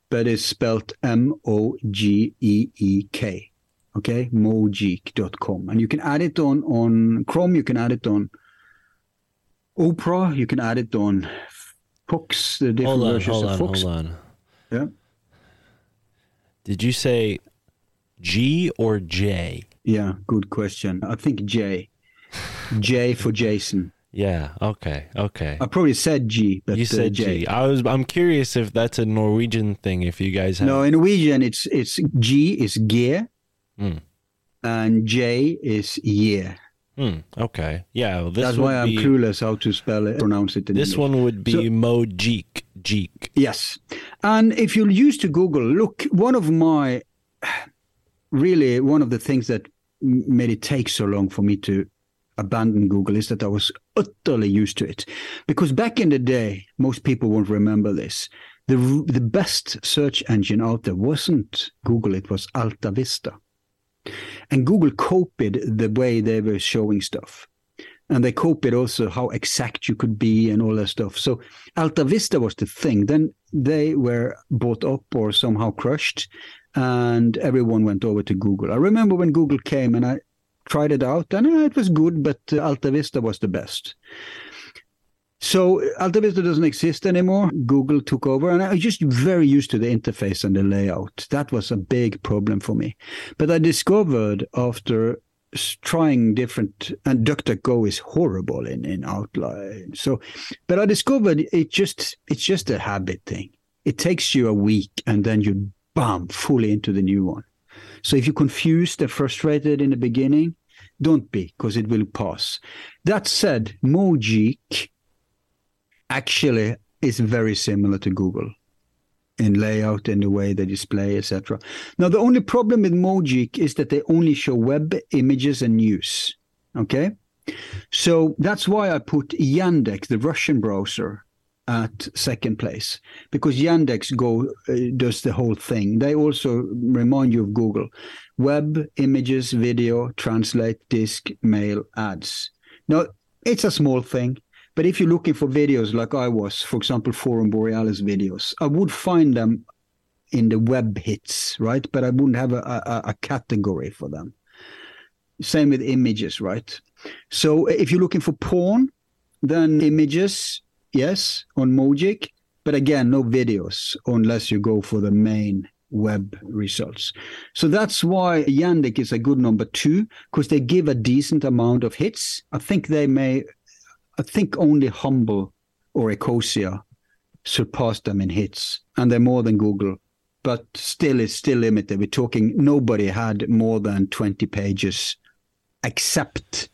but it's spelled M O G E E K okay? Mogeek.com and you can add it on on chrome you can add it on opera you can add it on fox the different
hold on,
versions
hold
of
on,
fox.
hold on.
Yeah.
Did you say g or j?
Yeah good question. I think j j for jason
yeah okay okay
i probably said g but
you said
uh, j
g i was i'm curious if that's a norwegian thing if you guys have
no in norwegian it's it's g is gear
Mm.
and J is year.
Hmm, okay. Yeah. Well, this
That's why I'm
be,
clueless how to spell it, pronounce it. In
This
English.
one would be
So-
Mojeek. Jeek.
Yes. And if you're used to Google, look, one of my really one of the things that made it take so long for me to abandon Google is that I was utterly used to it. Because back in the day, most people won't remember this. The the best search engine out there wasn't Google, it was Alta Vista. And Google copied the way they were showing stuff. And they copied also how exact you could be and all that stuff. So Alta Vista was the thing. Then they were bought up or somehow crushed, and everyone went over to Google. I remember when Google came and I tried it out, and uh, it was good, but uh, Alta Vista was the best. So Alta Vista doesn't exist anymore. Google took over, and I was just very used to the interface and the layout. That was a big problem for me. But I discovered after trying different, and DuckDuckGo is horrible in in outline. So, but I discovered it just it's just a habit thing. It takes you a week, and then you bam fully into the new one. So if you're confused and frustrated in the beginning, don't be, because it will pass. That said, Mojeek actually is very similar to Google in layout and the way they display, etc. Now, the only problem with Mojeek is that they only show web images and news. Okay, so that's why I put Yandex, the Russian browser, at second place because Yandex go uh, does the whole thing. They also remind you of Google: web, images, video, translate, disk, mail, ads. Now, it's a small thing. But if you're looking for videos like I was, for example, Forum Borealis videos, I would find them in the web hits, right? But I wouldn't have a, a, a category for them. Same with images, right? So if you're looking for porn, then images, yes, on Mojeek, But again, no videos unless you go for the main web results. So that's why Yandex is a good number two because they give a decent amount of hits. I think they may, I think only Humble or Ecosia surpass them in hits, and they're more than Google. But still, it's still limited. We're talking nobody had more than 20 pages except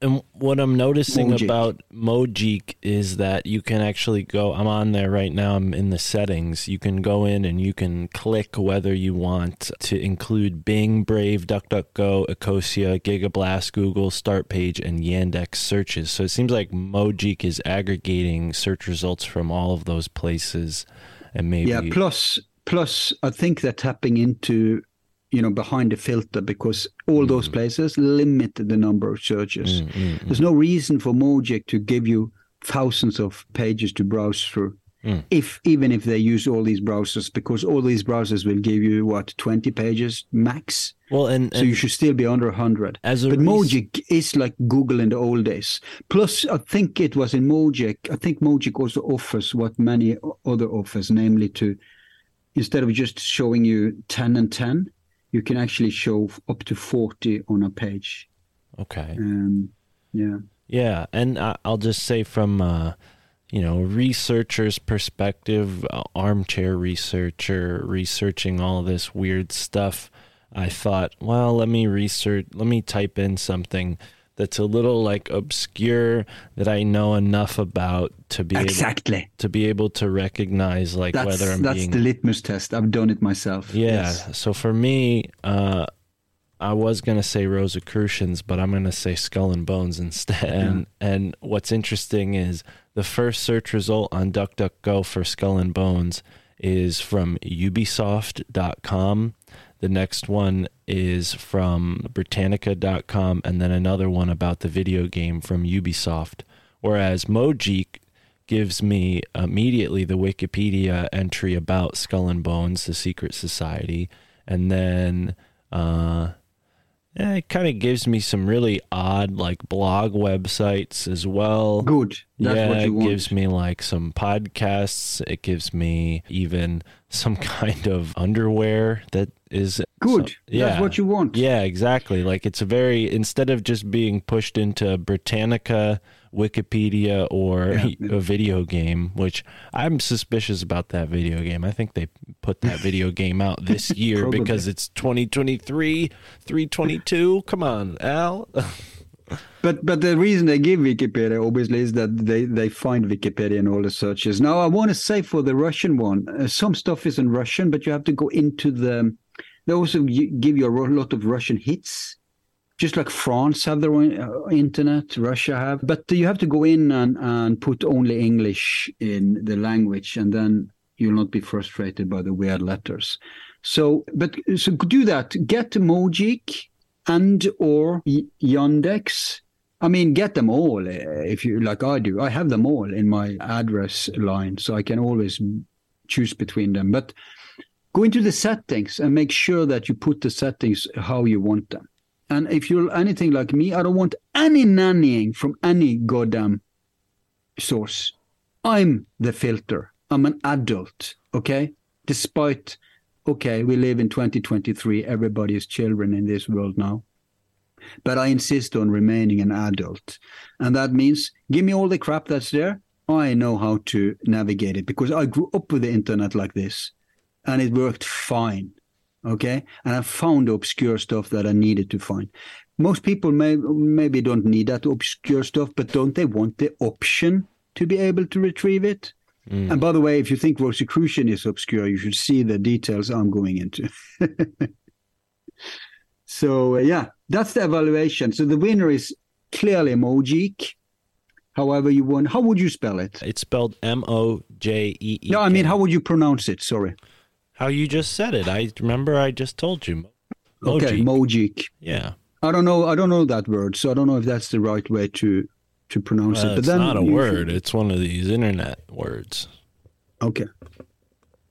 and what I'm noticing about Mojeek is that you can actually go. I'm on there right now. I'm in the settings. You can go in and you can click whether you want to include Bing, Brave, DuckDuckGo, Ecosia, Gigablast, Google, Start Page, and Yandex searches. So it seems like Mojeek is aggregating search results from all of those places, and maybe
Yeah, plus plus I think they're tapping into you know behind the filter because all those places limit the number of searches.
Mm, mm, mm.
There's no reason for Mojeek to give you thousands of pages to browse through.
Mm.
If even if they use all these browsers, because all these browsers will give you what 20 pages max,
well, and,
so you should still be under 100.
as a
But
res-
Mojeek is like Google in the old days. Plus, I think it was in Mojeek. I think Mojeek also offers what many other offers, namely to instead of just showing you 10 and 10, you can actually show up to 40 on a page.
okay.
Um, yeah.
Yeah, and I'll just say from uh, you know researcher's perspective, uh, armchair researcher researching all this weird stuff, I thought, well, let me research, let me type in something that's a little like obscure that I know enough about to be able to be able to recognize like
That's,
whether I'm
that's
being
the litmus test. I've done it myself.
yeah.
Yes.
So for me, uh, I was gonna say Rosicrucians, but I'm gonna say Skull and Bones instead. And and what's interesting is the first search result on DuckDuckGo for Skull and Bones is from Ubisoft.com. The next one is from Britannica.com, and then another one about the video game from Ubisoft. Whereas Mojeek gives me immediately the Wikipedia entry about Skull and Bones, the secret society, and then uh, it kind of gives me some really odd like blog websites as well.
Good. That's
yeah,
what you
it
want.
gives me like some podcasts. It gives me even some kind of underwear that is
Good.
so- yeah,
That's what you want.
yeah, exactly. Like it's a very instead of just being pushed into Britannica, Wikipedia, or
Yeah.
a video game, which I'm suspicious about that video game. I think they put that video game out this year because it's 2023, 322. Come on, Al.
But but the reason they give Wikipedia obviously is that they they find Wikipedia in all the searches. Now I want to say for the Russian one, uh, some stuff is in Russian, but you have to go into the. They also give you a lot of Russian hits, just like France have their own uh, internet, Russia have. But you have to go in and and put only English in the language, and then you'll not be frustrated by the weird letters. So, but so do that. Get Mojeek and or Yandex. I mean, get them all uh, if you like I do. I have them all in my address line, so I can always choose between them. But go into the settings and make sure that you put the settings how you want them. And if you're anything like me, I don't want any nannying from any goddamn source. I'm the filter. I'm an adult, okay? Despite, okay, we live in 2023, everybody is children in this world now. But I insist on remaining an adult. And that means give me all the crap that's there. I know how to navigate it because I grew up with the internet like this and it worked fine. Okay. And I found the obscure stuff that I needed to find. Most people may maybe don't need that obscure stuff, but don't they want the option to be able to retrieve it?
Mm.
And by the way, if you think Rosicrucian is obscure, you should see the details I'm going into. so uh, yeah, that's the evaluation. So the winner is clearly Mojeek. However you want. How would you spell it?
It's spelled M O J E E.
No, I mean how would you pronounce it? Sorry.
How you just said it. I remember I just told you.
Okay,
Mojeek.
Mojic.
yeah.
I don't know. I don't know that word, so I don't know if that's the right way to to pronounce
Well,
it. But
it's
then
not a word.
should-
It's one of these internet words.
Okay.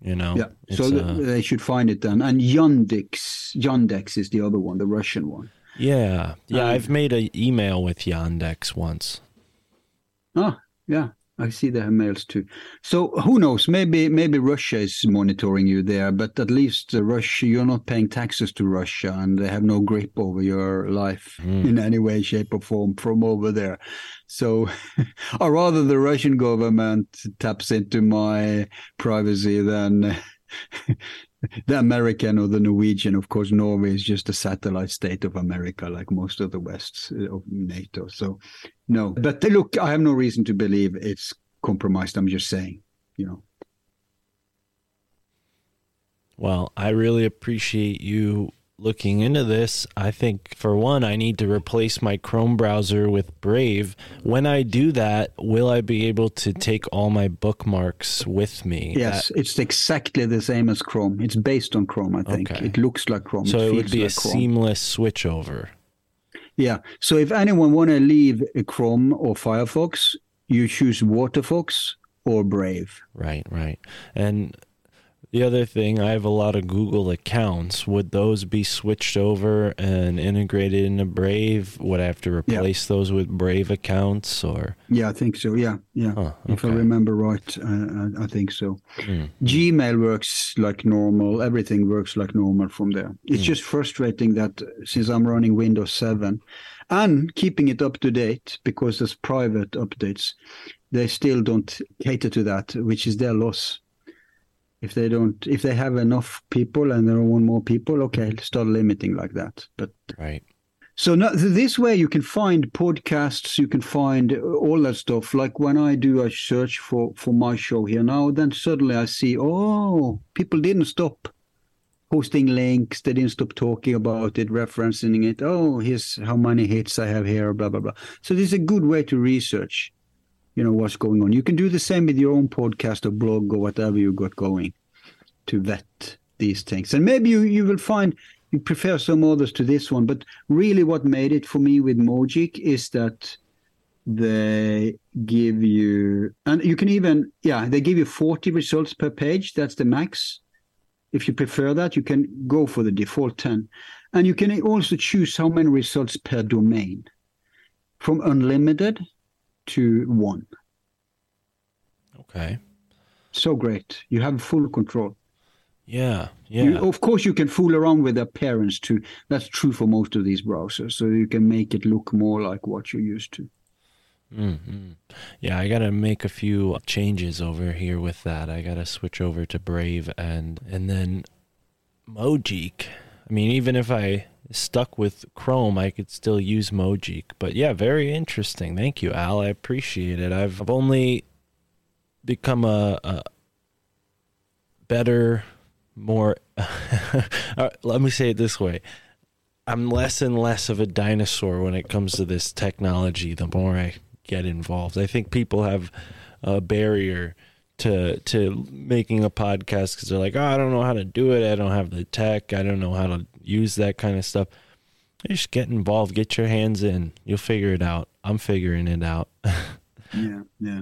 You know.
Yeah. So th-
uh,
they should find it then. And Yandex, Yandex is the other one, the Russian one.
yeah, yeah.
Um,
I've made an email with Yandex once.
Ah, yeah. I see they have mails too. So who knows? Maybe maybe Russia is monitoring you there, but at least uh, Russia, you're not paying taxes to Russia, and they have no grip over your life
Mm.
in any way, shape, or form from over there. So, or rather, the Russian government taps into my privacy than the American or the Norwegian. Of course, Norway is just a satellite state of America, like most of the West uh, of NATO. So, no. But look, I have no reason to believe it's compromised. I'm just saying, you know.
Well, I really appreciate you looking into this. I think, for one, I need to replace my Chrome browser with Brave. When I do that, will I be able to take all my bookmarks with me?
Yes, it's exactly the same as Chrome. It's based on Chrome, I think.
Okay.
It looks like Chrome.
So it would
feels
be a
like Chrome.
seamless switchover.
Yeah. So if anyone want to leave a Chrome or Firefox, you choose Waterfox or Brave.
Right, right. And the other thing, I have a lot of Google accounts. Would those be switched over and integrated into Brave? Would I have to
Yeah.
replace those with Brave accounts or?
Yeah, I think so. Yeah, yeah.
Huh,
If I remember right, uh, I, I think so.
Hmm.
Gmail works like normal. Everything works like normal from there. It's
Mm.
just frustrating that uh, since I'm running Windows 7 and keeping it up to date because there's private updates, they still don't cater to that, which is their loss. If they don't, if they have enough people and they want more people, okay, start limiting like that. But
Right.
so no, this way you can find podcasts, you can find all that stuff. Like when I do a search for for my show here now, then suddenly I see, oh, people didn't stop posting links. They didn't stop talking about it, referencing it. Oh, here's how many hits I have here, blah blah blah. So this is a good way to research, you know, what's going on. You can do the same with your own podcast or blog or whatever you got going to vet these things. And maybe you, you will find you prefer some others to this one, but really what made it for me with Mojeek is that they give you and you can even yeah, they give you 40 results per page. That's the max. If you prefer that, you can go for the default 10. And you can also choose how many results per domain from unlimited to one.
Okay.
So great. You have full control.
Yeah. Yeah.
You, of course, you can fool around with the appearance too. That's true for most of these browsers. So you can make it look more like what you're used to.
Mm-hmm. Yeah, I gotta make a few changes over here with that. I gotta switch over to Brave and and then Mojeek. I mean, even if I stuck with Chrome, I could still use Mojeek. But yeah, very interesting. Thank you, Al. I appreciate it. I've I've only become a, a better, more. Uh, let me say it this way. I'm less and less of a dinosaur when it comes to this technology the more I get involved. I think people have a barrier to to making a podcast cuz they're like, "Oh, I don't know how to do it. I don't have the tech. I don't know how to use that kind of stuff." Just get involved, get your hands in. You'll figure it out. I'm figuring it out.
Yeah, yeah.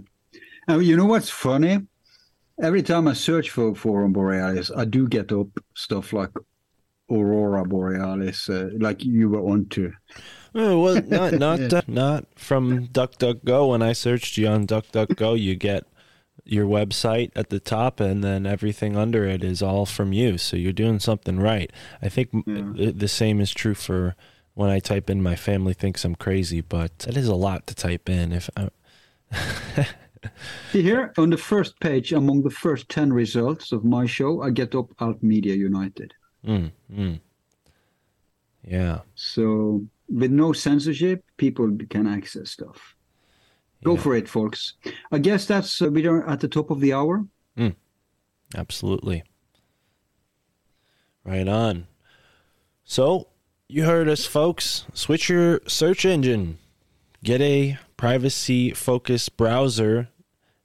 You know what's funny? Every time I search for Forum Borealis, I do get up stuff like Aurora Borealis, uh, like you were onto.
Oh, well, not not uh, not from DuckDuckGo. When I searched you on DuckDuckGo, you get your website at the top, and then everything under it is all from you. So you're doing something right. I think m the, same is true for when I type in "my family thinks I'm crazy," but that is a lot to type in. If
here on the first page, among the first 10 results of my show, I get up Alt Media United.
mm, mm. yeah,
So with no censorship, people can access stuff. Go
Yeah.
for it, folks. I guess that's uh, we are at the top of the hour.
Absolutely. Right on. So, you heard us, folks. Switch your search engine. Get a privacy focused browser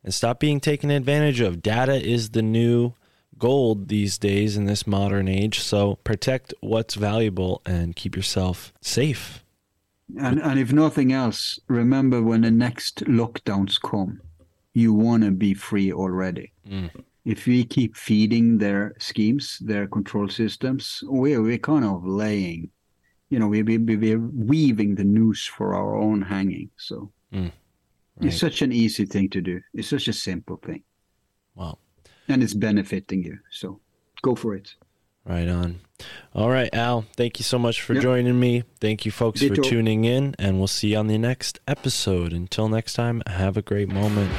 and stop being taken advantage of. Data is the new gold these days in this modern age. So, protect what's valuable and keep yourself safe.
And and if nothing else, remember when the next lockdowns come, you want to be free already.
Mm.
If we keep feeding their schemes, their control systems, we're we're kind of laying, you know, we we we're weaving the noose for our own hanging. So
Mm. Right.
It's such an easy thing to do. It's such a simple thing,
Wow.
and it's benefiting you. So go for it.
Right on. All right, Al. Thank you so much for
Yeah.
joining me. Thank you, folks, for tuning in, and we'll see you on the next episode. Until next time, have a great moment.